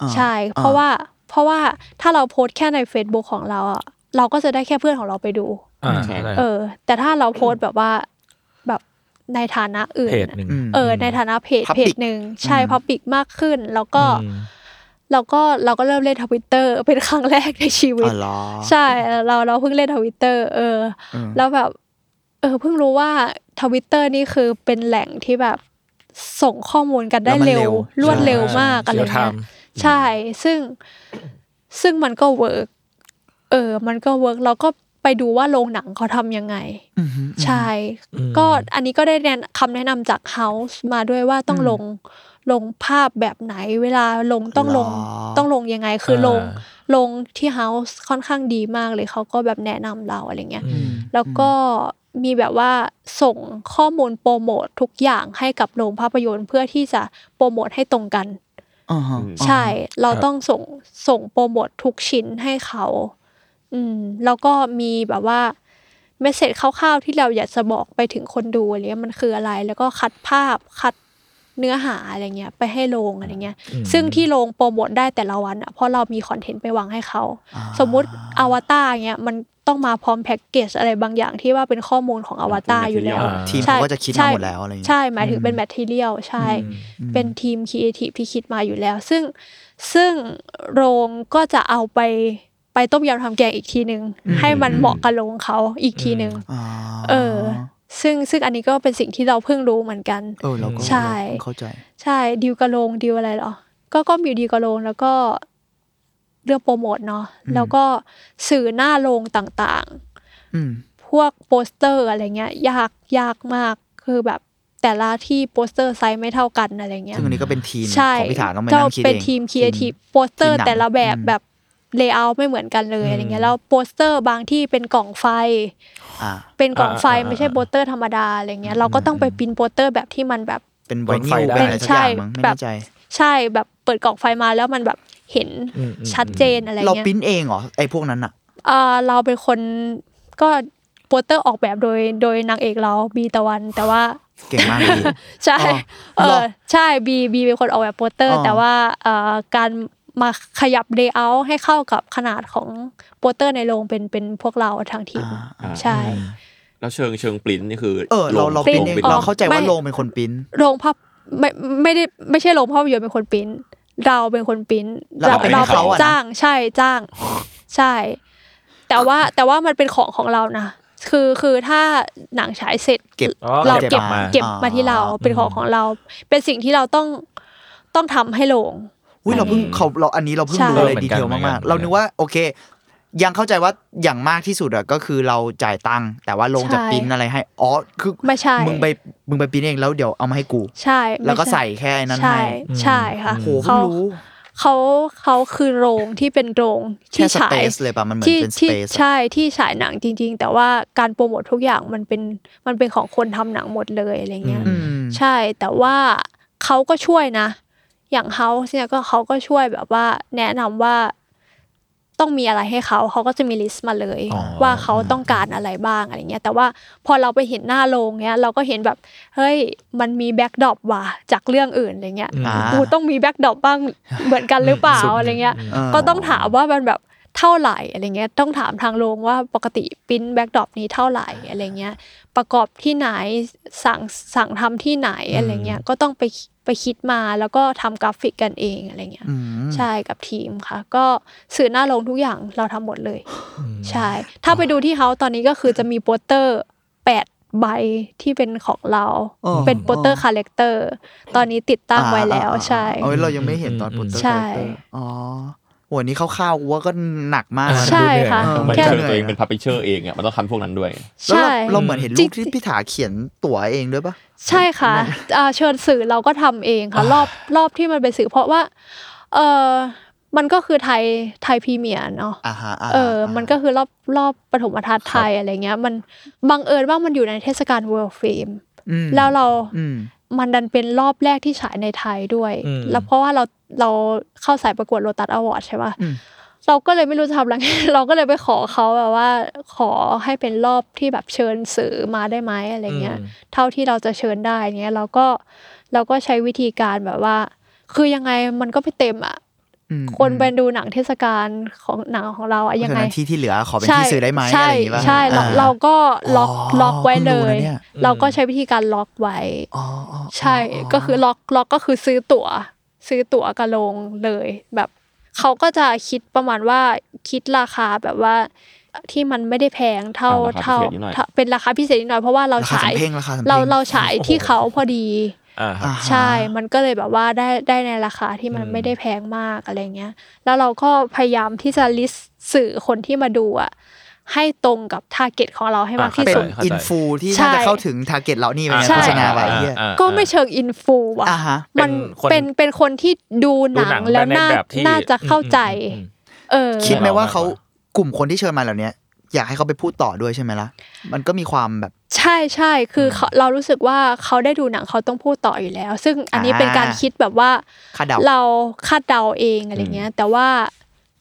อ่า
ใช่ เพราะว่าเพราะว่าถ้าเราโพสต์แค่ใน Facebook ของเราอะเราก็จะได้แค่เพื่อนของเราไปดู
อ่า
ใช่
เข้าใจ
เออ แต่ถ้าเราโพสต์แบบว่าแบบในฐานะอื่น
เพจ
อะ
หนึ่ง
อืม
เออในฐานะเพจ
Public
เพจหนึ่งใช่
อืม
public มากขึ้นแล้วก็
อืม
เราก็เราก็เริ่มเล่นทวิตเตอร์เป็นครั้งแรกในชีวิต
อ๋อเหรอ
ใช่เราเราเพิ่งเล่นทวิตเตอร์เออ
อืม
แล้วแบบ เออเพิ่งรู้ว่าทวิตเตอร์นี่คือเป็นแหล่งที่แบบส่งข้อมูลกันได้
แล้วมัน
เร็ว
เร็ว
รวด
ใช่
เร็วมากอะไร
เชียว
เงี้ย
ทำ
ใช่ ซึ่งซึ่งมันก็ work เออ มันก็ work เราก็ไปดูว่าโรงหนังเขาทำยังไง
อืมฮึ
ใช่
อืม
ก็อันนี้ก็ได้แนะคำแนะนำจาก House มาด้วยว่าต้อง
อืม
ลง ลงภาพแบบไหน เวลาลงต้องลง
หรอ
ต้องลงยังไง คือลง
อ่า
ลงที่ House ค่อนข้างดีมากเลยเขาก็แบบแนะนำเราอะไรเงี้ย
อืม
แล้วก็มีแบบว่าส่งข้อมูลโปรโมททุกอย่างให้กับโรงภาพยนตร์ เพื่อที่จะโปรโมทให้ตรงกัน
อ่าฮะ
ใช่ เรา
ครับ
ต้องส่งส่งโปรโมททุกชิ้นให้เขา อืม แล้วก็มีแบบว่าเมสเซจคร่าวๆที่เราอยากจะบอกไปถึงคนดูอะไรเงี้ยมันคืออะไร แล้วก็คัดภาพคัด เนื้อหาอะไรเงี้ยไปให้โรงอะไรเงี้ย
อืม
ซึ่งที่โรงโปรโมทได้แต่ละวันอะเพราะเรามีคอนเทนต์ไปวางให้เขา
อ่า
สมมุติอวตารเงี้ยมันต้องมาพร้อมแพ็กเกจอะไรบางอย่างที่ว่าเป็นข้อมูลของอวตารอยู่แล้ว
อ่า
ทีม
ใช่
เขาก็จะคิด
ใช่
มาหมดแล้วอะไรอย่างเงี้ย
ใช่หมายถึงเป็น material ใช่
อืม
เป็นทีมครีเอทีฟที่คิดมาอยู่แล้ว ซึ่งซึ่งโรงก็จะเอาไปไปต้มยำทำแกงอีกทีหนึ่งให้มันเหมาะกับโรงเขาอีกทีหนึ่ง
อ่า
เออ ซึ่งซึ่งอันนี้ก็เป็นสิ่งที่เราเพิ่งรู้เหมือนกัน
เออเราก็
ใช่
เราเข้าใจ
ใช่ดิวกับโรงดิวอะไรเหรอ ก็ก็มีดิวกระโรงแล้วก็เรื่องโปรโมทเนาะ
อืม
แล้วก็สื่อหน้าโรงต่าง
อืม
ๆพวกโปสเตอร์อะไรเงี้ย ยากยากมากคือแบบแต่ละที่โปสเตอร์ไซส์ไม่เท่ากันอะไรเงี้ย
ซึ่งอันนี้ก็เป็นทีม
ใช่
ของพิธาต้องไป
จะ
นั่งคิด
เป็น
เอง
ทีมครีเอทีฟโปสเตอร์
ทีมหนัง
แต่ละแบบ
อืม
แบบ layer ไม่เหมือนกันเลย
อืม
อะไรเงี้ยแล้วโปสเตอร์บางที่เป็นกล่องไฟ
อ่า
เป็นกล่องไฟ
อ่าอ่า
ไม่ใช่โปสเตอร์ธรรมดาอะไรเงี้ยเราก็ต้องไปปริ้นโปสเตอร์แบบที่มันแบบ
เป็นไว
โดน
นิ
ไฟ
ล
ได้
เป็นอะไรสักอย่างมั้งไม่
แบบ
แน่ใจ
ใช่แบบเปิดกล่องไฟมาแล้วมันแบบเห็น
อืมอืม
ชัดเจนอะไร
เรา
เงี้ย
ปริ้นเองเหรอไอ้พวกนั้นอะ
เออเราเป็นคนก็โปสเตอร์ออกแบบโดยโดยนางเอกเราบีตะวันแต่ว่า
เก่งมากเลย
ใช่
อ๋อ
เอ
เหร
อ
อ
ใช่บีบีเป็นคนออกแบบโปสเตอร์
อ๋อ
แต่ว่าเอ่อการ มาขยับเลเยอร์ให้เข้ากับขนาดของโปสเตอร์ในโรงเป็นเป็นพวกเราทางทีม
อ่าอ่า
ใช่
แล้วเชิงเชิงปริ้นนี่คือ
เออเราเราปริ้น
โรง
เอง
ปริ้น
เราเข้าใจว่า
ไม่
โรงเป็นคนปริ้น
โรงภาพไม่ไม่ได้ไม่ใช่โรงภาพยนตร์เป็นคนปริ้นเราเป็นคนปริ้น
แล้วเราไปให้
เรา
เขาอะนะ
จ้างใช่จ้าง ใช่ แต่ว่าแต่ว่ามันเป็นของของเรานะคือคือถ้าหนังฉายเสร็จ
เก็บ
อ๋อ
เรา
เก็
เก็
บบมา
เก็บมาที่เราเป็นของของเรา เป็นสิ่งที่เราต้องต้องทำให้โรง
อุ้ยเราเพิ่งเขาเราอันนี้เราเพิ่ง
ใช่
รู้เลย
เหมือน
ดี
กัน
เทล
เหมือนกั
มาก
น
ๆเรานึกว่าโอเค ยังเข้าใจว่าอย่างมากที่สุดอะก็คือเราจ่ายตังค์แต่ว่าโรงจะปริ้นอะไรให้อ๋อคือ
ไม่ใช่
มึงไปมึงไปปริ้นเองแล้วเดี๋ยวเอามาให้กู
ใช่
แล้วก็
ไม่ช่
ใส่แค่นั้น
ใช่
ให้
ใช่ค่ะ
โหเพิ่
เขา
งรู้
เขาเขาคือโรงที่เป็นโรง
แค่
ที่
ส
ฉา
เป
ย
ซเลยป่ะมันเหมือน
ที่
เป็นส
ที่
เปซ
ใช่ที่ฉายหนังจริง ๆ แต่ว่าการโปรโมททุกอย่างมันเป็นมันเป็นของคนทำหนังหมดเลยอะไรเงี้ย
อืม
ใช่แต่ว่าเขาก็ช่วยนะ อย่างเฮาส์เนี่ยก็เขาก็ช่วยแบบว่าแนะนำว่าต้องมีอะไรให้เขาเขาก็จะมี list มาเลย
อ๋อ
ว่าเขาต้องการอะไรบ้างอะไรเงี้ยแต่ว่าพอเราไปเห็นหน้าโรงเนี้ยเราก็เห็นแบบเฮ้ยมันมี backdrop ว่ะจากเรื่องอื่นอะไรเงี้ย
อ่า
กูต้องมี backdrop บ้างเหมือนกันหรือเปล่าอะไรเงี้ย
เออ
ก็ต้องถามว่ามันแบบ เท่าไหร่อะไรเงี้ยต้องถามทางโรงว่าปกติ print backdrop นี้เท่าไหร่อะไรเงี้ยประกอบที่ไหนสั่งสั่งทำที่ไหนอะไรเงี้ยก็ต้องไปไปคิดมาแล้วก็ทำกราฟิกกันเองอะไรเงี้ย
อืม
ใช่กับทีมค่ะ ก็สื่อหน้าโรงทุกอย่างเราทำหมดเลยใช่ถ้าไปดูที่เขาตอนนี้ก็คือจะมีโปสเตอร์แปดใบที่เป็นของเรา
อ๋อ
เป็นโปสเตอร์ character ตอนนี้ติดตั้งไว้แล้ว
อ่าอ่าอ่า
ใช่
เอาไว้เรายังไม่เห็นตอนโปสเตอร์
ใช่
คาแรคเตอร์อ๋อโหอันนี้คร่าวๆกูว่าก็หนักมากนะ
ใช่ค่ะ
เออ
มัน
แค่
เชิญตัวเองเป็นพับ l ิเชอร์เองอะมันต้องทำพวกนั้นด้วย
แล้ว
ใช่
เราเราเหมือนเห็น
จริ
รู
ง
ปที่พี่ถาเขียนตั๋วเองด้วยปะ
ใช่ค่ะอ่าเชิญสื่อเราก็ทำเองค่ะรอบรอบที่มันเป็นสื่อเพราะว่า เออมันก็คือไทยไทยพรีเมียร์เนาะ
อ่าฮะาฮะ
เออ มันก็คือรอบรอบปฐมทัศน์ไทยอะไรเงี้ย มันบังเอิญว่ามันอยู่ในเทศกาล World Film
อืม
แล้วเรา
อื ม
มันดันเป็นรอบแรกที่ฉายในไทยด้วย
อืม
แล้วเพราะว่าเราเราเข้าสายประกวดโ o ตัสอวอร์ดใช่ป่ะ
อืม
เราก็เลยไม่รู้จะทำอะไรเราก็เลยไปขอเขาแบบว่า ขอให้เป็นรอบที่แบบเชิญสื่อมาได้ไหมอะไรเงี้ย
อืม
เท่าที่เราจะเชิญได้เนี้ยเราก็เราก็ใช้วิธีการแบบว่า คือยังไงมันก็ไม่เต็มอะ
อืม
คนไปดูหนังเทศกาลของหนังของเราอะยังไง
เพราะฉะนั้นที่ที่เหลือขอเป็นที่ซื้อได้ไหม
ใช่
อะไรอย่างงี้ป่ะ
ใช่เรา
อ่
เราก็ล็อก
อ๋อ
ล็อกไว้เล
เพิ่งรู้
ย
นะเนี่ย
เราก็ใช้วิธีการล็อกไว้
อ๋ออ๋อ
ใช่ก็คือล็อกล็อกก็คือซื้อตั๋ว ซื้อตั๋วกระโลงเลยแบบเขาก็จะคิดประมาณว่าคิดราคาแบบว่าที่มันไม่ได้แพงเท่า
อ่าราคา
เท่า
พิเศษนิดหน่อย
เท่าเป็นราคาพิเศษนิดหน่อยเพราะว่าเรา
ราคา
ฉาย
สำเพ็งราคาสำเพ็ง
เราเราฉายที่เขาพอดี
อ่าครับ
อ่าฮะ
ใช่ มันก็เลยแบบว่าได้ได้ในราคาที่มัน
อืม
ไม่ได้แพงมากอะไรเงี้ย แล้วเราก็พยายามที่จะลิสต์สื่อคนที่มาดูอะให้ตรงกับทาร์เก็ตของเราให้มากที่
เป็น
สุด
เข้าใจ
อินฟูที่
ใช่
น่าจะเข้าถึงทาร์เก็ตเรานี่ไป
อ่
ไง
ใช่
โฆษณาไว้เหี้ย
อ่า
ก็ไม่เชิงอินฟูว่ะ
อ่าฮะ
มัน
เป็นคน
เป็นเป็นคนที่ดูหนังแล้ว
ใน
น่า
แบบที่
น่าจะเข้าใจ
อืมอืม
เออ
คิดไหมว่า
เอามากกว่า
เขากลุ่มคนที่เชิญมาเหล่านี้ อยากให้เขาไปพูดต่อด้วยใช่ไหมล่ะ มันก็มีความแบบ
ใช่ใช่คือเขาเรารู้สึกว่าเขาได้ดูหนังเขาต้องพูดต่ออยู่แล้ว ซึ่งอันนี้
อ่า
เป็นการคิดแบบว่า
คาดเดา
เราคาดเดาเองอะไรเงี้ย แต่ว่า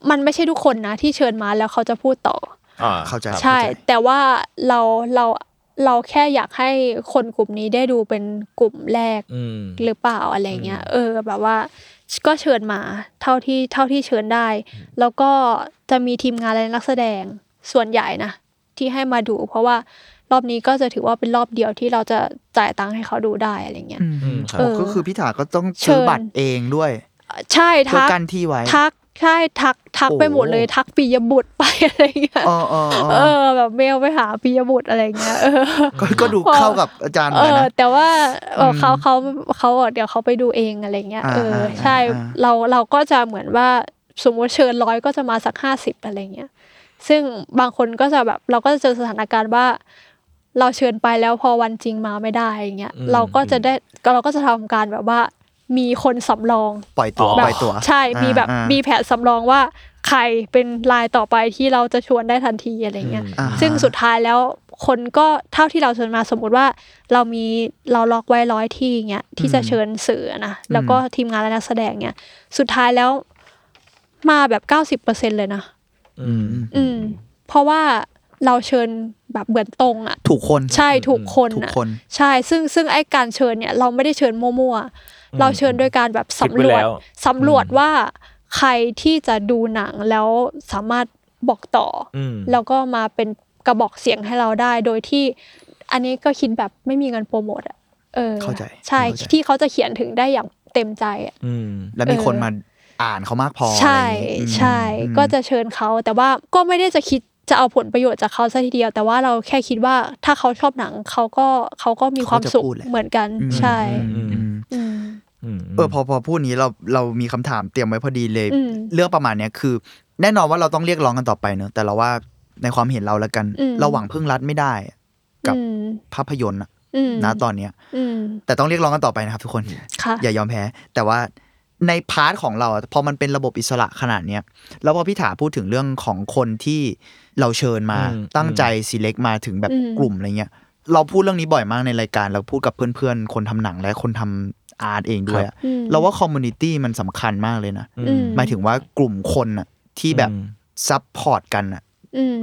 มันไม่ใช่ทุกคนนะที่เชิญมาแล้วเขาจะพูดต่อ
อ่
เข้าใจ
ใช่ แต่ว่าเราเราเราแค่อยากให้คนกลุ่มนี้ได้ดูเป็นกลุ่มแรก
อืม
หรือเปล่าอะไรเงี้ย เออ แบบว่า ก็เชิญมาเท่าที่เท่าที่เชิญได้ แล้วก็จะมีทีมงานและนักแสดง ส่วนใหญ่นะที่ให้มาดู เพราะว่ารอบนี้ก็จะถือว่าเป็นรอบเดียวที่เราจะจ่ายตังค์ให้เขาดูได้อะไรเงี้ย
อืม
อืมครับ
เออ
ก็คือพี่ถาก็ต้อง
เชิ
ซื้อ
ญ
บัตรเองด้วย
ใช่
เพื่อ
ทัก
กันที่ไว้
ทักใช่ทักทัก
โอ้
ไปหมดเลย ทักปิยบุตรไปอะไรเงี้ย
เออเออเอ
เอ
อ
อแบบเมลไปหาปิยบุตรอะไรเงี้ยเออ
ก็ก็ดูเข้ากับอาจารย์เห
เอ
มือนกัน
อ
นะ
แต่ว่าเออ
อืม
เขาเขาเขาบอกเดี๋ยวเขาไปดูเองอะไรเงี้ย
อ่า
เออ
อ่า
ใช่
อ่า
เราเราก็จะเหมือนว่าสมมติเชิญร้อยก็จะมาสักห้าสิบอะไรเงี้ย ซึ่งบางคนก็จะแบบเราก็จะเจอสถานการณ์ว่า เราเชิญไปแล้วพอวันจริงมาไม่ได้อย่างเงี้ย
อืม
เราก็จะได้ก็เราก็จะทำการแบบว่า มีคนสำรอง
ปล่อยตัว
อ๋อ
ปล่อยตัว
ใช่มีแบบ
อ่า
มีแผนสำรองว่าใครเป็นรายต่อไปที่เราจะชวนได้ทันทีอะไรเงี้ย
อ่า
ซึ่งสุดท้ายแล้วคนก็เท่าที่เราเชิญมาสมมุติว่า เรามีเราล็อกไว้ร้อยที่เงี้ยที่จะเชิญสื่อนะแล้วก็ทีมงานและนักแสดงเงี้ย สุดท้ายแล้วมาแบบเก้าสิบเปอร์เซ็นเลยนะ
อืม
อืม เพราะว่าเราเชิญแบบเหมือนตรงอะ
ถูกคน
ใช่ถูกคน
ถูก
อะ
คน
ใช่ซึ่งซึ่งไอ้การเชิญเนี่ยเราไม่ได้เชิญมั่วๆเราเชิญด้วยการแบบ
คิดไว้
สำรวจ
แล้ว
สำรวจว่าใครที่จะดูหนังแล้วสามารถบอกต่ออ
อืม
แล้วก็มาเป็นกระบอกเสียงให้เราได้โดยที่ อันนี้ก็คิดแบบไม่มีเงินโปรโมทอะเออ
เข้าใจ
ใช่
เข้าใจ
ที่เขาจะเขียนถึงได้อย่างเต็มใจอะ
อืม
แล้วมีคนมา อ่านเขามากพอ
ใช่
อะไรอย่างงี้
ใช่
อืม
ก็จะเชิญเขาแต่ว่าก็ไม่ได้จะคิดจะเอาผลประโยชน์จากเขาซะทีเดียว แต่ว่าเราแค่คิดว่าถ้าเขาชอบหนังเขาก็เขาก็มีความสุขเหมือนกัน
อืม
ใช่
อืมอืม
อืม
อืม
เออพอพอพูดนี้เราเรามีคำถามเตรียมไว้พอดีเลย
อืม
เรื่องประมาณเนี้ยคือ แน่นอนว่าเราต้องเรียกร้องกันต่อไปเนอะแต่เราว่าในความเห็นเราแล้วกัน
อืม
เราหวังพึ่งรัฐไม่ได้ กับ
อืม
ภาพยนตร์อะ
อืม
นะตอนเนี้ย
อืม
แต่ต้องเรียกร้องกันต่อไปนะครับทุกคน
ค่ะ
อย่ายอมแพ้ แต่ว่า ในพาร์ทของเราอะพอมันเป็นระบบอิสระขนาดเนี้ยแล้วพอพี่ถาพูดถึงเรื่องของคนที่เราเชิญมา
อืม
ตั้งใจ select มาถึงแบบ
อืม
กลุ่มอะไรเงี้ยเราพูดเรื่องนี้บ่อยมากในรายการ เราพูดกับเพื่อนๆ คนทำหนังและคนทำ art เองด้วยอะ
อืม
เราว่า community มันสำคัญมากเลยนะ
อืม
หมายถึงว่ากลุ่มคนอะที่แบบ
อืม
support กันอะ
อืม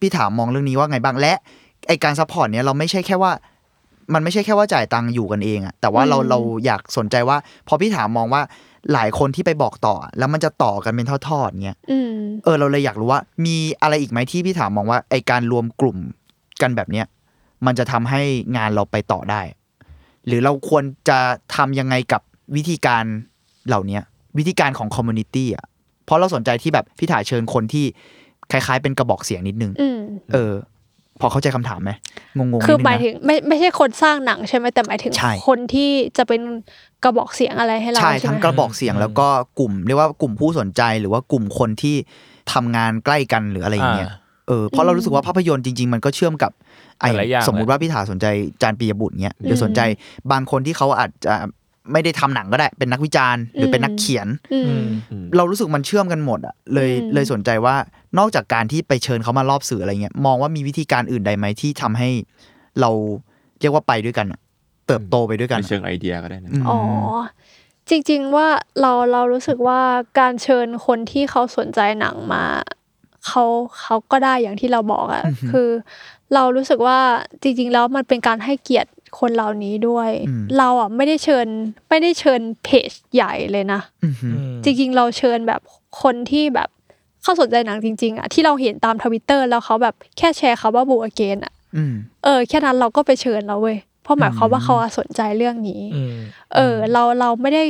พี่ถามมองเรื่องนี้ว่าไงบ้างและไอการ support เนี้ยเราไม่ใช่แค่ว่า มันไม่ใช่แค่ว่าจ่ายตังค์อยู่กันเองอะแต่ว่าเรา
อืม
เราอยากสนใจว่า พอพี่ถามมองว่าหลายคนที่ไปบอกต่อ แล้วมันจะต่อกันเป็นทอดๆเงี้ย
อืม
เออ เราเลยอยากรู้ว่า มีอะไรอีกไหมที่พี่ถามมองว่าไอการรวมกลุ่มกันแบบเนี้ยมันจะทำให้งานเราไปต่อได้ หรือเราควรจะทำยังไงกับวิธีการเหล่าเนี้ย วิธีการของคอมมูนิตี้อะเพราะเราสนใจที่แบบพี่ถ่ายเชิญคนที่คล้ายๆ เป็นกระบอกเสียงนิดนึง
อืม
เออ พอเข้าใจคำถามไหมงงๆนิดนึงนะ
คือหมายถึงไม่ไม่ใช่คนสร้างหนังใช่ไหมแต่หมายถึง
ใช่
คนที่จะเป็นกระบอกเสียงอะไรให้เรา
ใช่
ใช่
ทั้ง
ไหม
กระบอกเสียงแล้วก็กลุ่มเรียกว่ากลุ่มผู้สนใจหรือว่ากลุ่มคนที่ทำงานใกล้กันหรืออะไรอย่างเงี้ย
อ่า
เออเพราะเรารู้สึกว่าภาพยนตร์จริง ๆ มันก็เชื่อมกับไอ้
หลายอย่าง
สมมุติว่าพี่ถาสนใจจานปียบุตรเงี้ยหรือสนใจบางคนที่เขาอาจจะไม่ได้ทำหนังก็ได้ เป็นนักวิจารณ์ หรือเป็นนักเขียน
อืม
อืม
เรารู้สึกมันเชื่อมกันหมดอะเลย
อืม
เลยสนใจว่า นอกจากการที่ไปเชิญเขามารอบสื่ออะไรเงี้ยมองว่ามีวิธีการอื่นใดไหมที่ทำให้เราเรียกว่าไปด้วยกันอะเติบโตไปด้วยกัน
ใน
อะ
เชิงไอเดียก็ได้นะ
ม
อ๋อจริง ๆว่าเราเรารู้สึกว่าการเชิญคนที่เขาสนใจหนังมาเขาเขาก็ได้อย่างที่เราบอกอะคือ เรารู้สึกว่าจริง ๆ แล้วมันเป็นการให้เกียรติคนเหล่านี้ด้วย
อืม
เราอะไม่ได้เชิญไม่ได้เชิญเพจใหญ่เลยนะ
อืมฮึ
จริง ๆ เราเชิญแบบคนที่แบบ เข้าสนใจหนังจริง ๆอะที่เราเห็นตามทวิตเตอร์แล้วเขาแบบแค่แชร์คำว่าบูอเกนอะ
อืม
เออ แค่นั้นเราก็ไปเชิญแล้วเว้ยเพราะหมายความว่าเขาอะสนใจเรื่องนี้
อืม
เออ เราเราไม่ได้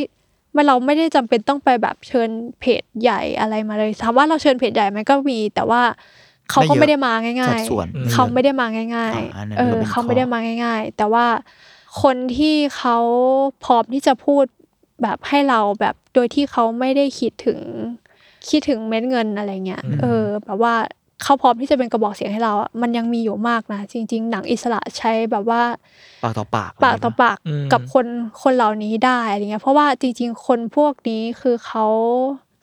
ไม่เราไม่ได้จำเป็นต้องไปแบบเชิญเพจใหญ่อะไรมาเลยถามว่าเราเชิญเพจใหญ่ไหมก็มี แต่ว่าเขาก็
ไม่เยอะ
ไม่ได้มาง่า
สั
ย
ดส่วน
ๆเขาไม่ได้มาง่าย
อ่าอันนั้น
ๆเอ
ก็
อ
เป็น
เขา
ข้อ
ไม่ได้มาง่าย ๆ แต่ว่าคนที่เขาพร้อมที่จะพูดแบบให้เราแบบโดยที่เขาไม่ได้คิดถึง คิดถึงเม็ดเงินอะไรเงี้ยเออแบบว่าเขาพร้อมที่จะเป็นกระบอกเสียงให้เราอะมันยังมีอยู่มากนะจริง ๆ หนังอิสระใช้แบบว่า
ปากต่อปาก
ปากต่อปาก
อืม
กับคนคนเหล่านี้ได้อะไรเงี้ยเพราะว่าจริง ๆ คนพวกนี้คือเขา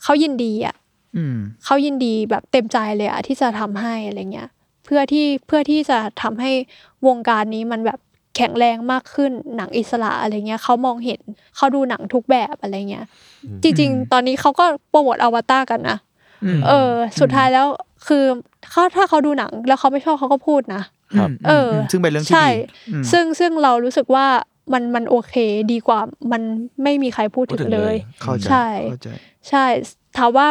เขายินดีอะ
อืม
เขายินดีแบบเต็มใจเลยอะที่จะทำให้อะไรเงี้ย เพื่อที่เพื่อที่จะทำให้วงการนี้มันแบบ แข็งแรงมากขึ้นหนังอิสระอะไรเงี้ยเขามองเห็นเขาดูหนังทุกแบบอะไรเงี้ย จริง ๆ ตอนนี้เขาก็โปรโมทอวตารกันนะ
อืม
เออ สุดท้ายแล้วคือเขาถ้าเขาดูหนังแล้วเขาไม่ชอบเขาก็พูดนะ
ครับ
เออ
มซึ่งเป็นเรื่องที่
ใช่
ดีอืม
ซึ่งซึ่งเรารู้สึกว่ามันมันโอเคดีกว่ามันไม่มีใครพูด
พูด
ถึ
ถึ
ง
ง
เล
เลยย
เข้าใจ
ใช่
เข้าใจ
ใช่ถามว่า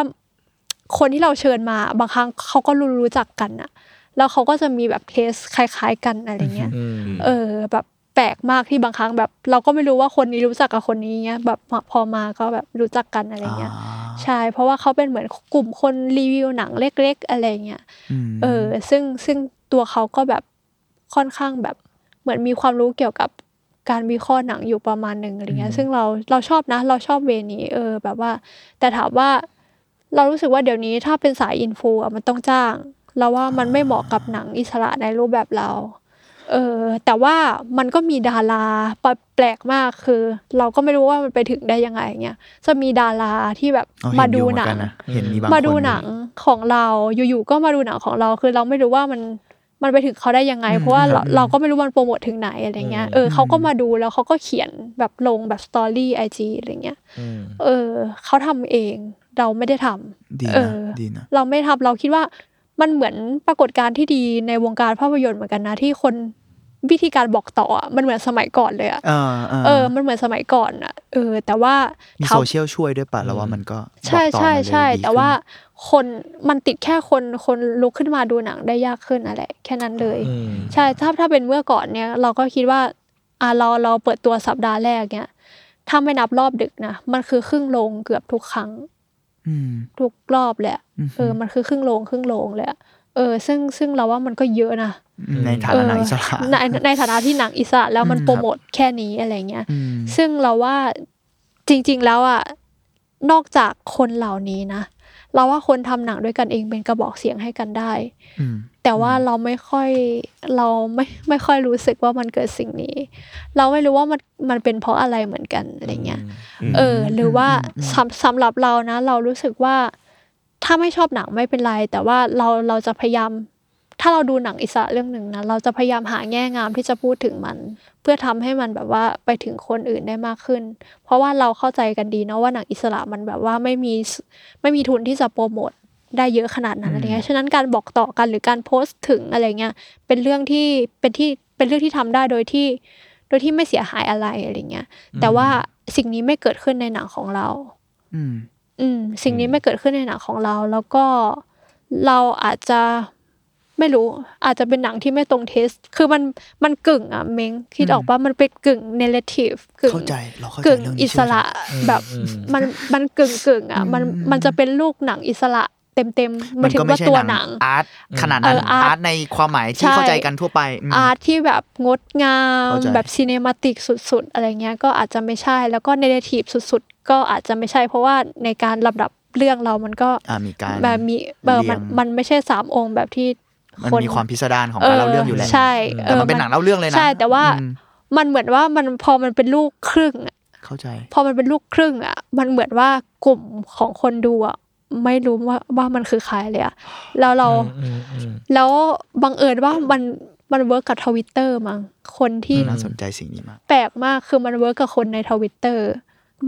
คนที่เราเชิญมาบางครั้งเขาก็รู้รู้จักกันอะ แล้วเขาก็จะมีแบบเทสคล้าย ๆ กันอะไรเงี้ย
อืม
เออแบบแปลกมากที่บางครั้งแบบ เราก็ไม่รู้ว่าคนนี้รู้จักกับคนนี้เงี้ยแบบพอมาก็แบบรู้จักกันอะไรเงี้ยใช่เพราะว่าเขาเป็นเหมือนกลุ่มคนรีวิวหนังเล็ก ๆ อะไรเงี้ย
ม
เออซึ่งซึ่งตัวเขาก็แบบค่อนข้างแบบเหมือนมีความรู้เกี่ยวกับการวิเคราะห์หนังอยู่ประมาณหนึ่งอะไรเงี้ยซึ่งเราเราชอบนะ เราชอบเวนี้เออแบบว่า แต่ถามว่า เรารู้สึกว่าเดี๋ยวนี้ถ้าเป็นสายอินฟูอะมันต้องจ้าง เราว่ามันไม่เหมาะกับหนังอิสระในรูปแบบเรา เออแต่ว่ามันก็มีดาราแปลกมากคือ เราก็ไม่รู้ว่ามันไปถึงได้ยังไงเงี้ยจะมีดาราที่แบบ
เอเห็น
มา
อ
ดู
ยู่เมื
ห
อ
นั
กั
ง
นะเห็นมีบาง
มาดู
คน
หนังของเราอยู่ๆก็มาดูหนังของเราคือเราไม่รู้ว่ามันมันไปถึงเขาได้ยังไง เพราะว่าเราเราก็ไม่รู้มันโปรโมทถึงไหนอะไรเงี้ยเออเขาก็มาดูแล้วเขาก็เขียนแบบลงแบบสตอรี่ไอจีอะไรเงี้ย
อืม
เออเขาทำเอง เราไม่ได้ทำ
ดี
เอ
นะ
อ
ดีนะ
เราไม่ทำเราคิดว่า มันเหมือนปรากฏการณ์ที่ดีในวงการภาพยนตร์เหมือนกันนะที่คนวิธีการบอกต่ออะมันเหมือนสมัยก่อนเลยอะ
เออเออ
เออ มันเหมือนสมัยก่อนอะเออ แต่ว่า
มี
ถาม
โซเชียลช่วยด้วยป่ะแล้วว่ามันก็
ใช่
บอกต่อ
ใช่
มาเลย
ใช่
ดี
แต่
ขึ้น
ว่าคนมันติดแค่คนคนลุกขึ้นมาดูหนังได้ยากขึ้นอะไรแค่นั้นเลย
อืม
ใช่ถ้าถ้าเป็นเมื่อก่อนเนี่ย เราก็คิดว่า อ่าเราเราเปิดตัวสัปดาห์แรกเนี่ยถ้าไม่นับรอบดึกนะมันคือครึ่งโรงเกือบทุกครั้ง
อืม
ทุกรอบเลยอะ
อืม
เออ มันคือครึ่งโรงครึ่งโรงเลยอะเออ ซึ่งซึ่งเราว่ามันก็เยอะนะ
ในฐานะหนังอิสระ
เออในในฐานะที่หนังอิสระแล้วมัน
อืม
โปรโมทแค่นี้อะไรเงี้ย
อืม
ซึ่งเราว่าจริง ๆ แล้วอะนอกจากคนเหล่านี้นะเราว่าคนทำหนังด้วยกันเองเป็นกระบอกเสียงให้กันได้
อืม
แต่ว่าเราไม่ค่อยเราไม่ไม่ค่อยรู้สึกว่ามันเกิดสิ่งนี้ เราไม่รู้ว่ามันมันเป็นเพราะอะไรเหมือนกันอะไรเงี้ยเออ หรือว่าสำสำหรับเรานะ เรารู้สึกว่า ถ้าไม่ชอบหนังไม่เป็นไร แต่ว่าเราเราจะพยายามทถ้าเราดูหนังอิสระเรื่องหนึ่งนะเราจะพยายามหาแง่งามที่จะพูดถึงมัน เพื่อทำให้มันแบบว่าไปถึงคนอื่นได้มากขึ้น เพราะว่าเราเข้าใจกันดีเนาะว่าหนังอิสระมันแบบว่าไม่มีไม่มีทุนที่จะโปรโมท ได้เยอะขนาดนั้นอะไรเงี้ยฉะนั้นการบอกต่อกันหรือการโพสต์ถึงอะไรเงี้ยเป็นเรื่องที่เป็นที่เป็นเรื่องที่ทำได้โดยที่ โดยที่ไม่เสียหายอะไรอะไรเงี้ยแต่ว่าสิ่งนี้ไม่เกิดขึ้นในหนังของเรา
อืม
อืม สิ่งนี้ไม่เกิดขึ้นในหนังของเรา แล้วก็เราอาจจะไม่รู้ อาจจะเป็นหนังที่ไม่ตรงเทส คือมันมันกึ่งอะเม้งคิดออกว่ามันเป็นกึ่งเนเรทีฟกึ่ง
เข้าใจเราเข้าใจ
กึ่ง
เรื่องนี้
อิสระ
อืม
แบบ
อืม
มันมันกึ่งกึ่งอะมันมันจะเป็นลูกหนังอิสระ เต็มเต็มๆห
มั
มานยถึ
ก็
ง
ไม่
ว่า
ใช่
ตัว
ห
ห
นั
นั
ง
ง
อาร์ตขนาดนั้น
เอออาร์ต
อาร์ตในความหมาย
ใช่
ที่เข้าใจกันทั่วไปอืม
อาร์ตที่แบบงดงาม
เข้าใจ
แบบซีเนมาติกสุดๆ อะไรเงี้ยก็อาจจะไม่ใช่แล้วก็เนเรทีฟสุดๆ ก็อาจจะไม่ใช่ เพราะว่าในการลำดับเรื่องเรามันก็
อ่ามีการ
แบบมีเออมัน
เรียง
มันไม่ใช่สามองค์แบบที่
มัน
คน
มีความพิสดารของการเล่าเรื่องอยู่แล้ว
ใช่
แต่มันเป็นหนังเล่าเรื่องเลยนะ
ใช่ แต่ว่า
อืม
มันเหมือนว่ามันพอมันเป็นลูกครึ่งอะ
เข้าใจ
พอมันเป็นลูกครึ่งอะ มันเหมือนว่ากลุ่มของคนดูอะ ไม่รู้ว่าว่ามันคือใครเลยอะแล้วเรา
อืมอืม
แล้วบังเอิญว่ามันมัน work กับทวิตเตอร์มั้งคนที่
อืม
น่าสนใจสิ่งนี้มาก
แปลกมากคือมัน work กับคนในทวิตเตอร์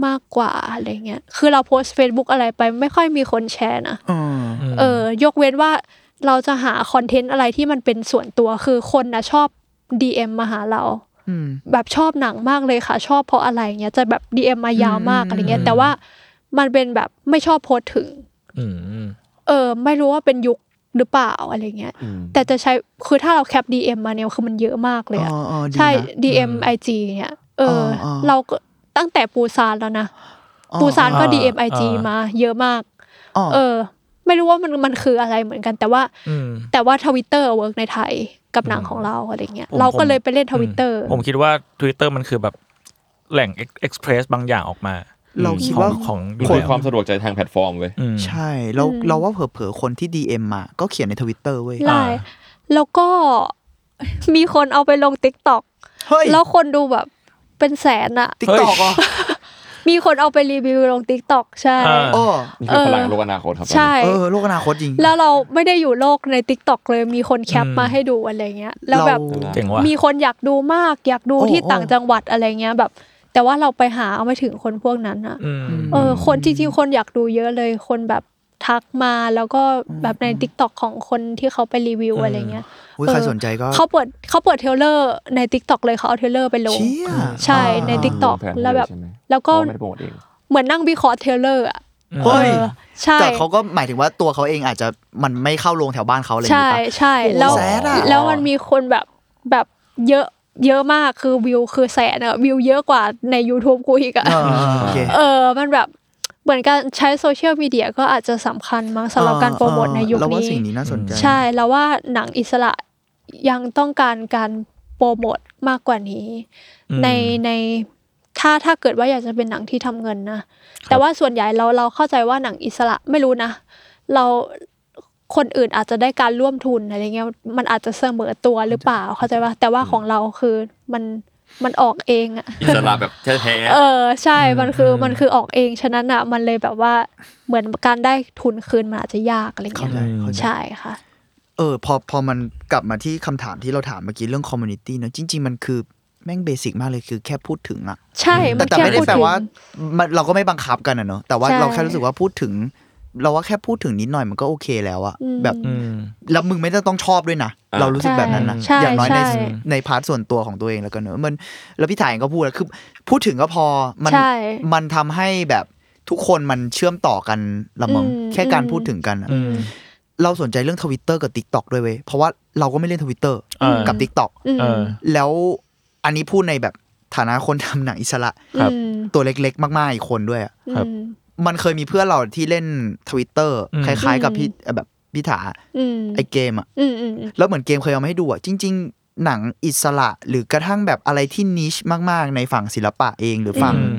มากกว่าอะไรเงี้ย คือเราโพสต์ Facebook อะไรไปไม่ค่อยมีคนแชร์นะ
อืม
เออ ยกเว้นว่าเราจะหาคอนเทนต์อะไรที่มันเป็นส่วนตัวคือคนนะชอบ DM มาหาเรา
อืม
แบบชอบหนังมากเลยค่ะ ชอบเพราะอะไรเงี้ยจะแบบ DM มายาวมาก
อืม
อะไรเงี้ย แต่ว่ามันเป็นแบบไม่ชอบโพสต์ถึง
อืมอืม
เออ ไม่รู้ว่าเป็นยุคหรือเปล่าอะไรเงี้ย
อืม
แต่จะใช้คือถ้าเราแคป DM มาเนี่ยคือมันเยอะมากเลยอะ
อ๋ออ๋อดี
ใช่
นะ
DM IG เนี่ยเอออ
อ
เราก็ตั้งแต่ปูซานแล้วนะ
อ๋อ
ปูซานก็
อ่า
DM IG
อ่าม
มา เยอะมาก
อ๋อ
เออ ไม่รู้ว่ามันมันคืออะไรเหมือนกัน แต่ว่า
อืม
แต่ว่าทวิตเตอร์ work ในไทยกับหนังของเราอะไรเงี้ย
ผม
เราก็
ผม
เลยไปเล่นทวิตเตอร์
ผมคิดว่า Twitter มันคือแบบแหล่ง express บางอย่างออกมา
เราคิด
ของ
ว่า
ของอยู่
คน
แล้ว
ความสะดวกใจทางแพลตฟอร์มเว้ย
อืม
ใช่เรา
อืม
เราว่าเผลอๆคนที่ DM มาก็เขียนในทวิตเตอร์เว้ย
ไล่แล้วก็มีคนเอาไปลง TikTok
เฮ้ย
แล้วคนดูแบบเป็นแสนอะ
TikTok อะ
มีคนเอาไปรีวิวลง TikTok ใช่
อ่า
โอ้
นี่คือพลังโลกอนาคตครับ
ใช่
เออโลกอนาคตจริง
แล้วเราไม่ได้อยู่โลกใน TikTok เลยมีคนแคป
อืม
มาให้ดูอะไรเงี้ย แล้วแบบ
เรา
เจ๋งว่ะ
มีคนอยากดูมากอยากดู
โอ้
ที่
โอ้
ต่างจังหวัดอะไรเงี้ยแบบ แต่ว่าเราไปหาเอาไม่ถึงคนพวกนั้นอะ
อืม
เออ คนจริงๆคนอยากดูเยอะเลย คนแบบทักมาแล้วก็แบบใน TikTok ของคนที่เขาไปรีวิว
อืม
อะไรเงี้ย
อุ้ย
เออ
ใครสนใจก็
เขาเปิดเขาเปิด trailer ใน TikTok เลยเขาเอา trailer ไปลง
เชี่ย
ใช่ใน
อ่า
TikTok
แผนให้
แล้วแบบ
ใช่ไหม
แล้วก็
อ๋อไม่ได้โปรโมทเอง
เหมือนนั่งวิเคราะห์ trailer อะ
เฮ้ย
เออใช่
แต่เขาก็หมายถึงว่าตัวเขาเองอาจจะมันไม่เข้าโรงแถวบ้านเขาอะไรอย่าง
ใช่
งี้ปะ
ใช่
โอ้
แล้ว
แสนอะ
แล้วมันมีคนแบบแบบเยอะ เยอะมากคือวิวคือแสนอะวิวเยอะกว่าใน YouTube กูอีกอะ
เออโอเค
เออมันแบบเหมือนการใช้โซเชียลมีเดียก็อาจจะสำคัญมั้งสำหรับการโปรโมทในยุค
เราว่า
นี้
สิ่งนี้น่าสนใจ
ใช่แล้วว่าหนังอิสระยังต้องการการโปรโมทมากกว่านี้
อืม
ในในถ้าถ้าเกิดว่าอยากจะเป็นหนังที่ทำเงินนะ แต่ว่าส่วนใหญ่เราเราเข้าใจว่าหนังอิสระไม่รู้นะ เรา คนอื่นอาจจะได้การร่วมทุนอะไรเงี้ยมันอาจจะเสมอตัวหรือเปล่าเข้าใจว่าแต่ว่าของเราคือมันมันออกเองอะ
อิสระแบบแท้ๆ
เออใช่
อืม
มันคืออ
ม
มันคือออกเองฉะนั้นอะมันเลยแบบว่าเหมือนการได้ทุนคืนมันอาจจะยากอะไร
เข้า
เงี้ย
ใจเข้าใจ
ใช่ค่ะ
เออพอพอมันกลับมาที่คำถามที่เราถามเมื่อกี้เรื่อง community นะจริง ๆ มันคือแม่ง basic มากเลยคือแค่พูดถึงอะ
ใช่
แต่
มัน
แต่
แค่
ไม่ได้
พูด
แปล
ถึง
ว่ามันเราก็ไม่บังคับกันอะเนอะแต่ว่า
ใช่
เราแค่รู้สึกว่าพูดถึง เราว่าแค่พูดถึงนิดหน่อยมันก็โอเคแล้วอะ
อืม
แบบ
อืม
แล้วมึงไม่ต้องชอบด้วยนะ
อ่า
เรารู้สึกแบบนั้นนะ
ใช่
อย่างน้อยใน
ใช่
ใน part ส่วนตัวของตัวเองแล้วกันเนอะมันแล้วพี่ถ่ายเองก็พูดแล้วคือ พูดถึงก็พอมัน
ใช่
มันทำให้แบบทุกคนมันเชื่อมต่อกันละมั้ง
อืม
แค่การ
อืม
พูดถึงกันอะ
อืม
เราสนใจเรื่องทวิตเตอร์กับ t ิ k t o k ด้วยเว้ยเพราะว่าเราก็ไม่เล่นทวิตเตอร์
เออ
กับ t ิ k t o k
อืม
เออ
แล้วอันนี้พูดในแบบฐานะคนทำหนังอิสระ
ครับ
อืม
ตัวเล็กๆ มากๆอีกคนด้วยอะ
ครับ
อื ม
มันเคยมีเพื่อนเราที่เล่นทวิตเตอร์
อืม
คล้าย ๆ กับพี่แบบพี่ถา
อืม
ไอเกมอะ
อืมอืมอืม
แล้วเหมือนเกมเคยเอามาให้ดูอะจริง ๆ หนังอิสระหรือกระทั่งแบบอะไรที่ niche มาก ๆ ในฝั่งศิลปะเองหรือฝั่ง
อืม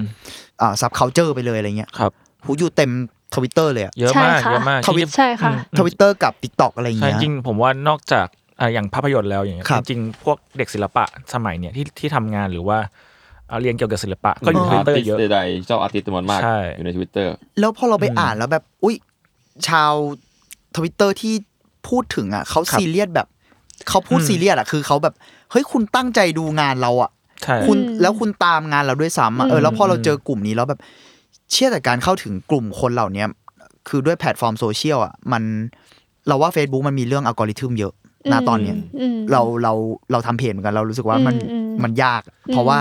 อ่า subculture ไปเลยอะไรเงี้ย
ครับ
หูอยู่เต็มทวิตเตอร์เลยอะ
เยอะมาก
ใช่ค่ะ
เยอะมาก
ทวิต
ที่
ใช่ค่ะ
อืม
ทวิตเตอร์กับ t ิ k t o k อะไร
ใช่
เงี้ย
จริงๆผมว่านอกจากอะอย่างภาพยนตร์แล้วอย่างเงี้ย
ครับ
จริงๆพวกเด็กศิลปะสมัยเนี้ยที่ที่ทำงานหรือว่า อะเรียนเกี่ยวกับศิลปะก็อยู่ทวิตเตอร์เยอะ
ใดๆเจ้า artist จำนวนมาก
ใช่
อยู่ในทวิตเตอร์
แล้วพอเราไป
อืม
อ่านแล้วแบบ อุ้ยชาวทวิตเตอร์ที่พูดถึงอะเขา
ครับ
ซีเรียสแบบเขาพูด
อืม
ซีเรียสอะคือเขาแบบเฮ้ยคุณตั้งใจดูงานเราอะ
ใช่
คุณ
อืม
แล้วคุณตามงานเราด้วยซ้ำอะเออแล้วพอเรา
อืม
เจอกลุ่มนี้แล้วแบบเชี่ยแต่การเข้าถึงกลุ่มคนเหล่าเนี้ยคือด้วยแพลตฟอร์มโซเชียลอะมันเราว่า Facebook มันมีเรื่องอัลกอริทึมเยอะณตอนเนี้ย
อืม
เราเราเราทำเพจเหมือนกันเรารู้สึกว่ามัน
อืมอืม
มันยาก เพราะว่า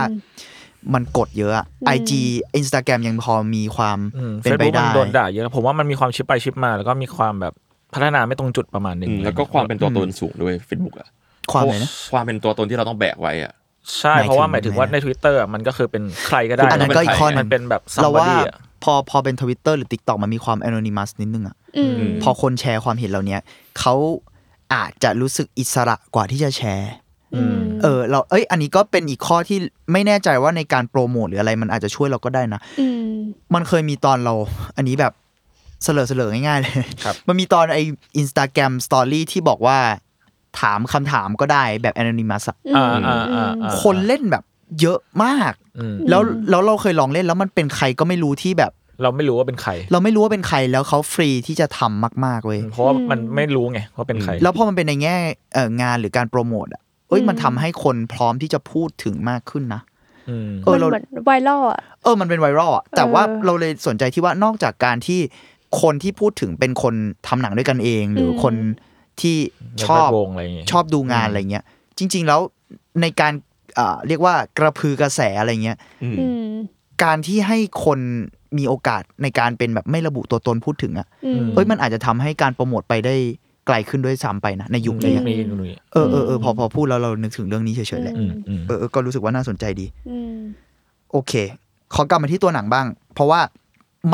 มันกดเยอะอะ
อืม
IG Instagram ยังพอมีความ
เฟ
เป็น
ซ
ไป
บุ๊กมั
ได้
นโดนด่าเยอะผมว่ามันมีความชิปไปชิปมา แล้วก็มีความแบบพัฒนาไม่ตรงจุดประมาณหนึ่ง
อืมแล้วก็ความเป็นตัวตนสูงด้วย Facebook อะ
ความไหนนะ
ความเป็นตัวตนที่เราต้องแบกไว้อะ
ใช่
หมายถึง
เพราะว่าหมายถึงว่า
ไง
ใน Twitter อะมันก็คือเป็นใครก็ได้
อันนั้นก็อีกข้อหนึ่ง
มันเป็นแบบ
เราว่า
somebody อะ
พอพอเป็นทวิตเตอร์หรือ TikTok มันมีความ anonymous นิดนึงอะ
อืม
พอคนแชร์ความเห็นเหล่านี้เขาอาจจะรู้สึกอิสระกว่าที่จะแชร์
อืม
เออเราเอ้ย อันนี้ก็เป็นอีกข้อที่ไม่แน่ใจว่าในการโปรโมทหรืออะไรมันอาจจะช่วยเราก็ได้นะ
อืม
มันเคยมีตอนเรา อันนี้แบบเสล่อเสล่อง่ายๆเลย
ครับ
มันมีตอนไอ Instagram story ที่บอกว่า ถามคำถามก็ได้แบบ anonymous อะ
อ่าอ่าอ่าอ่า
คนเล่นแบบเยอะมาก
อืม
แล้วแล้วเราเคยลองเล่นแล้วมันเป็นใครก็ไม่รู้ที่แบบ
เราไม่รู้ว่าเป็นใคร
เราไม่รู้ว่าเป็นใครแล้วเขาฟรีที่จะทำมากๆเว้ย
เพราะว่ามันไม่รู้ไงว่าเป็นใคร
แล้วพอมันเป็นในแง่เอ่องานหรือการโปรโมทอะ เอ้ยมันทำให้คนพร้อมที่จะพูดถึงมากขึ้นนะ
อืม
เออ
มัน
เรา
เหมือนไวรัลอะ
เออมันเป็นไวรัลอะแต่ว่า
เออ
เราเลยสนใจที่ว่านอกจากการที่คนที่พูดถึงเป็นคนทำหนังด้วยกันเอง หรืออ
ม
คนที่ชอบ
ในแวดวงอะไรอย่างเงี้ย
ชอบดูงานอะไรเงี้ย จริง ๆ แล้วในการอ่าเรียกว่ากระพือกระแสอะไรเงี้ย
อืม
อืม
การที่ให้คนมีโอกาสในการเป็นแบบไม่ระบุตัวตนพูดถึงอะ
อืม
เฮ้ยมันอาจจะทำให้การโปรโมทไปได้ ไกลขึ้นด้วยซ้ำไปนะในยุค
นี่
นี้
นี่นี่
เออเออเออพอพอพูดแล้วเรานึกถึงเรื่องนี้เฉยๆแหละ
อืมอืม
เออเออก็รู้สึกว่าน่าสนใจดี
อืม
โอเค ขอกลับมาที่ตัวหนังบ้าง เพราะว่า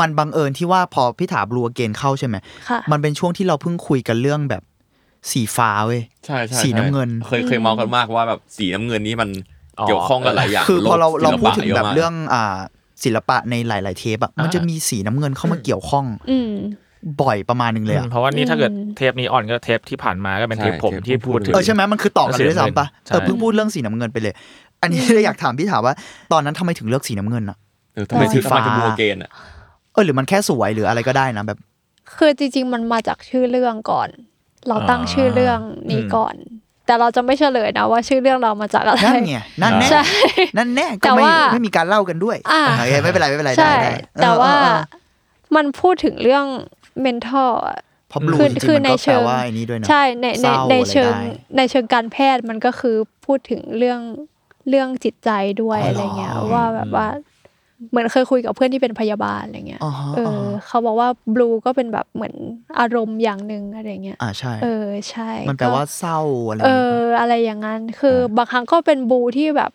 มันบังเอิญที่ว่าพอพี่ถาบลูเกนเข้าใช่ไหม
ค่ะ
มันเป็นช่วงที่เราเพิ่งคุยกันเรื่องแบบสีฟ้าเว้ย
ใช่ใช่
สีน้ำเงิน
เคยเคยเมากันมากว่าแบบสีน้ำเงินนี้มันเกี่ยวข้องกับหลายอย่าง
คือพอเรา
โล
เรา
กศิล
พูด
ปะ
ถึง
ยะ
แบบ
มาก
เรื่องอ่าศิลปะในหลาย ๆ เทปอะมันจะมีสีน้ำเงินเข้ามาเกี่ยวข้อง
อืม
บ่อยประมาณนึงเลยอะ
เพราะว่านี่ถ้าเกิด
อืม
เทปนี้ออนก็เทปที่ผ่านมาก็เป็นเทป
ใช่
ผม
เทป
ที่
พู
พู
ด
ดถึง
เออใช่ไหมมันคือต่อกันเลยด้วยซ้ำปะ
ใช่
เออเพิ่งพูดเรื่องสีน้ำเงินไปเลย อันนี้เลยอยากถามพี่ถามว่า ตอนนั้นทำไมถึงเลือกสีน้ำเงินอะ
เออทำไม
สี
ถึง
ฟ้า
ทำไมถึงบูเกนอะ
เออหรือมันแค่สวยหรืออะไรก็ได้นะแบบ
คือจริง ๆ มันมาจากชื่อเรื่องก่อน เราตั้งชื่อเรื่องนี้ก่อน แต่เราจะไม่เฉลยนะว่าชื่อเรื่องเรามาจากอะไร
นั่นไงนั่นแน่
ใช่
นั่นแน่
แต่
ก็ไม่
ว่า
ไม่มีการเล่ากันด้วย
อ่า
โอเคไม่เป็นไรไม่เป็นไรได้
ใช่
ได้เออ
แต่ว่า
เออเออ
มันพูดถึงเรื่อง mental อะ
เพราะบลู
คือ
จริง
คือ
ๆมัน
ใน
ก็
เชิ
แปล
ง
ว่าไอ้นี้ด้วยนะ
ใช่ใน
เศ
ใน
ร้า
ใน
อะไร
เชิง
ได้
ในเชิงการแพทย์มันก็คือพูดถึงเรื่องเรื่องจิตใจด้วย
อ๋อ
อะ
เหรอ
ไรเงี้ยว่าแบบว่าเหมือนเคยคุยกับเพื่อนที่เป็นพยาบาลอะไรเงี้ย
อ๋อฮะ
เอ
อ๋อ
อ
ฮะ
เขาบอกว่าบลูก็เป็นแบบเหมือนอารมณ์อย่างหนึ่งอะไรเงี้ย
อ่าใช่
เออใช่
มันแปล
ก็
ว่าเศร้าอะไร
เอ
อย่างเงี้ย
ออะไรอย่างนั้น คือบางครั้งก็เป็นบูที่แบบ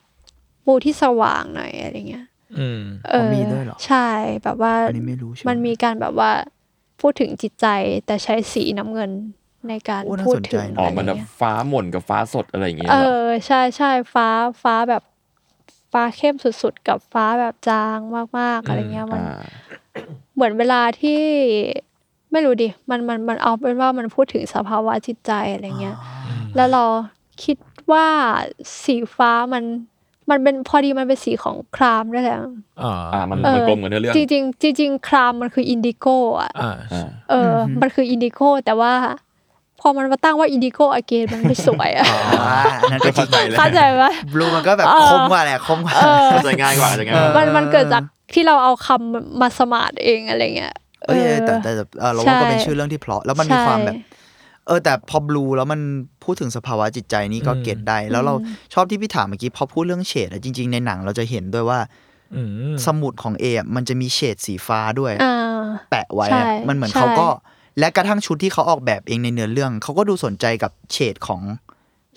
บูที่สว่างหน่อยอะไรเงี้ย
อืม
เออ
มีด้วยเหรอ
ใช่ แบบว่า
อันนี้ไม่รู้ใช่ไหม
มันมีการแบบว่า พูดถึงจิตใจแต่ใช้สีน้ำเงินในการ
โอ้น่า
พูด
สนใจ
ถึง
นะ
อ๋อ
อะไร
มันแบบ
เงี้ย
ฟ้าหม่นกับฟ้าสดอะไรอย่างเงี้ย
เอ
เหรอ
อใช่ใช่ฟ้าฟ้าแบบฟ้าเข้มสุดๆ กับฟ้าแบบจางมากๆอะไรเงี้ยมัน
อ่า
เหมือนเวลาที่ไม่รู้ดิมันมันมันเอาเป็นว่ามันพูดถึงสภาวะจิตใจอะไรเงี้ย แล้วเราคิดว่าสีฟ้ามัน มันเป็นพอดีมันเป็นสีของครามด้วยแหละ
อ่า
อ่ามัน
เออ
มันกลมกันเนื้อเรื่อง
จริงๆจริงๆครามมันคือ indigo อะ
อ่า
อ่า
เอออ มันคือ indigo แต่ว่า พอมันมาตั้งว่า indigo again มันไม่สวยอะ
อ่าอันนั้นก็จริง
เข้าใจไหม
blue มันก็แบบ
เออ
คมกว่าแหละคมกว่า
เออ
เข้าใจง่ายกว่าเข้าใจง่ายกว่า
มันมันเกิดจากที่เราเอาคำมาสมาร์ทเองอะไรเงี้ย
เอ้ยแต่แต่แต่เออเราว่าก็เป็น
ใช่
ชื่อเรื่องที่เพราะแล้วมันมีความแบบ เออแต่พอบลูแล้วมันพูดถึงสภาวะจิตใจนี่ก็
อืม
เก็ตได้ แล้วเราชอบที่พี่ถามเมื่อกี้พอพูดเรื่องเฉดอะจริง ๆ ในหนังเราจะเห็นด้วยว่า
อืม
สมุดของเออะมันจะมีเฉดสีฟ้าด้วย
อ่า
แปะไว้
ใช่
อะมันเหมือน
ใช่
เขาก็ และกระทั่งชุดที่เขาออกแบบเองในเนื้อเรื่อง เขาก็ดูสนใจกับเฉดของ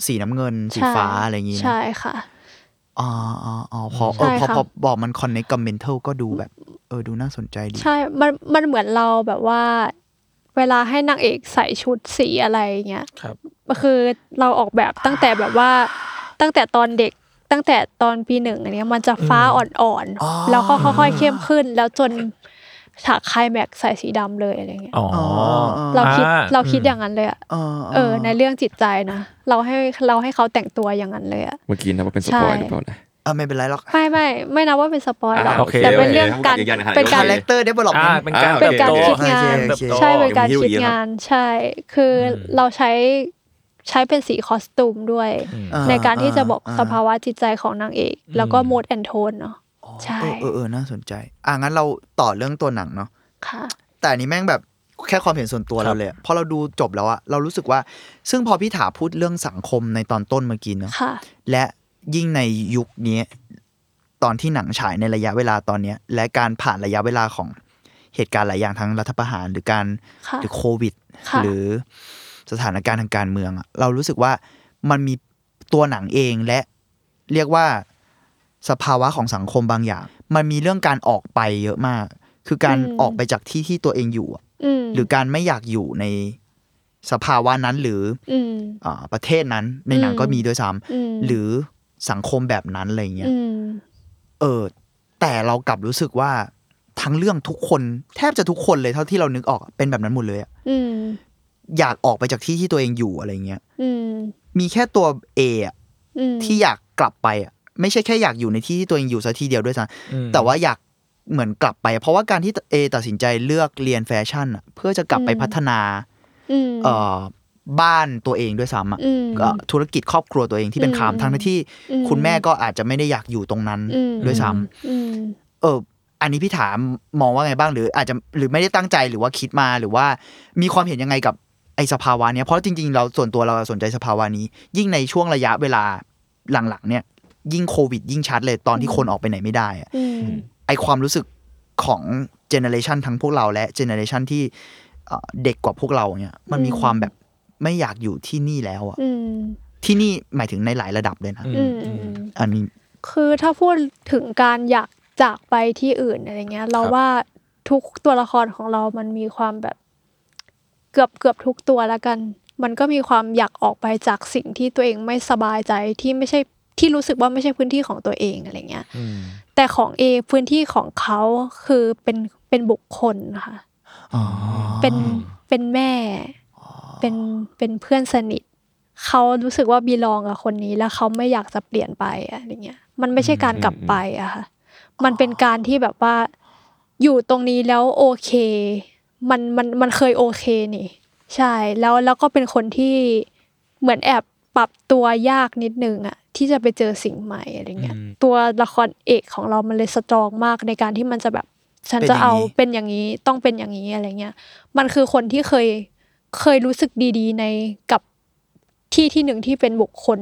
สีน้ำเงินสีฟ้าอะไรอย่างงี้นะ
ใช่ค่ะ
อ๋ออ๋ออ๋อพอเออ
ใช่
พอ
ค่ะ
พอบอกมันคอนเนคกับเมนเทลก็ดูแบบ เออดูน่าสนใจดี
ใช่ มันมันเหมือนเราแบบว่า เวลาให้นางเอกใส่ชุดสีอะไรเงี้ย
ครับ
ก็คือเราออกแบบตั้งแต่แบบว่าตั้งแต่ตอนเด็กตั้งแต่ตอนปีหนึ่งอันเนี้ยมันจะฟ้าอ่อน
อ๋อ
ๆแล้วก็ค่อยๆเข้มขึ้น แล้วจนฉากไคลแม็กซ์ใส่สีดำเลยอะไรเงี้ย
อ๋อ
เราคิด
อ่
เราคิดอย่างนั้นเลยอะ
เออ
เออ ในเรื่องจิตใจนะเราให้เราให้เขาแต่งตัวอย่างนั้นเลยอะ
เมื่อกี้นะว่าเป็นสปอยหรือเปล่านะ
เออไม่เป็นไรหรอก
ไม่ไม่ไม่นับว่าเป็นสปอยหรอก
อ่าโอเค
แต่เป็น
โอเค
เรื่องการ
โอเค
เป็นการ
character development อ่าเมนต์
เป็นการ
อ่า
เป็นการ
โต
คิดงาน
เติบโต
ใช่เป็นการ
เดี๋ยว
คิด
มีเยอะครับ
งานใช่ คือเราใช้ใช้เป็นสี costume ด้วย
อ่
ในการที่จะบอกาสภาวะจิตใจของนางเอก แล้วก็
อืม
mood and tone เนาะใช่
เออเออเออน่าสนใจ อะงั้นเราต่อเรื่องตัวหนังเนาะ
ค่ะ
แต่อันนี้แม่งแบบแค่ความเห็นส่วนตัว
ครับ
เราเลยอะพอเราดูจบแล้วอะเรารู้สึกว่า ซึ่งพอพี่ถาพูดเรื่องสังคมในตอนต้นเมื่อกี้เนาะ
ค่ะ
และ ยิ่งในยุคนี้ตอนที่หนังฉายในระยะเวลาตอนเนี้ย และการผ่านระยะเวลาของเหตุการณ์หลายอย่างทั้งรัฐประหารหรือการ
ค่ะ
หรือโควิด
ค่ะ
หรือสถานการณ์ทางการเมืองอะเรารู้สึกว่ามันมีตัวหนังเองและเรียกว่าสภาวะของสังคมบางอย่าง มันมีเรื่องการออกไปเยอะมาก คือการ
อืม
ออกไปจากที่ที่ตัวเองอยู่อะ
อืม
หรือการไม่อยากอยู่ในสภาวะนั้นหรือ
อืม
อาประเทศนั้นในหนัง
อืม
ก็มีด้วยซ้
อืมำ
หรือ สังคมแบบนั้นอะไรเงี้ย
อืม
เออ แต่เรากลับรู้สึกว่าทั้งเรื่องทุกคนแทบจะทุกคนเลยเท่าที่เรานึกออกอะเป็นแบบนั้นหมดเลยอะ
อืม
อยากออกไปจากที่ที่ตัวเองอยู่อะไรเงี้ย
อืม
มีแค่ตัวเออะ
อืม
ที่อยากกลับไปอะไม่ใช่แค่อยากอยู่ในที่ที่ตัวเองอยู่ซะทีเดียวด้วยซ้
อืมำ
แต่ว่าอยากเหมือนกลับไป เพราะว่าการที่เอตัดสินใจเลือกเรียนแฟชั่นอะเพื่อจะกลับไปพัฒนา
อืม
เอ่อ บ้านตัวเองด้วยซ้ำอะ
อืม
เอ่อธุรกิจครอบครัวตัวเองที่เป็นคาม
อืม
ทั้งที่
อืม
คุณแม่ก็อาจจะไม่ได้อยากอยู่ตรงนั้น
อืม
ด้วยซ้ำ
อืม
เออ อันนี้พี่ถามมองว่าไงบ้างหรือ อาจจะหรือไม่ได้ตั้งใจหรือว่าคิดมาหรือว่ามีความเห็นยังไงกับไอ้สภาวะเนี้ยเพราะจริง ๆ เราส่วนตัวเราสนใจสภาวะนี้ ยิ่งในช่วงระยะเวลาหลังๆเนี่ย ยิ่งโควิด ยิ่งชัดเลยตอนที่คนออกไปไหนไม่ได้อะ
อืม
ไอความรู้สึกของเจเนอเรชันทั้งพวกเราและเจเนอเรชันที่เอ่อเด็กกว่าพวกเราเนี่ยมันมีความแบบ ไม่อยากอยู่ที่นี่แล้วอะ
อืม
ที่นี่หมายถึงในหลายระดับเลยนะ
อื
อื
ม
ม
อื
อื
ม
ม
อันนี้
คือถ้าพูดถึงการอยากจากไปที่อื่นอะไรเงี้ย เรา
ครับ
ว่าทุกตัวละครของเรามันมีความแบบ เกือบเกือบทุกตัวแล้วกัน มันก็มีความอยากออกไปจากสิ่งที่ตัวเองไม่สบายใจที่ไม่ใช่ที่รู้สึกว่าไม่ใช่พื้นที่ของตัวเองอะไรเงี้ย
อืม
แต่ของเอพื้นที่ของเขาคือเป็นเป็นบุคคลค่ะเป็นเป็นแม่ เป็นเป็นเพื่อนสนิทเขารู้สึกว่าบีลองกับคนนี้ แล้วเขาไม่อยากจะเปลี่ยนไปอะไรเงี้ยมันไม่ใช่การกลับไปอะค่ะมันเป็นการที่แบบว่าอยู่ตรงนี้แล้วโอเค มันมันมันเคยโอเคนี่ ใช่แล้วแล้วก็เป็นคนที่เหมือนแอบปรับตัวยากนิดนึงอะที่จะไปเจอสิ่งใหม่อะไรเงี้ย
อืม
ตัวละครเอกของเรามันเลยสตรองมากในการที่มันจะแบบฉัน
เป็น
จะ
อย่าง
เอา
นี้
เป็นอย่างนี้ต้องเป็นอย่างนี้อะไรเงี้ย มันคือคนที่เคย เคยรู้สึกดีๆ ในกับที่ที่หนึ่งที่เป็นบุคคล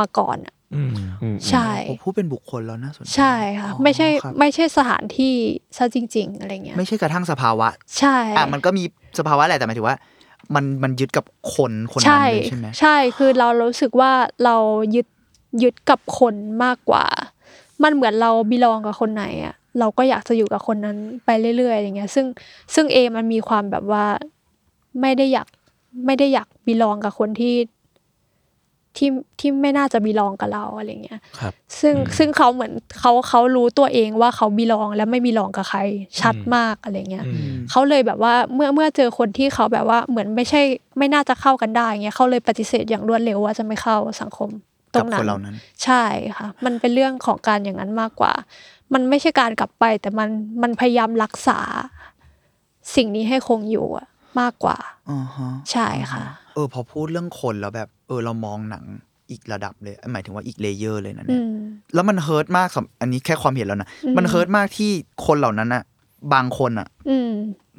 มาก่อนอะ
อืม
อืม
ใช่
โอ้พูดเป็นบุคคลแล้วน่าสนใจ
ใช่ค่ะ
อ๋อ
ไม่ใช่
ครับ
ไม่ใช่สถานที่ซะจริง ๆ อะไรเงี้ย
ไม่ใช่กระทั่งสภาวะ
ใช่
อะมันก็มีสภาวะแหละแต่หมายถึงว่า มันมันยึดกับคนคนนั้น
ใช่
เลยใช่ไหม
ใช่คือเรารู้สึกว่าเรายึดยึดกับคนมากกว่า มันเหมือนเราบิลองกับคนไหนอะเราก็อยากจะอยู่กับคนนั้นไปเรื่อยๆอย่างเงี้ย ซึ่งซึ่งเอมันมีความแบบว่า ไม่ได้อยากไม่ได้อยากบิลองกับคนที่ที่ที่ไม่น่าจะบิลองกับเราอะไรเงี้ย
ครับ
ซึ่ง
อืม
ซึ่งเขาเหมือนเขาเขารู้ตัวเองว่าเขาบิลองและไม่บิลองกับใคร ชัด
อืม
มากอะไรเงี้ย
อืม
เขาเลยแบบว่าเมื่อเมื่อเจอคนที่เขาแบบว่าเหมือนไม่ใช่ไม่น่าจะเข้ากันได้เงี้ยเขาเลยปฏิเสธอย่างรวดเร็วว่าจะไม่เข้าสังคมตร
กับ
ง
ค
นั้น
นเหล่านั้น
ใช่ค่ะ มันเป็นเรื่องของการอย่างนั้นมากกว่า มันไม่ใช่การกลับไป แต่มันมันพยายามรักษา สิ่งนี้ให้คงอยู่อะ มากกว่า
อ่าฮะ
ใช่ค่ะ
เออ พอพูดเรื่องคนแล้วแบบ เออเรามองหนังอีกระดับเลย หมายถึงว่าอีกเลเยอร์เลยนะ
อื
เนี่ย
ม
แล้วมันเฮิร์ตมากสำอันนี้แค่ความเห็นแล้วนะ
อืม
มันเฮิร์ตมากที่คนเหล่านั้นอะบางคนอะ
อืม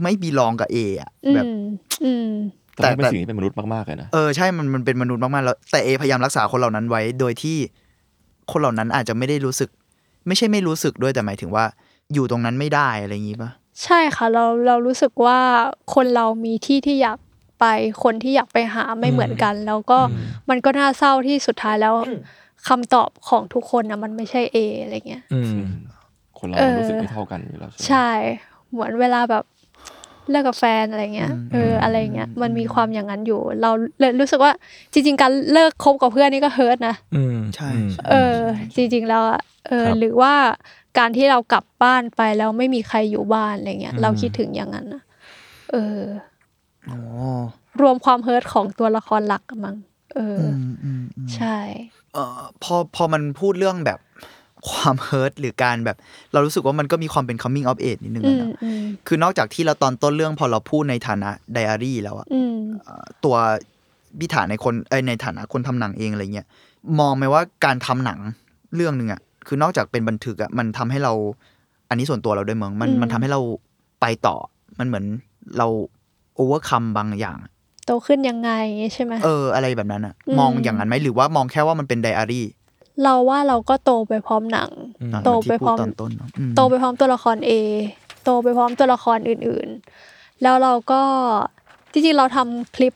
ไม่บีลองกับเออะ
อื
แบบ
มอืม
แต่มันเป็น
แต่
สิ่งที่เป็นมนุษย์มากๆเลยนะ
เออใช่มันมันเป็นมนุษย์มากๆแล้วแต่เอพยายามรักษาคนเหล่านั้นไว้ โดยที่คนเหล่านั้นอาจจะไม่ได้รู้สึก ไม่ใช่ไม่รู้สึกด้วยแต่หมายถึงว่า อยู่ตรงนั้นไม่ได้อะไรอย่างงี้ปะ
ใช่ค่ะ เราเรารู้สึกว่าคนเรามีที่ที่อยากไปคนที่อยากไปหาไม่เหมือนกัน แล้วก็มันก็น่าเศร้าที่สุดท้ายแล้วคำตอบของทุกคนนะมันไม่ใช่เออะไรเงี้ย
อืม
คนเรา
เออ
รู้สึกไม่เท่ากันอยู่แล้วใช่ไหม
ใช่เหมือนเวลาแบบ เลิกกับแฟนอะไรเงี้ยเอออะไรเงี้ยมันมีความอย่างนั้นอยู่ เราเลยรู้สึกว่าจริง ๆ การเลิกคบกับเพื่อนนี่ก็เฮิร์ตนะ
อืม
ใช่
อืม
เออ จริง ๆ แล้วอะเออ
ครับ
หรือว่าการที่เรากลับบ้านไปแล้วไม่มีใครอยู่บ้านอะไรเงี้ย
อืม
เราคิดถึงอย่างนั้นนะเออ
อ๋อ
รวมความ hurt ของตัวละครหลักกันมั้งเออ
อื
อ
มอืมอืม
ใช่
เอ่อพอพอมันพูดเรื่องแบบ ความ hurt หรือการแบบ เรารู้สึกว่ามันก็มีความเป็น coming of age นิดนึง
อื
อะ
ม
เนอะ
อืม
คือนอกจากที่เราตอนต้นเรื่องพอเราพูดในฐานะไดอารี่แล้วอะ
อืม
เอ่อตัวพี่ถาในคนเอยในฐานะคนทำหนังเองอะไรเงี้ยมองไหมว่าการทำหนังเรื่องหนึ่งอะคือนอกจากเป็นบันทึกอะมันทำให้เรา อันนี้ส่วนตัวเราด้วยมั้งมัน
อืม
มันทำให้เราไปต่อ มันเหมือนเรา overcome บางอย่าง
โตขึ้นยังไงใช่ไหม
เอออะไรแบบนั้นอะ
อืม
มองอย่างนั้นไหมหรือว่ามองแค่ว่ามันเป็นไดอารี่
เราว่าเราก็โตไปพร้อมหนัง
อืม
อะ
โตไป
ที่
พร้อม
พูดตอนต้นเนอะอืม
โตไปพร้อมตัวละคร A โตไปพร้อมตัวละครอื่นๆ แล้วเราก็จริงๆเราทำคลิป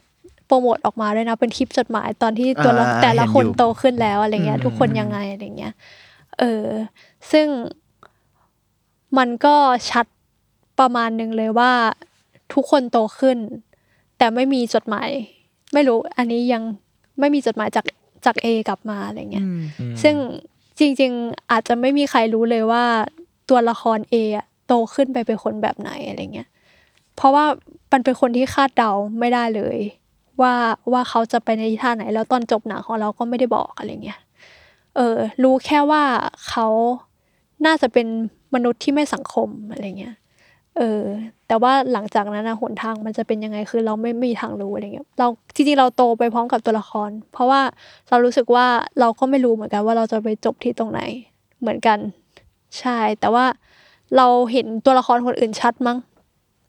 โปรโมทออกมาด้วยนะเป็นคลิปจดหมายตอนที่ตัวละ
อ่า
แต่ละคน
เห็นอยู่
โตขึ้นแล้วอะไรเงี้ย
อืม
ทุกคนยังไงอะไรเงี้ยเออซึ่งมันก็ชัดประมาณหนึ่งเลยว่าทุกคนโตขึ้น แต่ไม่มีจดหมาย ไม่รู้อันนี้ยังไม่มีจดหมายจาก จากเอกลับมาอะไรเงี้ย
อืม
ซึ่งจริง ๆ อาจจะไม่มีใครรู้เลยว่าตัวละครเอะโตขึ้นไปเป็นคนแบบไหนอะไรเงี้ยเพราะว่ามันเป็นคนที่คาดเดาไม่ได้เลย ว่าว่าเขาจะไปในทิศทางไหน แล้วตอนจบหนังของเราก็ไม่ได้บอกอะไรเงี้ยเออ รู้แค่ว่าเขาน่าจะเป็นมนุษย์ที่ไม่สังคมอะไรเงี้ย เออ แต่ว่าหลังจากนั้นนะหนทางมันจะเป็นยังไงคือเราไม่มีทางรู้อะไรเงี้ยเราจริงๆเราโตไปพร้อมกับตัวละคร เพราะว่าเรารู้สึกว่าเราก็ไม่รู้เหมือนกันว่าเราจะไปจบที่ตรงไหนเหมือนกัน ใช่ แต่ว่าเราเห็นตัวละครคนอื่นชัดมั้ง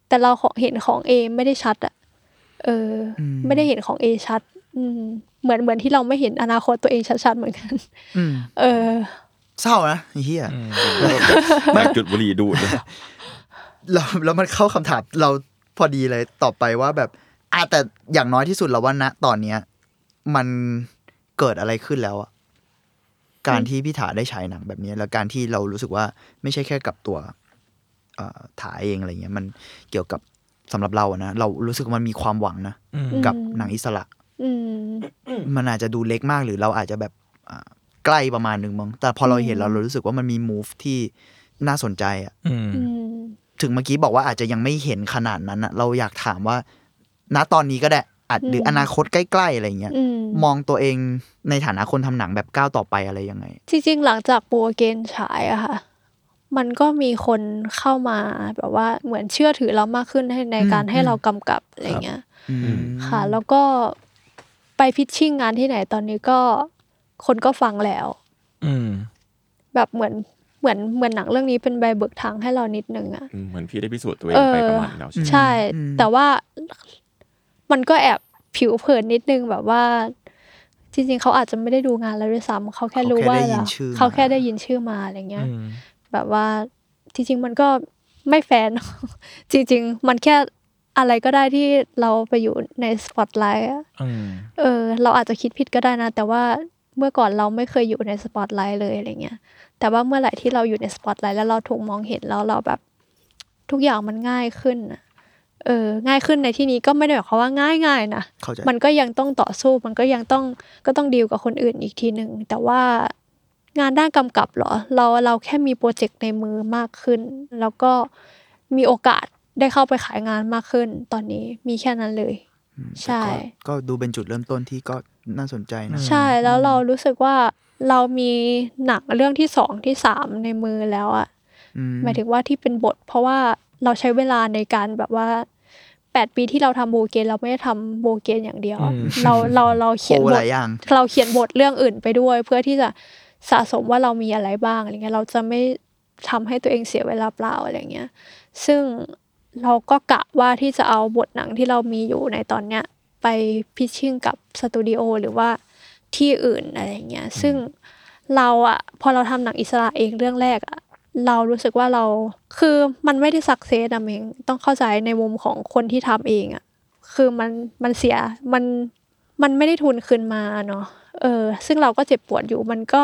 แต่เราของเห็นของเอไม่ได้ชัดอะเอออ
ม
ไม่ได้เห็นของเอชัด อืม เหมือนเหมือนที่เราไม่เห็นอนาคตตัวเองชัดๆเหมือนกัน
อืม
เออ
เศร้านะไอ้เฮีย
อืม
แบกจุดบุหรี่ดูดเลย
แล้วแล้วมันเข้าคำถามเราพอดีเลยต่อไปว่าแบบอะแต่อย่างน้อยที่สุดเราว่าณตอนเนี้ย มันเกิดอะไรขึ้นแล้วอะการที่พี่ถาได้ฉายหนังแบบนี้ แล้วการที่เรารู้สึกว่าไม่ใช่แค่กับตัวเอ่อถาเองอะไรเงี้ย มันเกี่ยวกับสำหรับเราอะนะเรารู้สึกว่ามันมีความหวังนะ
อืม
อืม
กับหนังอิสระ
อืม
มันอาจจะดูเล็กมากหรือเราอาจจะแบบอ่าใกล้ประมาณหนึ่งมั้งแต่พอเราเห็นเราเรารู้สึกว่ามันมี move ที่น่าสนใจอะ
อืม
อืม
ถึงเมื่อกี้บอกว่าอาจจะยังไม่เห็นขนาดนั้นอะเราอยากถามว่า ณตอนนี้ก็ได้อาจหรืออ
ม
อนาคตใกล้ๆอะไรเงี้ย
อืม
มองตัวเองในฐานะคนทำหนังแบบก้าวต่อไปอะไรยังไง
จริงๆ หลังจากโปรเกนฉายอะค่ะ มันก็มีคนเข้ามาแบบว่าเหมือนเชื่อถือเรามากขึ้นให้ในการ
อืม
ให้เรากำกับอะไรเงี้ย
อืม
ค่ะ แล้วก็ไปพิชชิ่งงานที่ไหนตอนนี้ก็คนก็ฟังแล้ว
อืม
แบบเหมือน เหมือนเหมือนหนังเรื่องนี้เป็นใบเบิกทางให้เรานิดนึงอะ
อืมเหมือนพี่ได้พิสูจน์ตัวเองไปประมาณนึงแล้วใช่ไหม
ใช่ แต่ว่ามันก็แอบผิวเผินนิดนึงแบบว่า จริงๆเขาอาจจะไม่ได้ดูงานเราด้วยซ้ำเขาแค่รู้ว่า
เขาแค่ได้ยิน
เรา
ชื่อมา
เขาแค่ได้ยินชื่อมาอะไรเงี้ย
อืม
แบบว่าจริงๆมันก็ไม่แฟร์จริง ๆ มันแค่อะไรก็ได้ที่เราไปอยู่ในสปอตไลท์อะ
อืม
เออ เราอาจจะคิดผิดก็ได้นะ แต่ว่าเมื่อก่อนเราไม่เคยอยู่ในสปอตไลท์เลยอะไรเงี้ย แต่ว่าเมื่อไหร่ที่เราอยู่ในสปอตไลท์แล้วเราถูกมองเห็นแล้วเราแบบทุกอย่างมันง่ายขึ้นน่ะเออง่ายขึ้นในที่นี้ก็ไม่ได้หมายความว่าง่ายง่ายๆนะ
เข้าใจ
มันก็ยังต้องต่อสู้มันก็ยังต้องก็ต้องดีลกับคนอื่นอีกทีหนึ่งแต่ว่างานด้านกำกับเหรอ เราเราแค่มีโปรเจกต์ในมือมากขึ้น แล้วก็มีโอกาสได้เข้าไปขายงานมากขึ้น ตอนนี้มีแค่นั้นเลย ใช่
แต่ก็ก็ดูเป็นจุดเริ่มต้นที่ก็น่าสนใจนะ
ใช่แล้วเรารู้สึกว่า เรามีหนังเรื่องที่สองที่สามในมือแล้วอะ
อืม
หมายถึงว่าที่เป็นบท เพราะว่าเราใช้เวลาในการแบบว่าแปดปีที่เราทำโบเกนเราไม่ได้ทำโบเกนอย่างเดียวอะ
อืม
เราเราเราเขียน
โอ้
บ
ห
ท
ลายอย่าง
เราเขียนบทเรื่องอื่นไปด้วย เพื่อที่จะสะสมว่าเรามีอะไรบ้างอะไรเงี้ยเราจะไม่ทำให้ตัวเองเสียเวลาเปล่าอะไรเงี้ย ซึ่งเราก็กะว่าที่จะเอาบทหนังที่เรามีอยู่ในตอนเนี้ย ไปพิชชิ่งกับสตูดิโอหรือว่า ที่อื่นอะไรเงี้ยซึ่งเราอะพอเราทำหนังอิสระเองเรื่องแรกอะเรารู้สึกว่าเราคือมันไม่ได้สักเซสอะเมงต้องเข้าใจในมุมของคนที่ทำเองอะคือมันมันเสียมันมันไม่ได้ทุนคืนมาเนาะเออ ซึ่งเราก็เจ็บปวดอยู่มันก็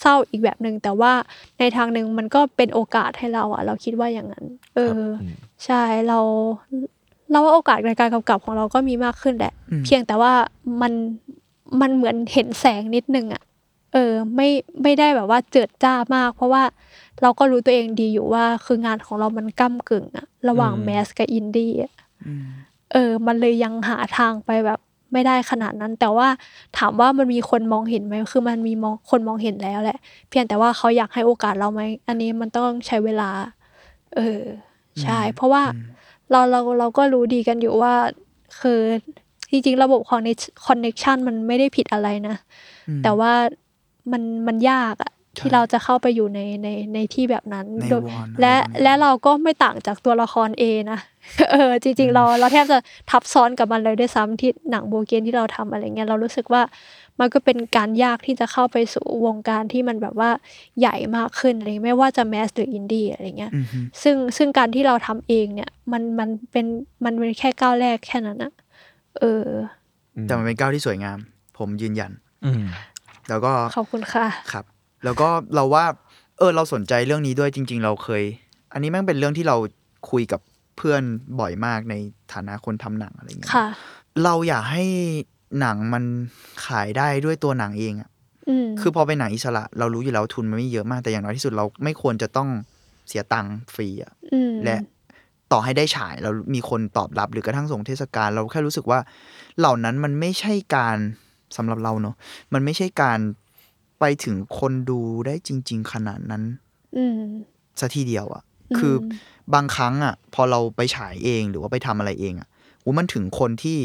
เศร้าอีกแบบหนึ่งแต่ว่าในทางหนึ่งมันก็เป็นโอกาสให้เราอะเราคิดว่าอย่างนั้น เออ
อืม
ใช่เรา เราว่าโอกาสในการกำกับของเราก็มีมากขึ้นแหละ
อืม
เพียงแต่ว่ามัน มันเหมือนเห็นแสงนิดนึงอะเออไม่ไม่ได้แบบว่าเจิดจ้ามาก เพราะว่าเราก็รู้ตัวเองดีอยู่ว่าคืองานของเรามันก้ำกึ่งอะระหว่าง
อืม
mass กับอินดี้อะ
อืม
เออ มันเลยยังหาทางไปแบบไม่ได้ขนาดนั้น แต่ว่าถามว่ามันมีคนมองเห็นไหมคือมันมีมองคนมองเห็นแล้วแหละ เพียงแต่ว่าเขาอยากให้โอกาสเราไหมอันนี้มันต้องใช้เวลา เออ ใช่ เพราะว่าเราเราเราก็รู้ดีกันอยู่ว่าคือ จริงๆ ระบบของในคอนเน็ชันมันไม่ได้ผิดอะไรนะ
อืม
แต่ว่ามันมันยากอะที่เราจะเข้าไปอยู่ในในในที่แบบนั้น
ใน
โดย
วอน
และ
อะไรแบบนี้
และเราก็ไม่ต่างจากตัวละครเอนะเออจริง ๆ เราเราแทบจะทับซ้อนกับมันเลยด้วยซ้ำที่หนังโบเกนที่เราทำอะไรเงี้ยเรารู้สึกว่ามันก็เป็นการยากที่จะเข้าไปสู่วงการที่มันแบบว่าใหญ่มากขึ้นอะไรเงี้ยไม่ว่าจะ mass หรืออินดี้อะไรเงี้ย
อือฮึ
ซึ่งซึ่งการที่เราทำเองเนี่ยมันมันเป็นมันเป็นแค่ก้าวแรกแค่นั้นอะ เออ
แต่มันเป็นก้าวที่สวยงาม ผมยืนยัน
อืม
แล้วก็
ขอบคุณค่ะ
ครับ แล้วก็เราว่า เออ เราสนใจเรื่องนี้ด้วยจริง ๆ เราเคย อันนี้แม่งเป็นเรื่องที่เราคุยกับเพื่อนบ่อยมากในฐานะคนทำหนังอะไรเงี้ย
ค่ะ
เราอยากให้หนังมันขายได้ด้วยตัวหนังเองอะ
อืม
คือพอเป็นหนังอิสระ เรารู้อยู่แล้วทุนมันไม่เยอะมากแต่อย่างน้อยที่สุดเราไม่ควรจะต้องเสียตังค์ฟรีอะ
อืม
และ ต่อให้ได้ฉายแล้วมีคนตอบรับหรือกระทั่งส่งเทศกาลเราแค่รู้สึกว่า เหล่านั้นมันไม่ใช่การสำหรับเราเนอะมันไม่ใช่การไปถึงคนดูได้จริง ๆ ขนาดนั้น
อืม
ซะทีเดียวอะ
อืม
คือบางครั้งอะพอเราไปฉายเองหรือว่าไปทำอะไรเองอะโหมันถึงคนที่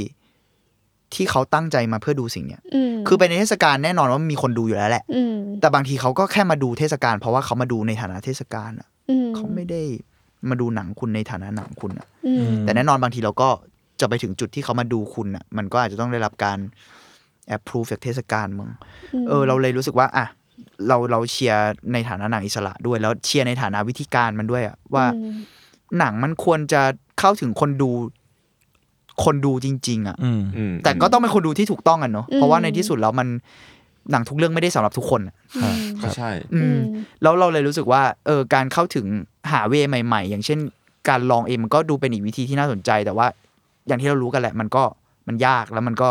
ที่เขาตั้งใจมาเพื่อดูสิ่งเนี้ย
อืม
คือไปในเทศกาลแน่นอนว่ามีคนดูอยู่แล้วแหละ
อืม
แต่บางทีเขาก็แค่มาดูเทศกาลเพราะว่าเขามาดูในฐานะเทศกาลอะ
อืม
เขาไม่ได้ มาดูหนังคุณในฐานะหนังคุณอะ
อืม
แต่แน่นอนบางทีเราก็จะไปถึงจุดที่เขามาดูคุณอะมันก็อาจจะต้องได้รับการแอปพรูฟจากเทศกาลมึงเออเราเลยรู้สึกว่าอะเราเราเชียร์ในฐานะหนังอิสระด้วย แล้วเชียร์ในฐานะวิธีการมันด้วยอะว่า
อืม
หนังมันควรจะเข้าถึงคนดูคนดูจริง ๆอะ
อืม
อืม
แต่ก็ต้องเป็นคนดูที่ถูกต้องกันเนาะ
อืม
เพราะว่าในที่สุดแล้วมัน หนังทุกเรื่องไม่ได้สำหรับทุกคนอะ
อืม
ก็ใช่
อื
อื
ม
ม
แล้วเราเลยรู้สึกว่าเออการเข้าถึงหา way ใหม่ ๆ อย่างเช่น การลองเองมันก็ดูเป็นอีกวิธีที่น่าสนใจ แต่ว่าอย่างที่เรารู้กันแหละ มันก็มันยากแล้วมันก็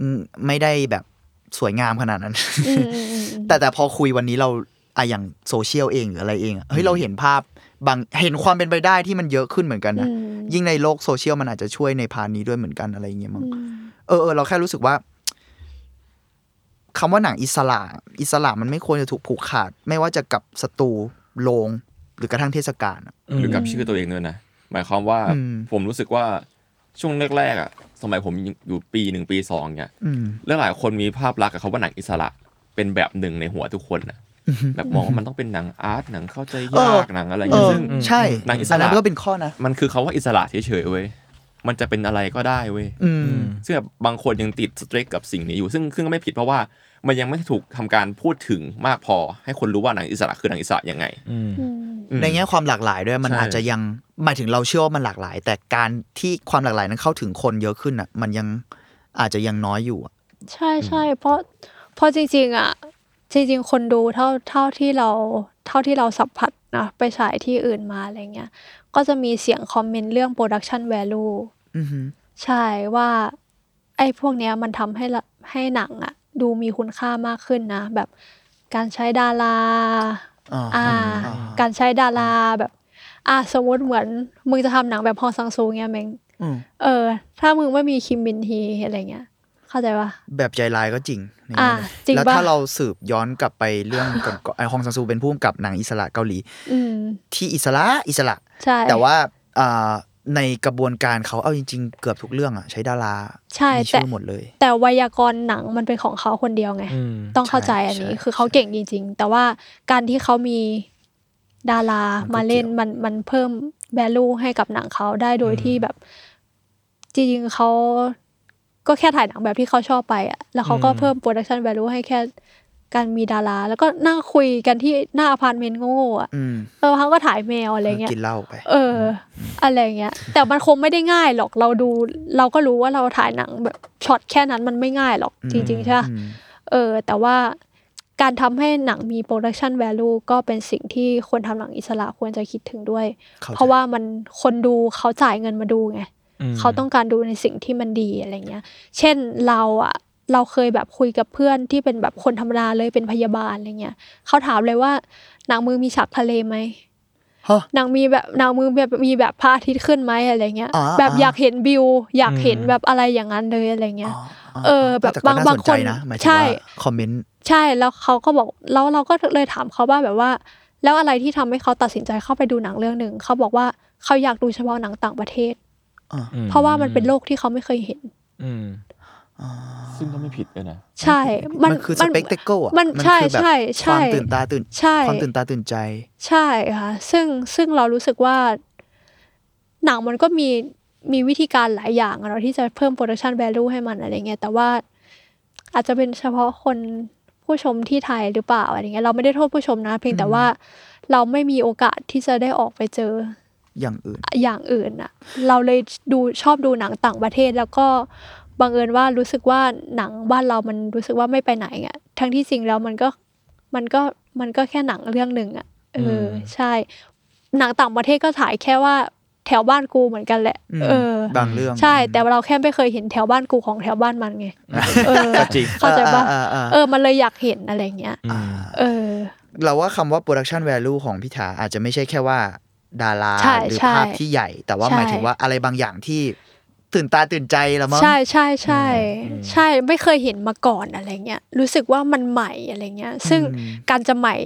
อืมไม่ได้แบบสวยงามขนาดนั้น
อืมอืมอืม
แต่แต่พอคุยวันนี้เราอะอย่างโซเชียลเองหรืออะไรเองอะเฮ้ยเราเห็นภาพบางเห็นความเป็นไปได้ที่มันเยอะขึ้นเหมือนกันนะ
อืม
ยิ่งในโลกโซเชียลมันอาจจะช่วยใน part นี้ด้วยเหมือนกันอะไรอย่างเงี้ยมั้ง
อืม
เออเออเราแค่รู้สึกว่า คำว่าหนังอิสระ อิสระมันไม่ควรจะถูกผูกขาด ไม่ว่าจะกับสตูโรงหรือกระทั่งเทศกาลอะ
หรือกับชื่อตัวเองด้วยนะ หมายความว่า
อืม
ผมรู้สึกว่าช่วงแรกๆอะ สมัยผมอยู่ปีหนึ่งปีสองเนี่ย
อืม
เรื่องหลายคนมีภาพลักษณ์กับเขาว่าหนังอิสระเป็นแบบหนึ่งในหัวทุกคนนะแบบมองว่ามันต้องเป็นหนังอาร์ตหนังเข้าใจยากหนังอะไรอย่าง
เอ
เงี้ย
อ
ซึ่ง
ใช่
หนังอิสระ
อันนั้นก็เป็นข้อนะ
มันคือเขาว่าอิสระเฉยๆเว้ย มันจะเป็นอะไรก็ได้เว้ย
อืม
ซึ่งแบบบางคนยังติดสตริกกับสิ่งนี้อยู่ ซึ่งซึ่งก็ไม่ผิดเพราะว่ามันยังไม่ถูกทำการพูดถึงมากพอ ให้คนรู้ว่าหนังอิสระคือหนังอิสระยังไง
อืม
อืม
อืม
ในแง่ความหลากหลายด้วยมัน
ใช่
อาจจะยังหมายถึงเราเชื่อว่ามันหลากหลาย แต่การที่ความหลากหลายนั้นเข้าถึงคนเยอะขึ้นอะ มันยังอาจจะยังน้อยอยู่อะ
ใช่ใช่เพราะเพราะจริงๆ อะ จริง ๆ คนดูเท่าเท่าที่เรา เท่าที่เราสัมผัสนะไปฉายที่อื่นมาอะไรเงี้ย ก็จะมีเสียงคอมเมนต์เรื่อง production value
อือฮึ
ใช่ว่า ไอ้พวกเนี้ยมันทำให้ละให้หนังอะดูมีคุณค่ามากขึ้นนะ แบบการใช้ดารา
อ่า
อ่า
อ่า
การใช้ดาราแบบ อ่าสมมติเหมือน มึงจะทำหนังแบบฮองซังซูเงี้ยเมง
อืม
เออ ถ้ามึงไม่มีคิมบินฮีอะไรเงี้ย เข้าใจปะ
แบบใจร้ายก็จริงใน
อ่า
แง่หนึ่ง
จริง
แล้ว
ปะ
ถ้าเราสืบย้อนกลับไปเรื่องก่อนๆไอฮองซังซูเป็นผู้กำกับหนังอิสระเกาหลี
อืม
ที่อิสระอิสระ
ใช่
แต่ว่าอ่าในกระบวนการเขาเอาจริง ๆ เกือบทุกเรื่องอะใช้ดารา
ใช่
มี
แต่
ชื่อหมดเลย
แต่ไวยากรณ์หนังมันเป็นของเขาคนเดียวไง
อืม
ต้องเข้าใจอันนี้
ใช่
คือเขาเก่งจริง ๆ แต่ว่าการที่เขามีดารา
มันก็
มาเล่น
เกี่ยว
มันมันเพิ่ม value ให้กับหนังเขาได้โดยที่แบบ จริงๆเขา ก็แค่ถ่ายหนังแบบที่เขาชอบไปอะแล้วเขาก็
อืม
เพิ่ม production value ให้แค่การมีดารา แล้วก็นั่งคุยกันที่หน้าอพาร์ตเมนต์โง่ๆอะ
อืม
เออเขาก็ถ่ายแมวอะไรเงี้ย
กินเหล้าไป
เออ อะไรเงี้ย แต่มันคงไม่ได้ง่ายหรอกเราดู เราก็รู้ว่าเราถ่ายหนังแบบช็อตแค่นั้นมันไม่ง่ายหรอกจริงๆใช่ปะ
อืม
เออ แต่ว่าการทำให้หนังมี production value ก็เป็นสิ่งที่คนทำหนังอิสระควรจะคิดถึงด้วย
เข้าใจ
เพราะว่ามันคนดูเขาจ่ายเงินมาดูไง
ม
เขาต้องการดูในสิ่งที่มันดีอะไรเงี้ย เช่นเราอะเราเคยแบบคุยกับเพื่อนที่เป็นแบบคนธรรมดาเลยเป็นพยาบาลอะไรเงี้ยเขาถามเลยว่าหนังมือมีฉากทะเลไหม
ฮะ
หนังมีแบบหนังมือแบบมีแบบพระอาทิตย์ขึ้นไหมอะไรเงี้ย
อ่า
แบบ
อ่า
อยากเห็นวิว อยากเห็น
อืม
แบบอะไรอย่างนั้นเลยอะไรเงี้ย
อ๋อ
เออ แบบ
แต่ก็
บาง
น่
บาง
สใจ
คน
นะหมายถึง
ใช่
ว่าคอมเมนต์
ใช่แล้วเขาก็บอกแล้วเราก็เลยถามเขาว่าแบบว่า แล้วอะไรที่ทำให้เขาตัดสินใจเข้าไปดูหนังเรื่องหนึ่งเขาบอกว่าเขาอยากดูเฉพาะหนังต่างประเทศ
อ่า
อืม
เพราะว่ามันเป็นโลกที่เขาไม่เคยเห็น
อืม
ซึ่งก็ไม่ผิดเลยนะ
ใช่
มันคือ spectacle อะ
มัน
มัน
ใช่
คือแบบ
ใช่
ค
ใช่
วามตื่นตาตื่น
ใช่
ความตื่นตาตื่นใจ
ใช่ค่ะ ซึ่งซึ่งเรารู้สึกว่า หนังมันก็มีมีวิธีการหลายอย่างอะเนาะที่จะเพิ่ม production value ให้มันอะไรเงี้ยแต่ว่าอาจจะเป็นเฉพาะคนผู้ชมที่ไทยหรือเปล่าอะไรเงี้ยเราไม่ได้โทษผู้ชมนะ เพียงแต่ว่าเราไม่มีโอกาสที่จะได้ออกไปเจอ
อย่างอื่น
อย่างอื่นอะเราเลยดูชอบดูหนังต่างประเทศแล้วก็บังเอิญว่ารู้สึกว่าหนังบ้านเรามันรู้สึกว่าไม่ไปไหนอะทั้งที่จริงแล้วมันก็มันก็มันก็แค่หนังเรื่องหนึ่งอะเอออ
ม
ใช่ หนังต่างประเทศก็ถ่ายแค่ว่าแถวบ้านกูเหมือนกันแหละ
อืม
เออ
บางเรื่อง
ใช่ แต่เราแค่ไม่เคยเห็นแถวบ้านกูของแถวบ้านมันไง เออ
ก็จริง
เข้าใจปะ
อ่าอ่าอ่า
เออ มันเลยอยากเห็นอะไรเงี้ย
อืม
เออ
เราว่าคำว่า production value ของพิธาอาจจะไม่ใช่แค่ว่า ดารา
ใช่
หรือ
ใช่
ภาพที่ใหญ่ แต่ว่า
ใช่
หมายถึงว่าอะไรบางอย่างที่ตื่นตาตื่นใจแล้วมั้ง
ใช่ใช่ใช่ใช่ไม่เคยเห็นมาก่อนอะไรเงี้ยรู้สึกว่ามันใหม่อะไรเงี้ย ซึ่ง
อืม
การจะใหม่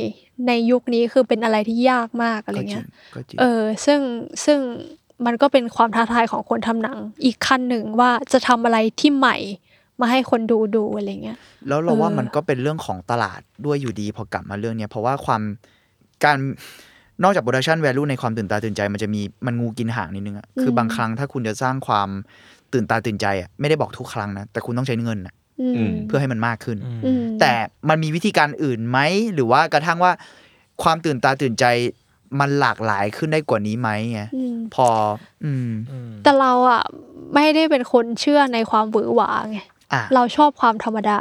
ในยุคนี้คือเป็นอะไรที่ยากมากอะไร
ก็จริ
เงี้
ง
ย
ก็จริง
เออซึ่งซึ่งมันก็เป็นความท้าทายของคนทำหนัง อีกขั้นหนึ่งว่าจะทำอะไรที่ใหม่มาให้คนดูดูอะไรเงี้ย
แล้วเราว่า
เออ
มันก็เป็นเรื่องของตลาดด้วยอยู่ดีพอกลับมาเรื่องเนี้ยเพราะว่าความการ นอกจาก production value ในความตื่นตาตื่นใจ มันจะมีมันงูกินหางนิดนึงอะคือบางครั้งถ้าคุณจะสร้างความตื่นตาตื่นใจอะไม่ได้บอกทุกครั้งนะ แต่คุณต้องใช้เงินอะ
อืม
อืม
เพื่อให้มันมากขึ้น
อืม
แต่มันมีวิธีการอื่นไหม หรือว่ากระทั่งว่าความตื่นตาตื่นใจมันหลากหลายขึ้นได้กว่านี้ไหมไง
อืม
พอ อืม
แต่เราอะ ไม่ได้เป็นคนเชื่อในความหวือหวาไง
อะ
เราชอบความธรรมดา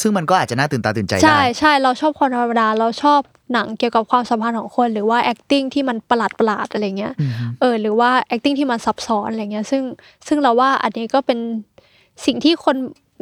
ซึ่งมันก็อาจจะน่าตื่นตาตื่นใจ
ใช่
ได้
ใช่เราชอบความธรรมดาเราชอบหนังเกี่ยวกับความสัมพันธ์ของคน หรือว่า acting ที่มันประหลาดประหลาดๆอะไรเงี้ย
อืม
เออหรือว่า acting ที่มันซับซ้อนอะไรเงี้ยซึ่งซึ่งเราว่าอันนี้ก็เป็นสิ่งที่คน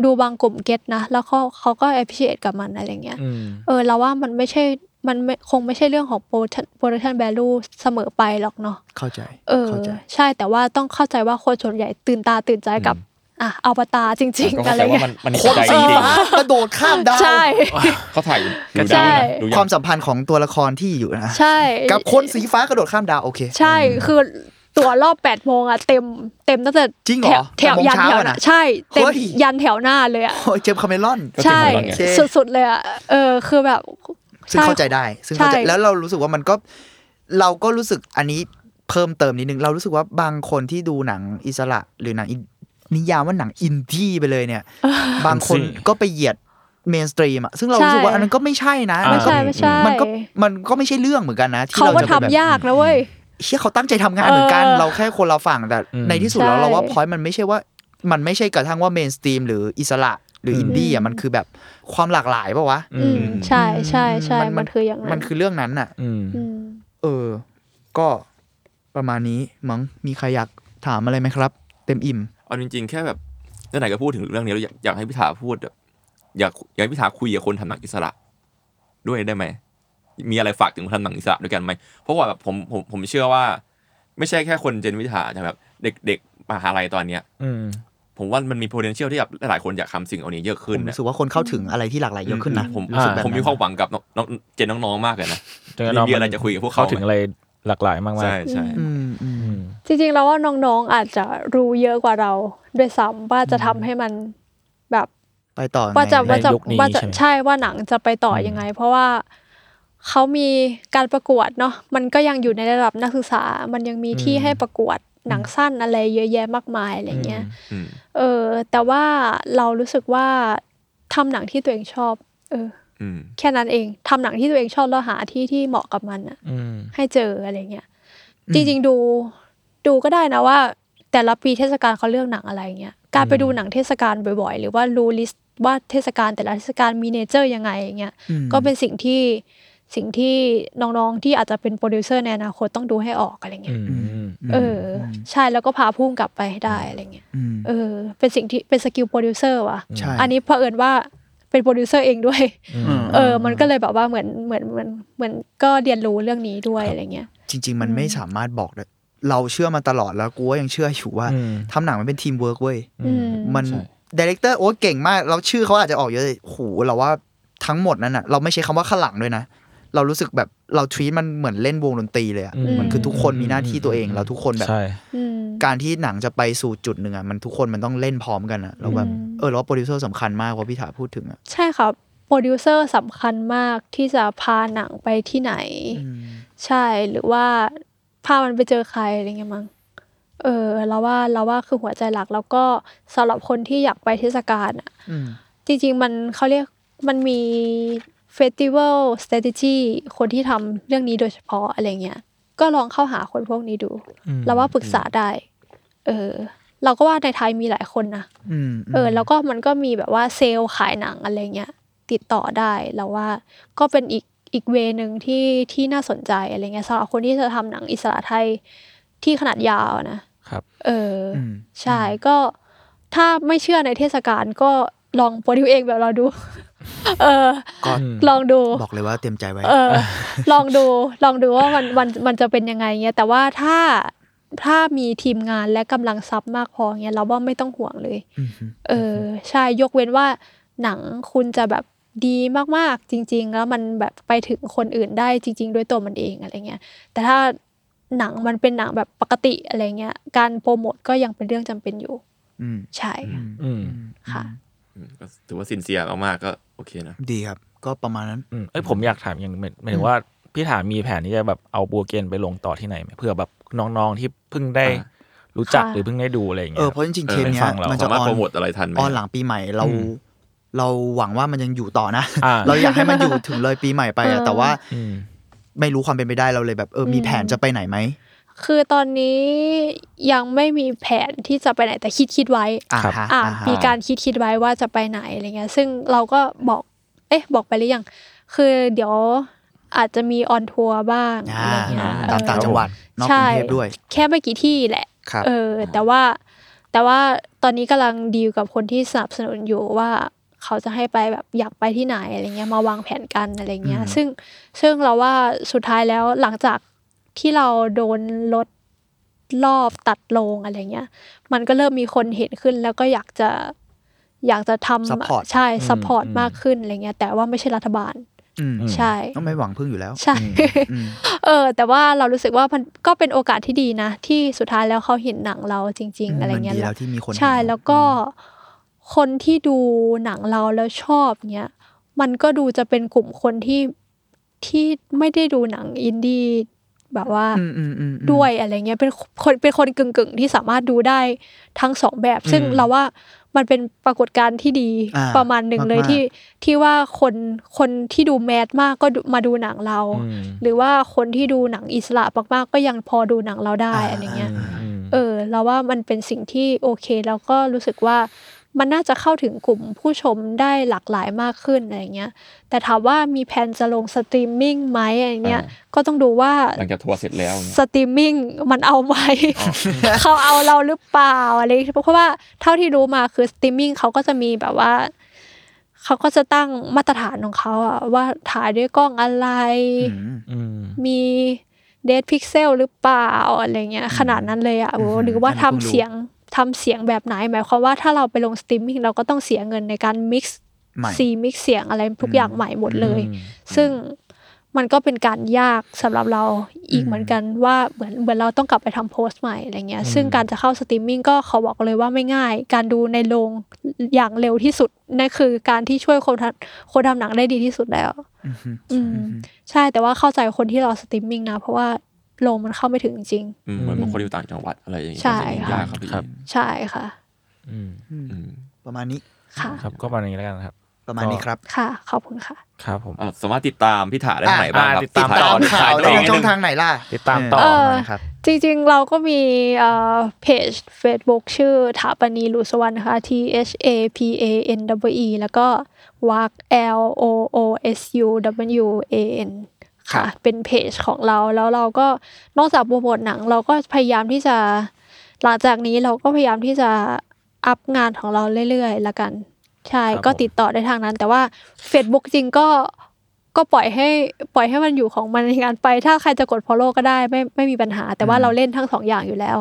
ดูบางกลุ่มเก็ตนะ แล้วเขาเขาก็ appreciate กับมันอะไรเงี้ย
อืม
เออเราว่ามันไม่ใช่มันไม่คงไม่ใช่เรื่องของ production production value เสมอไปหรอกเนาะ
เข้าใจ
เออ
เข้าใจ
ใช่แต่ว่าต้องเข้าใจว่าคนส่วนใหญ่ตื่นตาตื่นใจกับ อะอวตารจริง
ก็
ๆ
เข้า
อะไร
ใจว่า
เงี้
มัน
ย
มันมี
คน
ใจจ
สี
ริง
ฟ้ากระโดดข้ามดาว
ใช่
ๆเขาถ่ายอยู่ดู
ใช่
ดาวนะดูยั
ค
ง
วามสัมพันธ์ของตัวละครที่อยู่นะ
ใช่
กับคนสีฟ้ากระโดดข้ามดาวโอเค
ใช่คือตัวรอบแปดโมงอะเต็มเต็มตั้งแต่
จริงเหรอ
แถว
แปดโมง
ยัน
เช้า
แถว
อะ
ห
นะ
น้าใช่เต็ม
เฮ้ย
ยันแถวหน้าเลยอะ
โอ้ยเจมส์คาเมรอน
ก็
ใช่
จริงเหมือนกันไง
โอเค
สุดๆเลยอะเออคือแบบ
ซึ่งเข้าใจได้ ซึ่งเข้าใจ
ใช่
แล้วเรารู้สึกว่ามันก็ เราก็รู้สึกอันนี้เพิ่มเติมนิดนึงเรารู้สึกว่าบางคนที่ดูหนังอิสระหรือหนังอิ นนิยามว่าหนังอินดี้ไปเลยเนี่ย บางคนก็ไปเหยียด mainstream อะซึ่งเรารู้สึกว่าอันนั้นก็ไม่ใช่นะ
อ่า
ไม่ใช่
นก็
ไม่ใช่
มันก็มันก็ไม่ใช่เรื่องเหมือนกันนะ ที่
เขา
เรา
ก็
จะเป็นแบบ
ทำยากนะเว้ย
เชี่ยเขาตั้งใจทำงานเหมือนกัน
เออ
เราแค่คนเราฝั่งแต่
อืม
ในที่สุดแล้ว
ใช่
เราว่า point มันไม่ใช่ว่า มันไม่ใช่กระทั่งว่า mainstream หรืออิสระหรืออินดี้อะมันคือแบบความหลากหลายป่าวะ
อืมใช่ใช่ใช่มันคืออย่างนั้น
มันคือเรื่องนั้นน่ะ
อืม
อืม
เออ ก็ประมาณนี้มั้งมีใครอยากถามอะไรไหมครับ เต็มอิ่ม
เอาจริงๆ แค่แบบไหนๆก็พูดถึงเรื่องนี้แล้วอยากอยากให้พิธาพูดแบบอยากอยากให้พิธาคุยกับคนทำหนังอิสระ ด้วยได้ไหมมีอะไรฝากถึงคนทำหนังอิสระด้วยกันไหมเพราะว่าแบบผมผมผมเชื่อว่า ไม่ใช่แค่คนเจนพิธาแต่แบบเด็กเด็กมหาลัยตอนเนี้ย
อืม
ผมว่ามันมี potential ที่แบบหลายๆคนอยากทำสิ่งเหล่านี้เยอะ
ผ
ขึ้น
ม
นะ
รู้สึกว่าคนเข้าถึงอะไรที่หลากหลายเยอะขึ้นนะ
ผม
รู้สึกแบบ
ผมมี
นั้น
ความหวังกับน้องน้องเจนน้องๆมากเลยนะ
จนกระทั่ง
มีอะไรจะคุยกับพวกเขา
ถึงอะไรหลากหลายมากๆ
ใช่ใช่
อืมอืม
อืม
จริงๆแล้วว่าน้องๆอาจจะรู้เยอะกว่าเราด้วยซ้ำว่าจะทำให้มันแบบ
ไปต่อไง
ว่าจะว่าจะ
ในยุคนี้
ว่าจะ
ใช่ไหม
ใช่ว่าหนังจะไปต่อยังไง เพราะว่าเขามีการประกวดเนาะมันก็ยังอยู่ในระดับนักศึกษา มันยังมีที่ให้ประกวดหนังสั้นอะไรเยอะแยะมากมายอะไรเงี้ย
อืม
เออ แต่ว่าเรารู้สึกว่าทำหนังที่ตัวเองชอบ เออ
อืม
แค่นั้นเองทำหนังที่ตัวเองชอบแล้วหาที่ที่เหมาะกับมันอะ
อืม
ให้เจออะไรเงี้ยจริงๆดู ดูก็ได้นะว่า แต่ละปีเทศกาลเขาเลือกหนังอะไรเงี้ยการไปดูหนังเทศกาลบ่อยๆ หรือว่ารู้ list ว่าเทศกาลแต่ละเทศกาลมี nature ยังไงอย่างเงี้ย
อืม
ก็เป็นสิ่งที่สิ่งที่น้องๆที่อาจจะเป็นโปรดิวเซอร์ในอนาคตต้องดูให้ออกอะไร
อื
เงี้ย
ม
เอออ ใช่แล้วก็พาพุ่งกลับไปให้ได้อะไรเงี้ย
อืม
เออ เป็นสิ่งที่เป็น skill โปรดิวเซอร์ว่ะ
ใช่
อันนี้เผอิญว่าเป็นโปรดิวเซอร์เองด้วย
อืม
เออ มันก็เลยแบบว่าเหมือนเหมือนเหมือนเหมือนก็เรียนรู้เรื่องนี้ด้วยอะไรเงี้ย
จริง ๆ มันไม่สามารถบอกได้ เราเชื่อมาตลอดแล้วกูก็ยังเชื่ออยู่ว่า
อืม
ทำหนังมันเป็นทีมเวิร์กเว้ย
อืม
มัน
ใช่
director โอ้เก่งมากเราชื่อเขาอาจจะออกเยอะเลยโหเราว่าทั้งหมดนั้นอะ เราไม่ใช้คำว่าข้างหลังด้วยนะ เรารู้สึกแบบเรา treat มันเหมือนเล่นวงดนตรีเลยอะ
อืม
มันคือทุกคนมีหน้าที่ตัวเองแล้วทุกคนแบบ
ใช่
อืม
การที่หนังจะไปสู่จุดหนึ่งอะมันทุกคนมันต้องเล่นพร้อมกันอะเราแบบ
อืม
เออแล้วโปรดิวเซอร์สำคัญมากว่าพี่ถาพูดถึงอะ
ใช่ครับโปรดิวเซอร์สำคัญมากที่จะพาหนังไปที่ไหน ใช่หรือว่า พามันไปเจอใครอะไรเงี้ยมั้งเออเราว่าเราว่าคือหัวใจหลัก แล้วก็สำหรับคนที่อยากไปเทศกาลอะ
อืม
จริง ๆ มันเขาเรียกมันมีเฟสติวัลส t r a t e g y คนที่ทำเรื่องนี้โดยเฉพาะอะไรเงี้ย ก็ลองเข้าหาคนพวกนี้ดู เราว่าปรึกษาได้ เออ เราก็ว่าในไทยมีหลายคนนะ
อืม
เออ แล้วก็มันก็มีแบบว่าเซลล์ขายหนังอะไรเงี้ยติดต่อได้แล้วว่าก็เป็นอีก อีกเวนึงที่ที่น่าสนใจอะไรเงี้ยสำหรับคนที่จะทำหนังอิสระไทยที่ขนาดยาวนะครับ เอออ
ม
ใช่ก็ถ้าไม่เชื่อในเทศกาลก็ลองโปรดิวเองแบบเราดู เออ
ก็
ลองดู
บอกเลยว่าเตรียมใจไว้
เออ ลองดู ลองดูว่ามันมันมันจะเป็นยังไงเงี้ยแต่ว่าถ้าถ้ามีทีมงานและกำลังซับมากพอเงี้ยเราว่าไม่ต้องห่วงเลย
อืม
เออ ใช่ยกเว้นว่าหนังคุณจะแบบ ดีมากๆจริง ๆ แล้วมันแบบไปถึงคนอื่นได้จริง ๆ ด้วยตัวมันเองอะไรเงี้ยแต่ถ้าหนังมันเป็นหนังแบบปกติอะไรเงี้ยการโปรโมทก็ยังเป็นเรื่องจำเป็นอยู่
อืม
ใช่
อืม
ค่ะ
อืมก็ถือว่าสินเสียมากๆก็โอเคนะ
ดีครับ ก็ประมาณนั้น
อืมเอ้ยผมอยากถามอย่างหนึ่งหมายถึงว่าพี่ถามมีแผนที่จะแบบเอาบัวเกนไปลงต่อที่ไหนไหมเพื่อแบบน้องๆที่เพิ่งได้
อ่า
รู้จัก
ค่ะ
หรือเพิ่งได้ดูอะไรอย่าง
เอ
เงี้
อยเพราะจริงๆ
เออ
เทปเนี้ย
ฟังเรา
มันจะ
สามารถ
ออน
โปรโมทอะไรทันไหม
ออนหลังปีใหม่เรา
อืม
เราหวังว่ามันยังอยู่ต่อนะ
อ่า
เราอยากให้มันอยู่ถึงเลยปีใหม่ไปอะ
เออ
แต่ว่า
อืม
ไม่รู้ความเป็นไปได้เราเลยแบบเออมีแผนจะไปไหนไหม
คือตอนนี้ยังไม่มีแผนที่จะไปไหนแต่คิดคิดไว้
อ่า
ครับ
ฮะ
อะ
อ่าฮะ
มีการคิดคิดไว้ว่าจะไปไหนอะไรเงี้ย ซึ่งเราก็บอก เอ๊ะ บอกไปหรือยัง คือเดี๋ยวอาจจะมีออนทัวร์บ้าง
อ่า
อะไรเงี้ย
ตามต่าง
เออ
จังหวัดนอกก
ใช่
รุงเทพด้วย
แค่ไม่กี่ที่แหละ
ครับ
เออ แต่ว่าแต่ว่าตอนนี้กำลังดีลกับคนที่สนับสนุนอยู่ว่า เขาจะให้ไปแบบอยากไปที่ไหนอะไรเงี้ยมาวางแผนกันอะไรเงี้ย
อืม
ซึ่งซึ่งเราว่าสุดท้ายแล้วหลังจากที่เราโดนลดรอบตัดลงอะไรเงี้ย มันก็เริ่มมีคนเห็นขึ้น แล้วก็อยากจะอยากจะทำ
Support
ใช่ support อื
ม
มากขึ้นอะไรเงี้ยแต่ว่าไม่ใช่รัฐบาล
อืม
ใช่
ต้องไม่หวังพึ่งอยู่แล้ว
ใช่
อืม
เออ แต่ว่าเรารู้สึกว่ามันก็เป็นโอกาสที่ดีนะ ที่สุดท้ายแล้วเขาเห็นหนังเราจริง ๆ อะไรเงี้ย
มันดีแล้วที่มีคน
ใช่
เห็น
แล้วก็ คนที่ดูหนังเราแล้วชอบเนี้ยมันก็ดูจะเป็นกลุ่มคนที่ที่ไม่ได้ดูหนังอินดี้แบบว่า
อืมอืมอืมอืม
ด้วยอะไรเงี้ยเป็นคนเป็นคนกึ่งๆที่สามารถดูได้ทั้งสองแบบ ซึ่ง
อืม
เราว่ามันเป็นปรากฏการณ์ที่ดี
อ่า
ประมาณหนึ่งเลย
มากๆ
ที่ที่ว่าคนคนที่ดูแมสมากก็ดูมาดูหนังเรา
อืม
หรือว่าคนที่ดูหนังอิสระมากๆก็ยังพอดูหนังเราได้
อ่า
อะไรเงี้ย
อืม
เออ เราว่ามันเป็นสิ่งที่โอเค แล้วก็รู้สึกว่า มันน่าจะเข้าถึงกลุ่มผู้ชมได้หลากหลายมากขึ้นอะไรเงี้ยแต่ถามว่ามีแผนจะลงสตรีมมิ่งไหมอะไรเงี้ยก็ต้องดูว่า
หลังจากทัวร์เสร็จแล้วเนี่ย
สตรีมมิ่งมันเอาไหมเขาเอาเราหรือเปล่าอะไรเพราะว่าเท่าที่รู้มาคือสตรีมมิ่งเขาก็จะมีแบบว่าเขาก็จะตั้งมาตรฐานของเขาอะว่าถ่ายด้วยกล้องอะไร
อืม
อืม
มี dead pixel หรือเปล่าอะไรเงี้ยขนาดนั้นเลยอะโอ้โห
อืม
หรือว่า
อันนี้
ทำ
เพิ่งรู้
เสียง ทำเสียงแบบไหนหมายความว่าถ้าเราไปลงสตรีมมิ่งเราก็ต้องเสียเงินในการ mix
ใหม่
ซีมิกซ์เสียงอะไรทุกอย่างใหม่หมดเลย
อืม
ซึ่งมันก็เป็นการยากสำหรับเราอีกเหมือนกันว่าเหมือนเหมือนเราต้องกลับไปทำโพสต์ใหม่อะไรเงี้ยซึ่งการจะเข้าสตรีมมิ่งก็เขาบอกเลยว่าไม่ง่าย การดูในโรงอย่างเร็วที่สุดนั่นคือการที่ช่วยคนทำคนทำหนังได้ดีที่สุดแล้ว อืมใช่แต่ว่าเข้าใจคนที่รอสตรีมมิ่งนะ เพราะว่า โรงมันเข้าไม่ถึงจริง
อืมเหมือนบางคนอยู่ต่างจังหวัดอะไรอย่างเงี้ย
ใช่
ก็จะยุ่งยากครับพี่
ครับ
ๆใช่ค่ะ
อืม
อืม
อืม
ประมาณนี้
ค่ะ
ครับ ก็ประมาณนี้แล้วกันครับ
ประมาณนี้ครับ
ค่ะ ขอบคุณค่ะ
ครับผม
อะสามารถติดตามพี่ถาได้ทางไหนบ้างครับ
อะติดตาม
ถ่ย
ตาม
ต่อ
ข่าว
ถ่
ได้
ยต่อ
ทาง
นิด
ช่อ
นึ
งทางไหนล่ะ
ติดตามต่อ
เออ
นะครับ
จริงๆ เราก็มีเอ่อเพจ Facebook ชื่อถาปณีลุสวรรณนะคะ T H A P A N W E แล้วก็ WAK L O O S U W A N
ครั
ค่ะ
บ
เป็นเพจของเราแล้วเราก็นอกจากโปรโมทหนัง เราก็พยายามที่จะ หลังจากนี้เราก็พยายามที่จะอัพงานของเราเรื่อยๆละกัน ใช่
ครับ
ก็
ผม
ติดต่อได้ทางนั้น แต่ว่า Facebook จริงก็ก็ปล่อยให้ปล่อยให้มันอยู่ของมันในงานไป ถ้าใครจะกด follow ก็ได้ไม่ไม่มีปัญหา แต่ว่า
อืม
เราเล่นทั้งสองอย่างอยู่แล้ว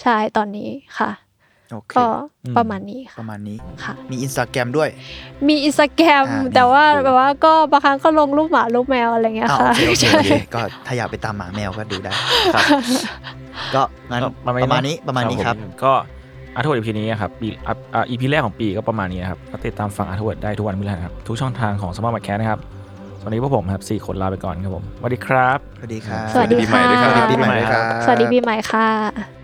ใช่ตอนนี้ค่ะ
โอเค
ก็
อืม
ประมาณนี้
ป
ค่ะป
ระมาณนี้
ค่ะ
มีอินสตาแกรมด้วย
มีอินสตาแกรม
อ่า
แต่ว่า
มี
แบบว่าก็บางครั้งก็ลงรูปหมารูปแมวอะไรเงี้ย
อ่า
ค่ะ
โอเคโอเค
ใช่
โอเคก็ถ้าอยากไปตามหมาแมวก็ดูได้ครับก็งั้น
ก็
ประมาณนี้ประมาณนี้ครับ
ผมก็อาร์ทเวิร์ด EP นี้ครับปีอ่า EP แรกของปีก็ประมาณนี้นะครับก็ติดตามฟังอาร์ทเวิร์ดได้ทุกวันพฤหัสครับทุกช่องทางของสมาร์ทแคสนะครับสวัสดีพวกผมครับสี่คนลาไปก่อนครับผมสวัสดีครับ
สวัสดีครับ
สวัสดี
ปีใหม่
ค่ะ
ด้วยครับ
สวัสดีปีใหม่ด้วยครับ
สวัสดีปีใหม่ค่ะ